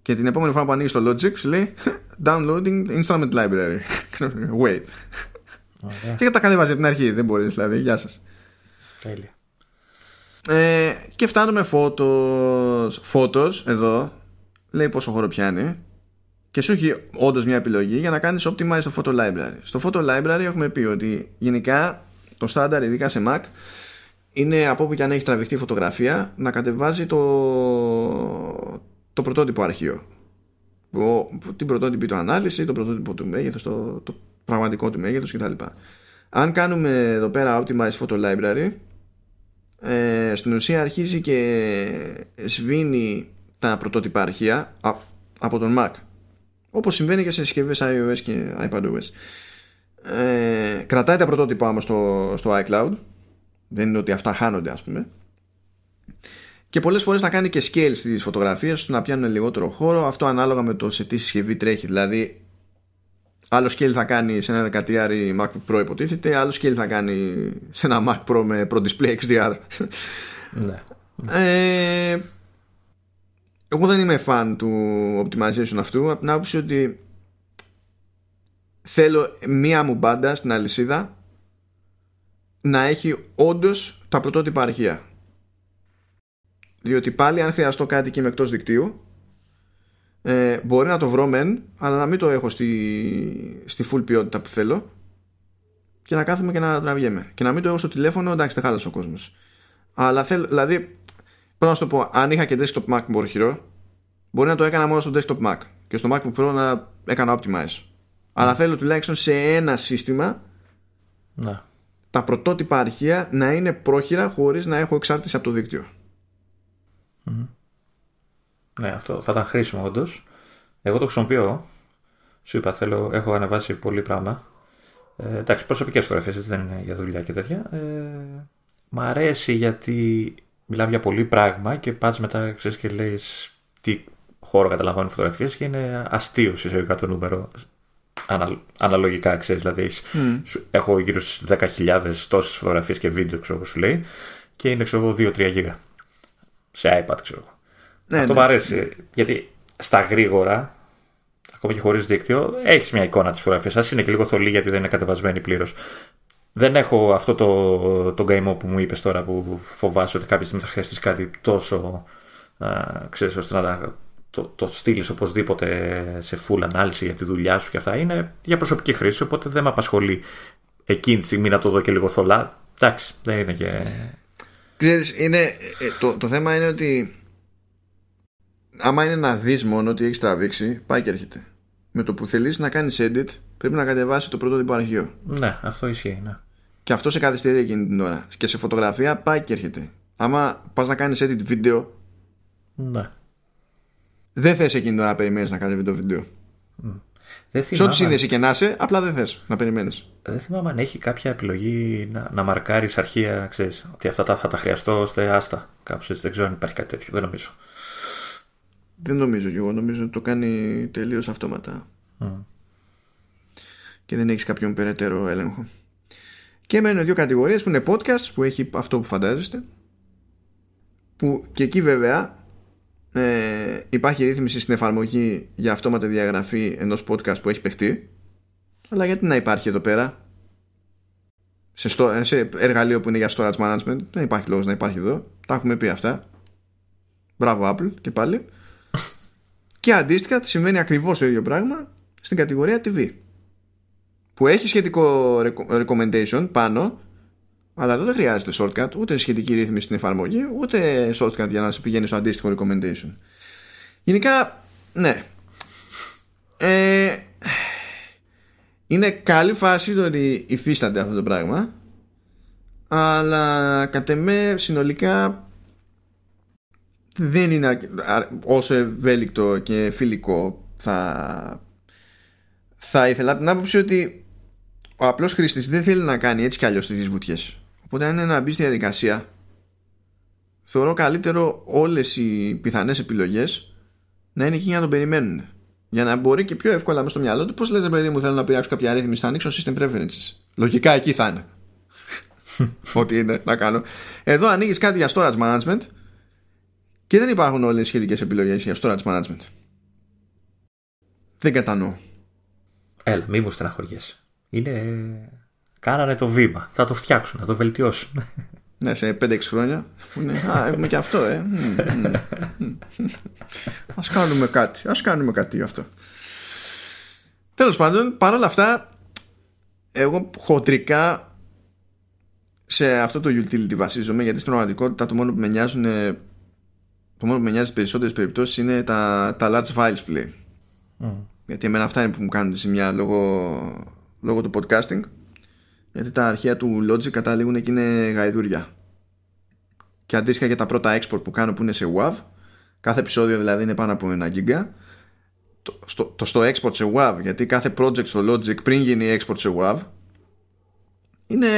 και την επόμενη φορά που ανοίγεις το Logic σου λέει Downloading Instrument Library. Wait. Ωραία. Και τα κατεβάζει από την αρχή. Δεν μπορείς δηλαδή. Γεια σας. Τέλεια. Ε, και φτάνουμε photos. Photos εδώ λέει πόσο χώρο πιάνει και σου έχει όντως μια επιλογή για να κάνεις optimize το photo library. Στο photo library έχουμε πει ότι γενικά το στάνταρ ειδικά σε Mac είναι από όπου και αν έχει τραβηχτεί η φωτογραφία να κατεβάζει το, το πρωτότυπο αρχείο. Ο, την πρωτότυπη του ανάλυση, το πρωτότυπο του μέγεθος, το, το πραγματικό του μέγεθος κτλ. Αν κάνουμε εδώ πέρα optimize photo library ε, στην ουσία αρχίζει και σβήνει τα πρωτότυπα αρχεία α- από τον Mac όπως συμβαίνει και σε συσκευές iOS και iPadOS ε, κρατάει τα πρωτότυπα όμως στο, στο iCloud δεν είναι ότι αυτά χάνονται ας πούμε. Και πολλές φορές θα κάνει και scale στις φωτογραφίες ώστε να πιάνουν λιγότερο χώρο αυτό ανάλογα με το σε τι συσκευή τρέχει. Δηλαδή άλλο scale θα κάνει σε ένα 13 MacBook Pro υποτίθεται άλλο scale θα κάνει σε ένα Mac Pro με Pro Display XDR Ναι. ε, εγώ δεν είμαι fan του optimization αυτού από την άποψη ότι θέλω μία μου μπάντα στην αλυσίδα να έχει όντως τα πρωτότυπα αρχεία διότι πάλι αν χρειαστώ κάτι και είμαι εκτός δικτύου ε, μπορεί να το βρω μεν αλλά να μην το έχω στη, στη full ποιότητα που θέλω και να κάθομαι και να τραβιέμαι και να μην το έχω στο τηλέφωνο εντάξει δεν χάλασε ο κόσμος αλλά θέλω, δηλαδή Πρέπει να σου το πω, αν είχα και desktop Mac μορχυρό, μπορεί να το έκανα μόνο στο desktop Mac και στο MacBook Pro να έκανα optimize. Αλλά θέλω τουλάχιστον σε ένα σύστημα Ναι. Τα πρωτότυπα αρχεία να είναι πρόχειρα χωρίς να έχω εξάρτηση από το δίκτυο. Ναι, αυτό θα ήταν χρήσιμο όντως. Εγώ το χρησιμοποιώ. Σου είπα, θέλω, έχω ανεβάσει πολύ πράγμα. Ε, εντάξει, προσωπικές φωτογραφίες, δεν είναι για δουλειά και τέτοια. Ε, μ' αρέσει γιατί μιλάμε για πολύ πράγμα και πας μετά ξέρεις και λέει τι χώρο καταλαμβάνουν οι φωτογραφίες και είναι αστείο εισαγωγικά το νούμερο. Ανα, αναλογικά, ξέρεις, δηλαδή έχεις- σου- έχω γύρω στις 10.000 τόσες φωτογραφίες και βίντεο, ξέρω όπως σου λέει, και είναι, ξέρω εγώ, 2-3 γίγα. Σε iPad, ξέρω εγώ. Ναι, Αυτό ναι. μου αρέσει. Γιατί στα γρήγορα, ακόμα και χωρίς δίκτυο, έχεις μια εικόνα της φωτογραφίας. Α είναι και λίγο θολή γιατί δεν είναι κατεβασμένη πλήρως. Δεν έχω αυτό το, το καημό που μου είπες τώρα που φοβάσαι ότι κάποια στιγμή θα χρειαστείς κάτι τόσο. Α, ξέρεις, ώστε να τα- το, το στείλεις οπωσδήποτε σε full ανάλυση για τη δουλειά σου και αυτά. Είναι για προσωπική χρήση, οπότε δεν με απασχολεί εκείνη τη στιγμή να το δω και λίγο θολά. Εντάξει, δεν είναι και. Ξέρεις, είναι, ε, το, το θέμα είναι ότι άμα είναι να δεις μόνο ότι έχεις τραβήξει, πάει και έρχεται. Με το που θελείς να κάνεις edit, πρέπει να κατεβάσει το πρωτότυπο αρχείο. Ναι, αυτό ισχύει. Ναι. Και αυτό σε καθυστερεί εκείνη την ώρα. Και σε φωτογραφία πάει και έρχεται. Άμα πας να κάνεις edit βίντεο, ναι. Δεν θες εκείνη την ώρα να περιμένεις να κάνεις βίντεο βίντεο. Δεν Σε ό,τι θυμάμαι- σύνδεση και να είσαι, απλά δεν θες να περιμένεις. Δεν θυμάμαι αν έχει κάποια επιλογή να, να μαρκάρεις αρχεία, ξέρεις, ότι αυτά τα, θα τα χρειαστώ ώστε άστα. Κάπως έτσι δεν ξέρω αν υπάρχει κάτι τέτοιο, δεν νομίζω. Δεν νομίζω κι εγώ. Νομίζω ότι το κάνει τελείως αυτόματα. Και δεν έχεις κάποιον περαιτέρω έλεγχο. Και μένουν δύο κατηγορίες που είναι podcast που έχει αυτό που φαντάζεστε. που και εκεί βέβαια ε, υπάρχει ρύθμιση στην εφαρμογή για αυτόματη διαγραφή ενός podcast που έχει παιχτεί. Αλλά γιατί να υπάρχει εδώ πέρα; Σε, στο, σε εργαλείο που είναι για storage management. Δεν υπάρχει λόγος να υπάρχει εδώ. Τα έχουμε πει αυτά. Μπράβο Apple και πάλι. Και αντίστοιχα συμβαίνει ακριβώς το ίδιο πράγμα στην κατηγορία TV που έχει σχετικό recommendation πάνω αλλά εδώ δεν χρειάζεται shortcut ούτε σχετική ρύθμιση στην εφαρμογή ούτε shortcut για να σε πηγαίνεις στο αντίστοιχο recommendation. Γενικά ναι. Ε, είναι καλή φάση το ότι υφίσταται αυτό το πράγμα αλλά κατ' εμέ συνολικά δεν είναι όσο ευέλικτο και φιλικό θα, θα ήθελα. Την άποψη ότι ο απλός χρήστης δεν θέλει να κάνει έτσι κι αλλιώς τις βουτιές οπότε αν είναι να μπεις στη διαδικασία θεωρώ καλύτερο όλες οι πιθανές επιλογές να είναι εκεί για να τον περιμένουν για να μπορεί και πιο εύκολα μες στο μυαλό του πώς λες παιδί μου θέλω να πειράξω κάποια ρύθμιση θα ανοίξω system preferences λογικά εκεί θα είναι ό,τι είναι να κάνω εδώ ανοίγεις κάτι για storage management και δεν υπάρχουν όλες οι σχετικές επιλογές για storage management. Δεν κατανοώ. Έλα, μη μου στεναχωριέσαι. Είναι... Κάνανε το βήμα. Θα το φτιάξουν, θα το βελτιώσουν. Ναι, σε 5-6 χρόνια. Α, έχουμε και αυτό, ε. Ας κάνουμε κάτι. Ας κάνουμε κάτι γι' αυτό. Τέλος πάντων, παρόλα αυτά, εγώ χοντρικά σε αυτό το utility βασίζομαι γιατί στην πραγματικότητα το μόνο που με νοιάζουν το μόνο που με νοιάζει περισσότερες περιπτώσεις είναι τα, τα large files που λέει. Mm. Γιατί εμένα αυτά είναι που μου κάνουν σημεία λόγω, λόγω του podcasting. Γιατί τα αρχεία του Logic καταλήγουν και είναι γαϊδούρια. Και αντίστοιχα για τα πρώτα export που κάνω που είναι σε WAV, κάθε επεισόδιο δηλαδή είναι πάνω από ένα γίγκα. Το, στο, το στο export σε WAV, γιατί κάθε project στο Logic πριν γίνει export σε WAV, είναι.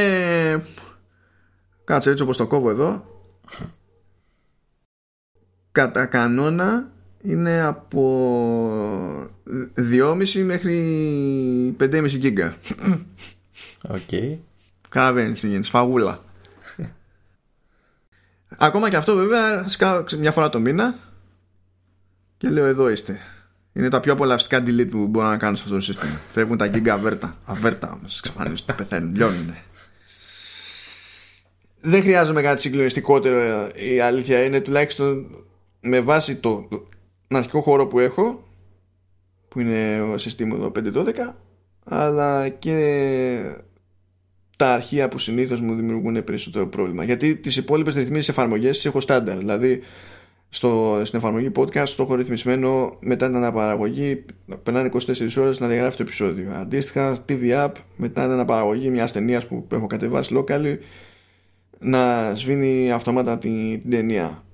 Κάτσε έτσι όπως το κόβω εδώ κατά κανόνα είναι από 2,5 μέχρι 5,5 giga. Οκ. Okay. Κάβεν σφαγούλα. Ακόμα και αυτό βέβαια σκάω μια φορά το μήνα και λέω εδώ είστε. Είναι τα πιο απολαυστικά delete που μπορώ να κάνω σε αυτό το σύστημα. Φεύγουν τα γίγκα αβέρτα. Αβέρτα όμως. Εξαφανίζονται, πεθαίνουν, λιώνουν. Δεν χρειάζομαι κάτι συγκλονιστικότερο. Η αλήθεια είναι τουλάχιστον με βάση το, αρχικό χώρο που έχω που είναι ο συστήμα εδώ 512 αλλά και τα αρχεία που συνήθως μου δημιουργούν περισσότερο πρόβλημα. Γιατί τις υπόλοιπες ρυθμίσεις εφαρμογές τις έχω στάνταρ. Δηλαδή στο, στην εφαρμογή podcast το έχω ρυθμισμένο μετά την αναπαραγωγή περνάνε 24 ώρες να διαγράφει το επεισόδιο. Αντίστοιχα TV App μετά την αναπαραγωγή μια ταινία που έχω κατεβάσει locally να σβήνει αυτόματα την, την ταινία.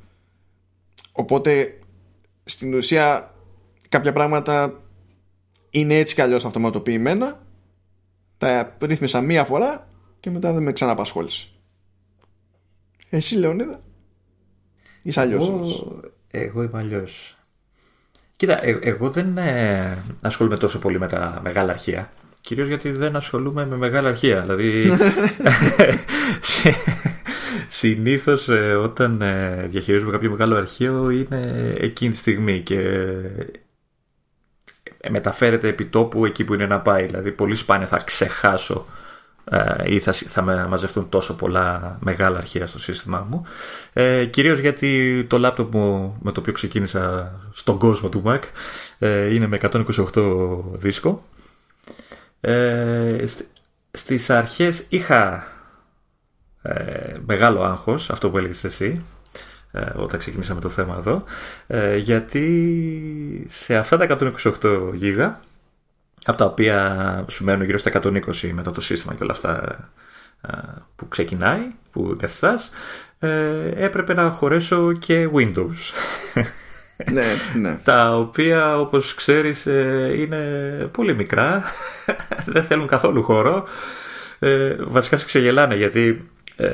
Οπότε στην ουσία κάποια πράγματα είναι έτσι κι αλλιώς αυτοματοποιημένα. Τα ρύθμισα μία φορά και μετά δεν με ξαναπασχόλησε. Εσύ Λεωνίδα είσαι αλλιώς εγώ, εγώ είμαι αλλιώς Κοίτα, ε, εγώ δεν ε, ασχολούμαι τόσο πολύ με τα μεγάλα αρχεία Κυρίως γιατί δεν ασχολούμαι με μεγάλα αρχεία Δηλαδή Συνήθως ε, όταν ε, διαχειρίζουμε κάποιο μεγάλο αρχείο είναι εκείνη τη στιγμή και ε, μεταφέρεται επί τόπου εκεί που είναι να πάει. Δηλαδή πολύ σπάνια θα ξεχάσω ή θα, θα μαζευτούν τόσο πολλά μεγάλα αρχεία στο σύστημά μου. Ε, κυρίως γιατί το λάπτοπ μου με το οποίο ξεκίνησα στον κόσμο του Mac είναι με 128 δίσκο. Ε, στις αρχές είχα ε, μεγάλο άγχος, αυτό που έλεγες εσύ, ε, όταν ξεκινήσαμε το θέμα εδώ, ε, γιατί σε αυτά τα 128 γίγα, από τα οποία σου μένουν γύρω στα 120 μετά το σύστημα και όλα αυτά ε, που ξεκινάει, που εγκαθιστάς, ε, έπρεπε να χωρέσω και Windows. ναι, ναι. τα οποία όπως ξέρεις είναι πολύ μικρά δεν θέλουν καθόλου χώρο ε, βασικά σε ξεγελάνε γιατί ε,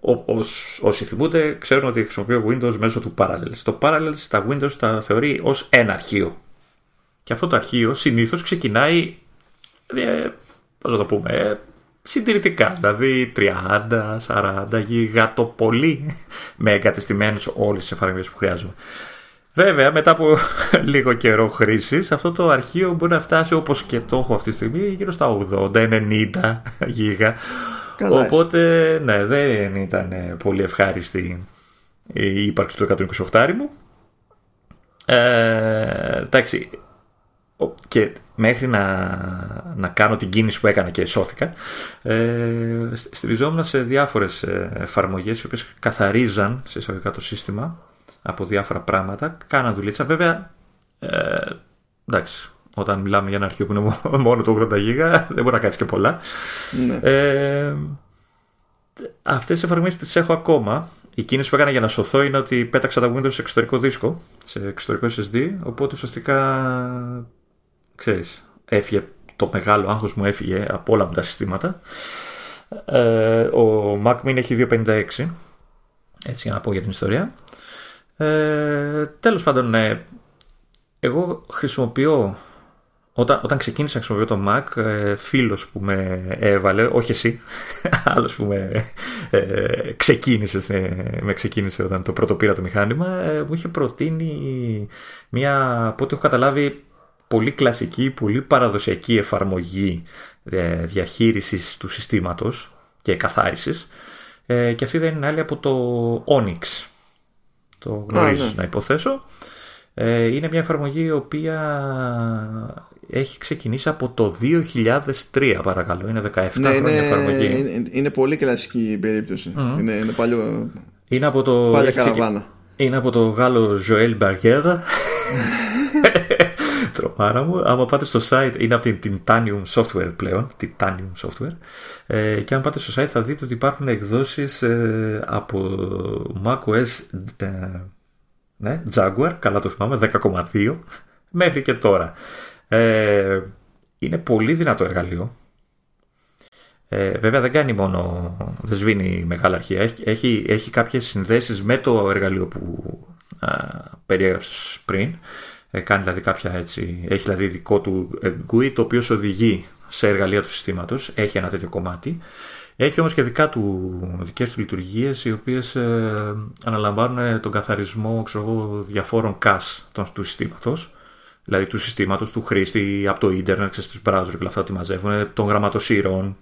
όπως, όσοι θυμούνται ξέρουν ότι χρησιμοποιώ Windows μέσω του Parallels. Το Parallels τα Windows τα θεωρεί ως ένα αρχείο. Και αυτό το αρχείο συνήθως ξεκινάει, ε, πώς να το πούμε, συντηρητικά, δηλαδή 30, 40 γίγα το πολύ με εγκατεστημένους όλες τις εφαρμογές που χρειάζομαι. Βέβαια, μετά από λίγο καιρό χρήσης, αυτό το αρχείο μπορεί να φτάσει όπως και το έχω αυτή τη στιγμή γύρω στα 80-90 γίγα. Οπότε, ναι, δεν ήταν πολύ ευχάριστη η ύπαρξη του 128 μου. Ε, εντάξει, και μέχρι να, να κάνω την κίνηση που έκανα και σώθηκα ε, στηριζόμουν σε διάφορες ε, εφαρμογές οι οποίες καθαρίζαν σε εισαγωγικά το σύστημα από διάφορα πράγματα. Κάναν δουλίτσα. Βέβαια ε, εντάξει όταν μιλάμε για ένα αρχείο που είναι μόνο το 80 γίγα δεν μπορεί να κάνεις και πολλά. Ναι. ε, αυτές τις εφαρμογές τις έχω ακόμα. Η κίνηση που έκανα για να σωθώ είναι ότι πέταξα τα Windows σε εξωτερικό δίσκο σε εξωτερικό SSD οπότε ουσιαστικά ξέρεις, έφυγε το μεγάλο άγχος μου έφυγε από όλα μου τα συστήματα. Ε, ο Mac Mini έχει 256, έτσι για να πω για την ιστορία. Ε, τέλος πάντων, ναι, εγώ χρησιμοποιώ όταν, όταν ξεκίνησα να χρησιμοποιώ το Mac, ε, φίλος που με έβαλε, όχι εσύ, άλλος που με, ε, ξεκίνησε, ε, με ξεκίνησε όταν το πρώτο πήρα το μηχάνημα, ε, μου είχε προτείνει μια, από ό,τι έχω καταλάβει, πολύ κλασική, πολύ παραδοσιακή εφαρμογή ε, διαχείρισης του συστήματος και καθάρισης ε, και αυτή δεν είναι άλλη από το Onyx. Το γνωρίζεις ναι. να υποθέσω. Ε, είναι μια εφαρμογή η οποία έχει ξεκινήσει από το 2003 παρακαλώ. Είναι 17 ναι, χρόνια είναι, εφαρμογή. Είναι, είναι, πολύ κλασική περίπτωση. Mm-hmm. Είναι, είναι παλιό, είναι από το, παλιά καραβάνα. Είναι από το Γάλλο Joël Barguera τρομάρα μου. Άμα πάτε στο site, είναι από την Titanium Software πλέον, Titanium Software, ε, και αν πάτε στο site θα δείτε ότι υπάρχουν εκδόσεις ε, από macOS ε, ναι, Jaguar, καλά το θυμάμαι, 10,2 μέχρι και τώρα. Ε, είναι πολύ δυνατό εργαλείο. Ε, βέβαια δεν κάνει μόνο, δεν σβήνει μεγάλα αρχεία. Έχει, έχει, έχει κάποιες συνδέσεις με το εργαλείο που α, περιέγραψες πριν. Ε, κάνει δηλαδή κάποια έτσι, έχει δηλαδή δικό του GUI το οποίο οδηγεί σε εργαλεία του συστήματος, έχει ένα τέτοιο κομμάτι. Έχει όμως και δικά του, δικές του λειτουργίες οι οποίες ε, αναλαμβάνουν τον καθαρισμό ξέρω, διαφόρων CAS του συστήματος δηλαδή του συστήματος, του χρήστη από το ίντερνετ, στους browser και όλα αυτά ότι μαζεύουν, των γραμματοσύρων,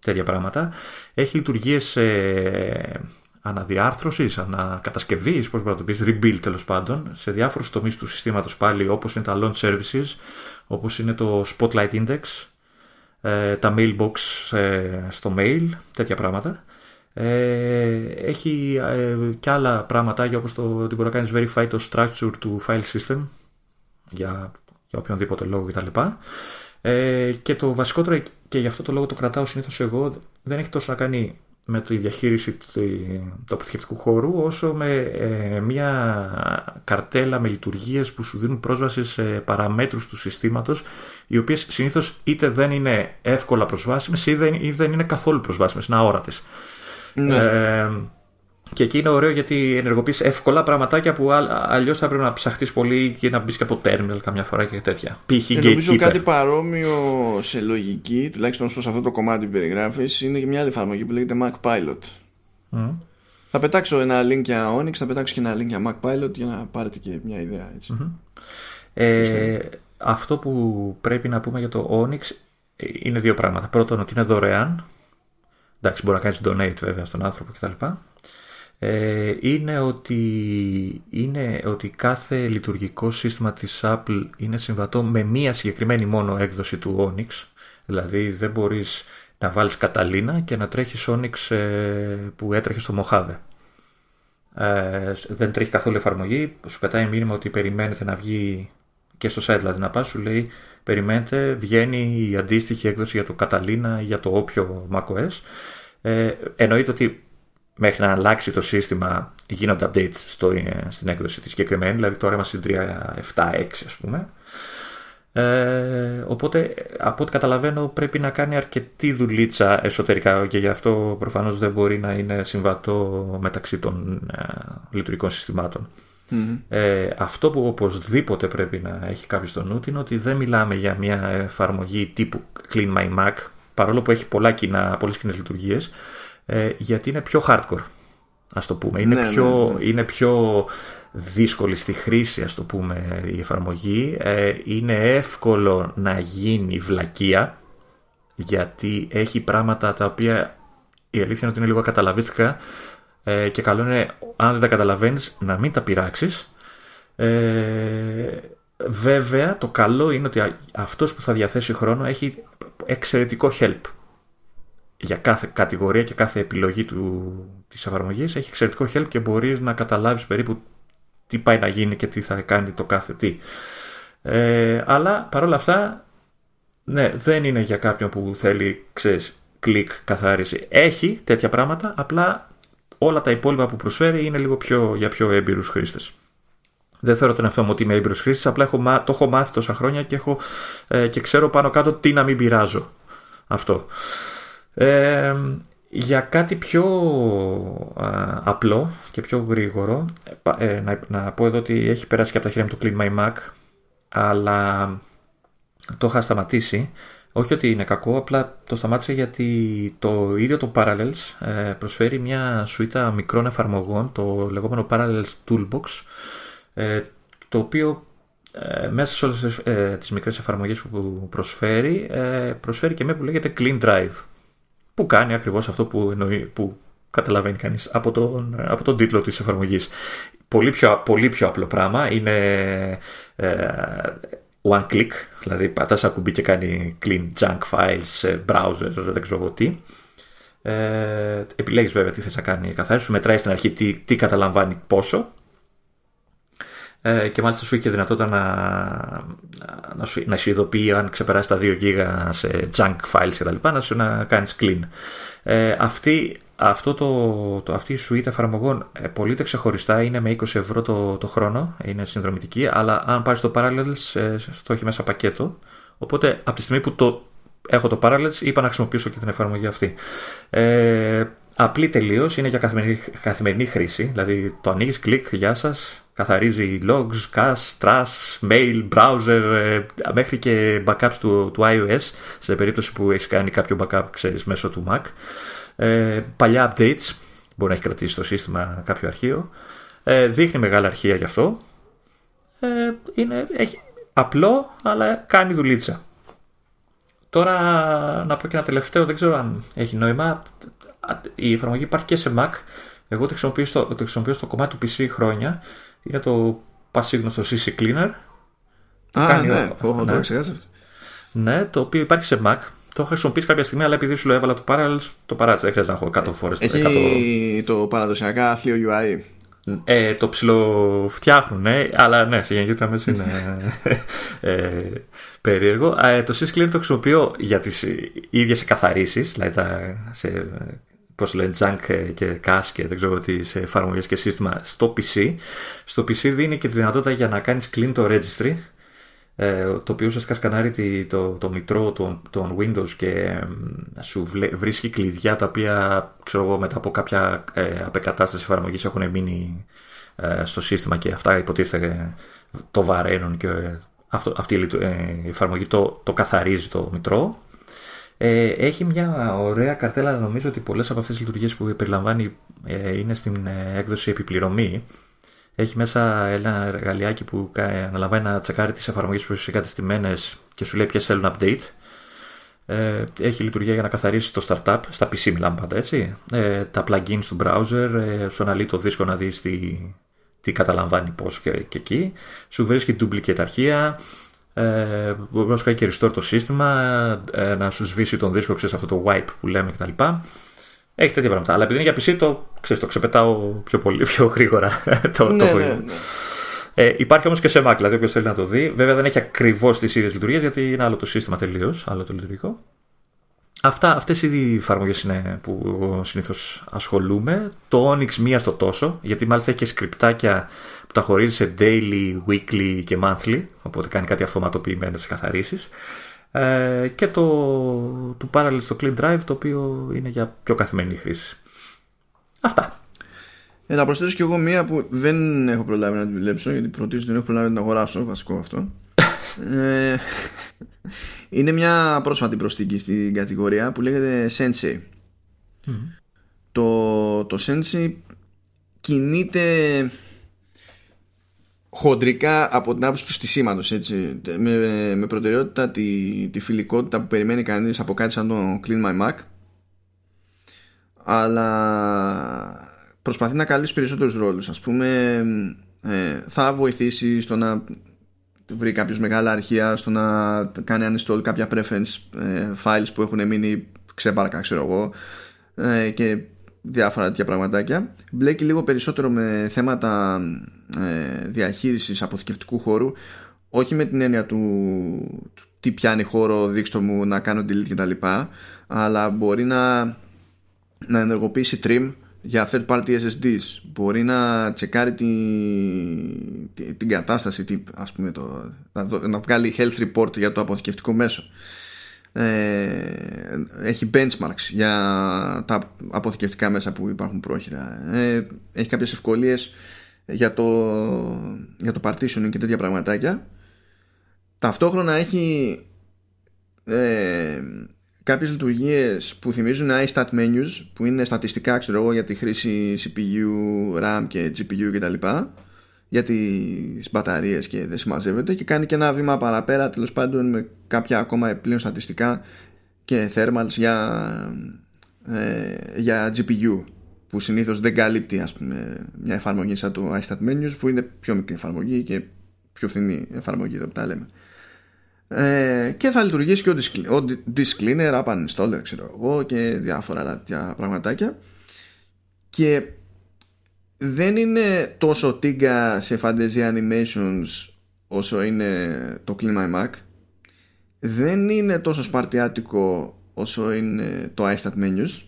τέτοια πράγματα. Έχει λειτουργίες ε, αναδιάρθρωσης, ανακατασκευής, πώς μπορεί να το πεις, rebuild τέλος πάντων, σε διάφορους τομείς του συστήματος πάλι, όπως είναι τα launch services, όπως είναι το spotlight index, ε, τα mailbox ε, στο mail, τέτοια πράγματα. Ε, έχει και άλλα πράγματα για όπως το, ότι μπορεί να κάνεις verify το structure του file system για, για οποιονδήποτε λόγο κτλ. Ε, και το βασικότερο και γι' αυτό το λόγο το κρατάω συνήθως εγώ δεν έχει τόσο να κάνει με τη διαχείριση του αποθηκευτικού χώρου όσο με ε, μια καρτέλα με λειτουργίες που σου δίνουν πρόσβαση σε παραμέτρους του συστήματος οι οποίες συνήθως είτε δεν είναι εύκολα προσβάσιμες ή δεν, ή δεν είναι καθόλου προσβάσιμες, είναι αόρατες. Ναι. Ε, και εκεί είναι ωραίο γιατί ενεργοποιείς εύκολα πραγματάκια που αλλιώς θα πρέπει να ψαχτείς πολύ και να μπεις και από terminal καμιά φορά και τέτοια. Π.χ. Ε, νομίζω κάτι παρόμοιο σε λογική, τουλάχιστον σε αυτό το κομμάτι που περιγράφεις, είναι και μια άλλη εφαρμογή που λέγεται Mac Pilot. Mm. Θα πετάξω ένα link για Onyx, θα πετάξω και ένα link για Mac Pilot για να πάρετε και μια ιδέα. Έτσι. Mm-hmm. Ε, αυτό που πρέπει να πούμε για το Onyx είναι δύο πράγματα. Πρώτον, ότι είναι δωρεάν. Εντάξει, μπορεί να κάνεις donate βέβαια στον άνθρωπο κτλ. Ε, είναι ότι, είναι ότι κάθε λειτουργικό σύστημα της Apple είναι συμβατό με μία συγκεκριμένη μόνο έκδοση του Onyx. Δηλαδή δεν μπορείς να βάλεις Καταλίνα και να τρέχεις Onyx ε, που έτρεχε στο Mojave. Ε, δεν τρέχει καθόλου εφαρμογή, σου πετάει μήνυμα ότι περιμένετε να βγει και στο site δηλαδή να πας, σου λέει περιμένετε, βγαίνει η αντίστοιχη έκδοση για το Καταλίνα ή για το όποιο macOS. Ε, εννοείται ότι μέχρι να αλλάξει το σύστημα γίνονται updates στο, στην έκδοση τη συγκεκριμένη, δηλαδή τώρα είμαστε στην 3.7.6 ας πούμε. Ε, οπότε από ό,τι καταλαβαίνω πρέπει να κάνει αρκετή δουλίτσα εσωτερικά και γι' αυτό προφανώς δεν μπορεί να είναι συμβατό μεταξύ των ε, λειτουργικών Ε, αυτό που οπωσδήποτε πρέπει να έχει κάποιος στο νου είναι ότι δεν μιλάμε για μια εφαρμογή τύπου Clean My Mac παρόλο που έχει πολλά κοινά, πολλές κοινές λειτουργίες, ε, γιατί είναι πιο hardcore, ας το πούμε. Είναι, Ναι, πιο, ναι, ναι. είναι πιο δύσκολη στη χρήση, ας το πούμε, η εφαρμογή. Ε, είναι εύκολο να γίνει βλακεία, γιατί έχει πράγματα τα οποία η αλήθεια είναι ότι είναι λίγο καταλαβίστικα ε, και καλό είναι, αν δεν τα καταλαβαίνεις, να μην τα πειράξεις. Ε, βέβαια, το καλό είναι ότι α- αυτός που θα διαθέσει χρόνο έχει εξαιρετικό help για κάθε κατηγορία και κάθε επιλογή του, της εφαρμογής έχει εξαιρετικό help και μπορείς να καταλάβεις περίπου τι πάει να γίνει και τι θα κάνει το κάθε τι. Ε, αλλά παρόλα αυτά, ναι, δεν είναι για κάποιον που θέλει, ξέρεις, κλικ καθάριση. Έχει τέτοια πράγματα, απλά όλα τα υπόλοιπα που προσφέρει είναι λίγο πιο, για πιο έμπειρους χρήστες. Δεν θεωρώ τον εαυτό μου ότι είμαι έμπειρος χρήστης, απλά έχω, μα- το έχω μάθει τόσα χρόνια και, έχω, ε, και ξέρω πάνω κάτω τι να μην πειράζω. Αυτό. Ε, για κάτι πιο α, απλό και πιο γρήγορο, ε, πα- ε, να, να πω εδώ ότι έχει περάσει και από τα χέρια μου το Clean My Mac, αλλά το είχα σταματήσει. Όχι ότι είναι κακό, απλά το σταμάτησα γιατί το ίδιο το Parallels ε, προσφέρει μια σουίτα μικρών εφαρμογών, το λεγόμενο Parallels Toolbox, ε, το οποίο ε, μέσα σε όλες τις, ε, τις μικρές εφαρμογές που προσφέρει, ε, προσφέρει και μια που λέγεται Clean Drive, που κάνει ακριβώς αυτό που, εννοεί, που καταλαβαίνει κανείς από τον, από τον τίτλο της εφαρμογής. Πολύ πιο, πολύ πιο απλό πράγμα, είναι ε, one click, δηλαδή πατάς ένα κουμπί και κάνει clean junk files, ε, browser, δεν ξέρω εγώ τι. Ε, επιλέγεις βέβαια τι θες να κάνει η καθάριση, σου μετράει στην αρχή τι, τι καταλαμβάνει πόσο ε, και μάλιστα σου έχει και δυνατότητα να, να, σου, να σου ειδοποιεί αν ξεπεράσει τα 2 γίγα σε junk files κτλ. Να, σου, να κάνεις clean. Ε, αυτή, αυτό το, το, αυτή η suite εφαρμογών ε, πωλείται ξεχωριστά, είναι με 20 ευρώ το, το χρόνο, είναι συνδρομητική, αλλά αν πάρεις το Parallels, ε, στο έχει μέσα πακέτο. Οπότε από τη στιγμή που το έχω το Parallels, είπα να χρησιμοποιήσω και την εφαρμογή αυτή. Ε, απλή τελείως, είναι για καθημερινή, καθημερινή χρήση, δηλαδή το ανοίγεις, κλικ, γεια σας, καθαρίζει logs, cache, trash, mail, browser, ε, μέχρι και backups του, του iOS, σε περίπτωση που έχεις κάνει κάποιο backup, ξέρεις, μέσω του Mac. Ε, παλιά updates, μπορεί να έχει κρατήσει στο σύστημα κάποιο αρχείο. Ε, δείχνει μεγάλα αρχεία γι' αυτό. Ε, είναι, έχει απλό, αλλά κάνει δουλίτσα. Τώρα να πω και ένα τελευταίο, δεν ξέρω αν έχει νόημα. Η εφαρμογή υπάρχει και σε Mac. Εγώ το χρησιμοποιώ στο, το χρησιμοποιώ στο κομμάτι του PC χρόνια. Είναι το πασίγνωστο CC Cleaner. Α, κάνει ναι, ο- πω, ναι. το ξεχάσει αυτό. Ναι, το οποίο υπάρχει σε Mac. Το έχω χρησιμοποιήσει κάποια στιγμή, αλλά επειδή σου το έβαλα το Parallels, το παράτησα. Δεν χρειάζεται να έχω 100 φορές. Έχει το παραδοσιακά άθλιο UI. Ε, το ψιλοφτιάχνουν, ναι, αλλά ναι, σε γενικέ γραμμέ είναι ε, περίεργο. Ε, το SysClear το χρησιμοποιώ για τις ίδιες καθαρίσει, δηλαδή τα, σε, πώς λένε, junk και cache και δεν ξέρω τι, σε εφαρμογές και σύστημα στο PC. Στο PC δίνει και τη δυνατότητα για να κάνεις clean το registry, ε, το οποίο ουσιαστικά σκανάρει τη- το, το μητρό των, των Windows και εμ, σου βλέ- βρίσκει κλειδιά τα οποία ξέρω εγώ, μετά από κάποια ε, απεκατάσταση εφαρμογής έχουν μείνει ε, στο σύστημα και αυτά υποτίθεται το βαραίνουν και ε, αυτό, αυτή η λειτου- ε, η εφαρμογή το, το καθαρίζει το μητρό. Ε, έχει μια ωραία καρτέλα, αλλά νομίζω ότι πολλές από αυτές τις λειτουργίες που περιλαμβάνει ε, είναι στην ε, έκδοση επιπληρωμή. Έχει μέσα ένα εργαλειάκι που κα- αναλαμβάνει να τσεκάρει τις εφαρμογές που είσαι εγκατεστημένες και σου λέει ποιες θέλουν update. Ε, έχει λειτουργία για να καθαρίσει το startup, στα PC μιλάμε πάντα έτσι. Ε, τα plugins του browser, ε, σου αναλύει το δίσκο να δεις τι, τι καταλαμβάνει πώς και, και εκεί. Σου βρίσκει duplicate αρχεία, ε, μπορεί να σου κάνει και restore το σύστημα, ε, να σου σβήσει τον δίσκο, ξέρεις αυτό το wipe που λέμε κτλ. Έχει τέτοια πράγματα. Αλλά επειδή είναι για PC, το, ξέρεις, το ξεπετάω πιο, πολύ, πιο γρήγορα. το, ναι, το, ναι, ναι. ε, υπάρχει όμως και σε Mac, δηλαδή όποιος θέλει να το δει. Βέβαια δεν έχει ακριβώς τις ίδιες λειτουργίες γιατί είναι άλλο το σύστημα τελείως, άλλο το λειτουργικό. Αυτά, αυτές οι εφαρμογές είναι που εγώ συνήθως ασχολούμαι. Το Onyx μία στο τόσο, γιατί μάλιστα έχει και σκριπτάκια που τα χωρίζει σε daily, weekly και monthly, οπότε κάνει κάτι αυτοματοποιημένες καθαρίσεις. Ε, και το του Parallels στο Clean Drive, το οποίο είναι για πιο καθημερινή χρήση. Αυτά. Ε, να προσθέσω κι εγώ μία που δεν έχω προλάβει να την δουλέψω γιατί πρωτίστως δεν έχω προλάβει να την αγοράσω βασικό αυτό ε, είναι μια πρόσφατη προσθήκη στην κατηγορία που λέγεται Sensei. Το, το Sensei κινείται χοντρικά από την άποψη του στισίματος έτσι, με, με προτεραιότητα τη, τη φιλικότητα που περιμένει κανείς από κάτι σαν το Clean My Mac. Αλλά προσπαθεί να καλύψει περισσότερους ρόλους. Ας πούμε ε, θα βοηθήσει στο να βρει κάποιος μεγάλα αρχεία στο να κάνει uninstall κάποια preference ε, files που έχουν μείνει ξεπάρκα ξέρω εγώ. Ε, και διάφορα τέτοια πραγματάκια. Μπλέκει λίγο περισσότερο με θέματα ε, διαχείρισης αποθηκευτικού χώρου. Όχι με την έννοια του, του τι πιάνει χώρο δείξτε μου να κάνω delete κτλ αλλά μπορεί να να ενεργοποιήσει trim για third party SSDs μπορεί να τσεκάρει την, την κατάσταση τι, ας πούμε το, να, να βγάλει health report για το αποθηκευτικό μέσο. ε, έχει benchmarks για τα αποθηκευτικά μέσα που υπάρχουν πρόχειρα. Ε, έχει κάποιες ευκολίες για το, για το partitioning και τέτοια πραγματάκια. Ταυτόχρονα έχει ε, κάποιες λειτουργίες που θυμίζουν iStat menus που είναι στατιστικά ξέρω εγώ για τη χρήση CPU, RAM και GPU κτλ για τις μπαταρίες και δεν συμμαζεύεται και κάνει και ένα βήμα παραπέρα τέλος πάντων με κάποια ακόμα πλέον στατιστικά και thermals για, ε, για GPU που συνήθως δεν καλύπτει ας πούμε, μια εφαρμογή σαν το iStat menus που είναι πιο μικρή εφαρμογή και πιο φθηνή εφαρμογή εδώ που τα λέμε. Ε, και θα λειτουργήσει και ο disk cleaner, app uninstaller ξέρω εγώ και διάφορα τέτοια πραγματάκια. Και δεν είναι τόσο τίγκα σε fantasy animations όσο είναι το Clean My Mac. Δεν είναι τόσο σπαρτιάτικο όσο είναι το iStat menus.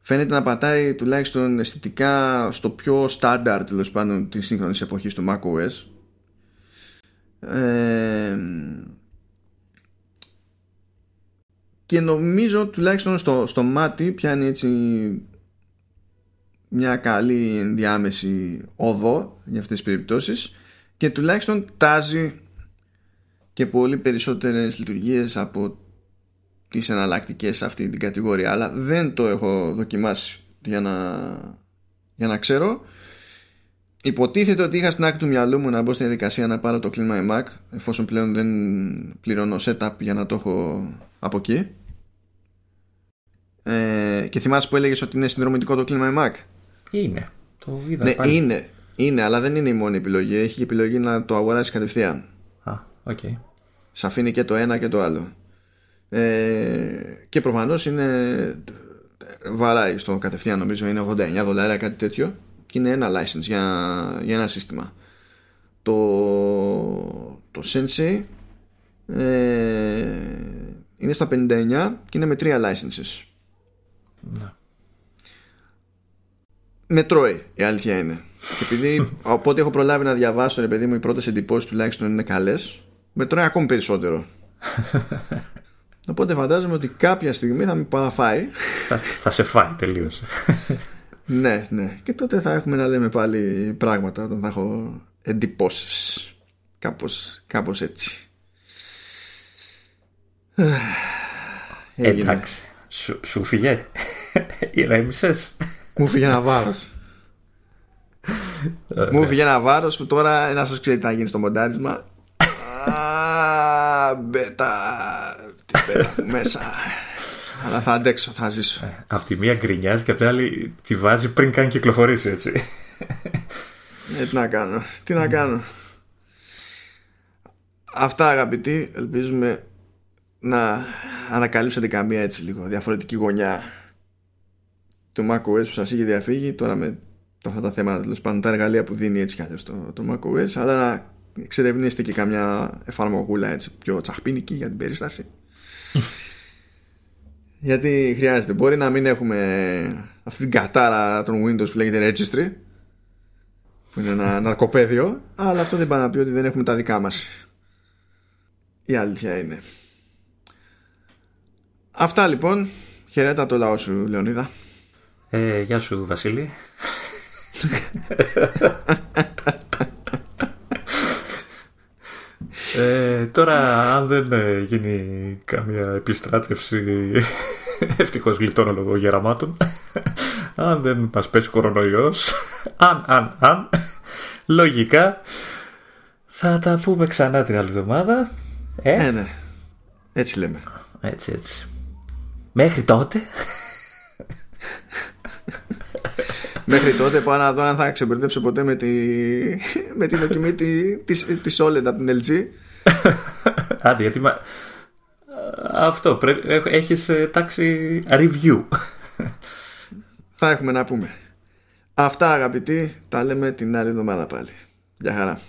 Φαίνεται να πατάει τουλάχιστον αισθητικά στο πιο στάνταρ τέλος πάντων της σύγχρονης εποχής του macOS. Ε, και νομίζω τουλάχιστον στο, στο μάτι πιάνει έτσι μια καλή ενδιάμεση οδό για αυτές τις περιπτώσεις και τουλάχιστον τάζει και πολύ περισσότερες λειτουργίες από τις εναλλακτικές σε αυτή την κατηγορία αλλά δεν το έχω δοκιμάσει για να, για να ξέρω Υποτίθεται ότι είχα στην άκρη του μυαλού μου να μπω στη διαδικασία να πάρω το Clean My Mac εφόσον πλέον δεν πληρώνω setup για να το έχω από εκεί. Ε, και θυμάσαι που έλεγες ότι είναι συνδρομητικό το Clean My Mac. Είναι. Το είδα ναι, πάλι. είναι. Είναι, αλλά δεν είναι η μόνη επιλογή. Έχει και επιλογή να το αγοράσει κατευθείαν. Α, οκ. Okay. Σ' αφήνει και το ένα και το άλλο. Ε, και προφανώς είναι. Βαράει στο κατευθείαν, νομίζω είναι 89 δολάρια, κάτι τέτοιο και είναι ένα license για, για ένα σύστημα το, το Sensei ε, είναι στα 59 και είναι με τρία licenses ναι. Με τρώει η αλήθεια είναι και επειδή οπότε έχω προλάβει να διαβάσω ρε παιδί μου οι πρώτες εντυπώσεις τουλάχιστον είναι καλές με τρώει ακόμη περισσότερο Οπότε φαντάζομαι ότι κάποια στιγμή θα με παραφάει. Θα, θα σε φάει τελείως. Ναι, ναι. Και τότε θα έχουμε να λέμε πάλι πράγματα όταν θα έχω εντυπώσεις. Κάπως, κάπως έτσι. Εντάξει. Σου, σου φύγε. Ηρέμησες. Μου φύγε ένα βάρος. Μου φύγε ένα βάρος που τώρα να σας ξέρει τι θα γίνει στο μοντάρισμα. Μπέτα. Τι πέρα μέσα. Αλλά θα αντέξω, θα ζήσω. Ε, απ' τη μία γκρινιάζει και απ' την άλλη τη βάζει πριν καν κυκλοφορήσει έτσι. Ε, τι να κάνω, τι να κάνω. Αυτά αγαπητοί, ελπίζουμε να ανακαλύψετε καμία έτσι λίγο διαφορετική γωνιά του macOS που σας είχε διαφύγει τώρα με αυτά τα θέματα τέλος πάντων τα εργαλεία που δίνει έτσι κι αλλιώς το, το macOS αλλά να εξερευνήσετε και καμιά εφαρμογούλα έτσι πιο τσαχπίνικη για την περίσταση γιατί χρειάζεται. Μπορεί να μην έχουμε αυτή την κατάρα των Windows που λέγεται Registry, που είναι ένα ναρκοπαίδιο, αλλά αυτό δεν πάει να πει ότι δεν έχουμε τα δικά μας. Η αλήθεια είναι. Αυτά λοιπόν. Χαιρέτα το λαό σου, Λεωνίδα. Ε, γεια σου, Βασίλη. ε, Ε, τώρα, αν δεν ε, γίνει καμία επιστράτευση, ευτυχώς γλιτώνω λόγω γεραμάτων, αν δεν μας πέσει κορονοϊός, αν, αν, αν, λογικά θα τα πούμε ξανά την άλλη εβδομάδα. Ε, ε ναι. Έτσι λέμε. Έτσι, έτσι. Μέχρι τότε. Μέχρι τότε πάω να δω αν θα ξεμπερδέψω ποτέ με τη, με τη δοκιμή της, της OLED από την LG. Άντε, γιατί μα... Αυτό, πρέπει, έχεις ε, τάξει review. Θα έχουμε να πούμε. Αυτά αγαπητοί, τα λέμε την άλλη εβδομάδα πάλι. Γεια χαρά.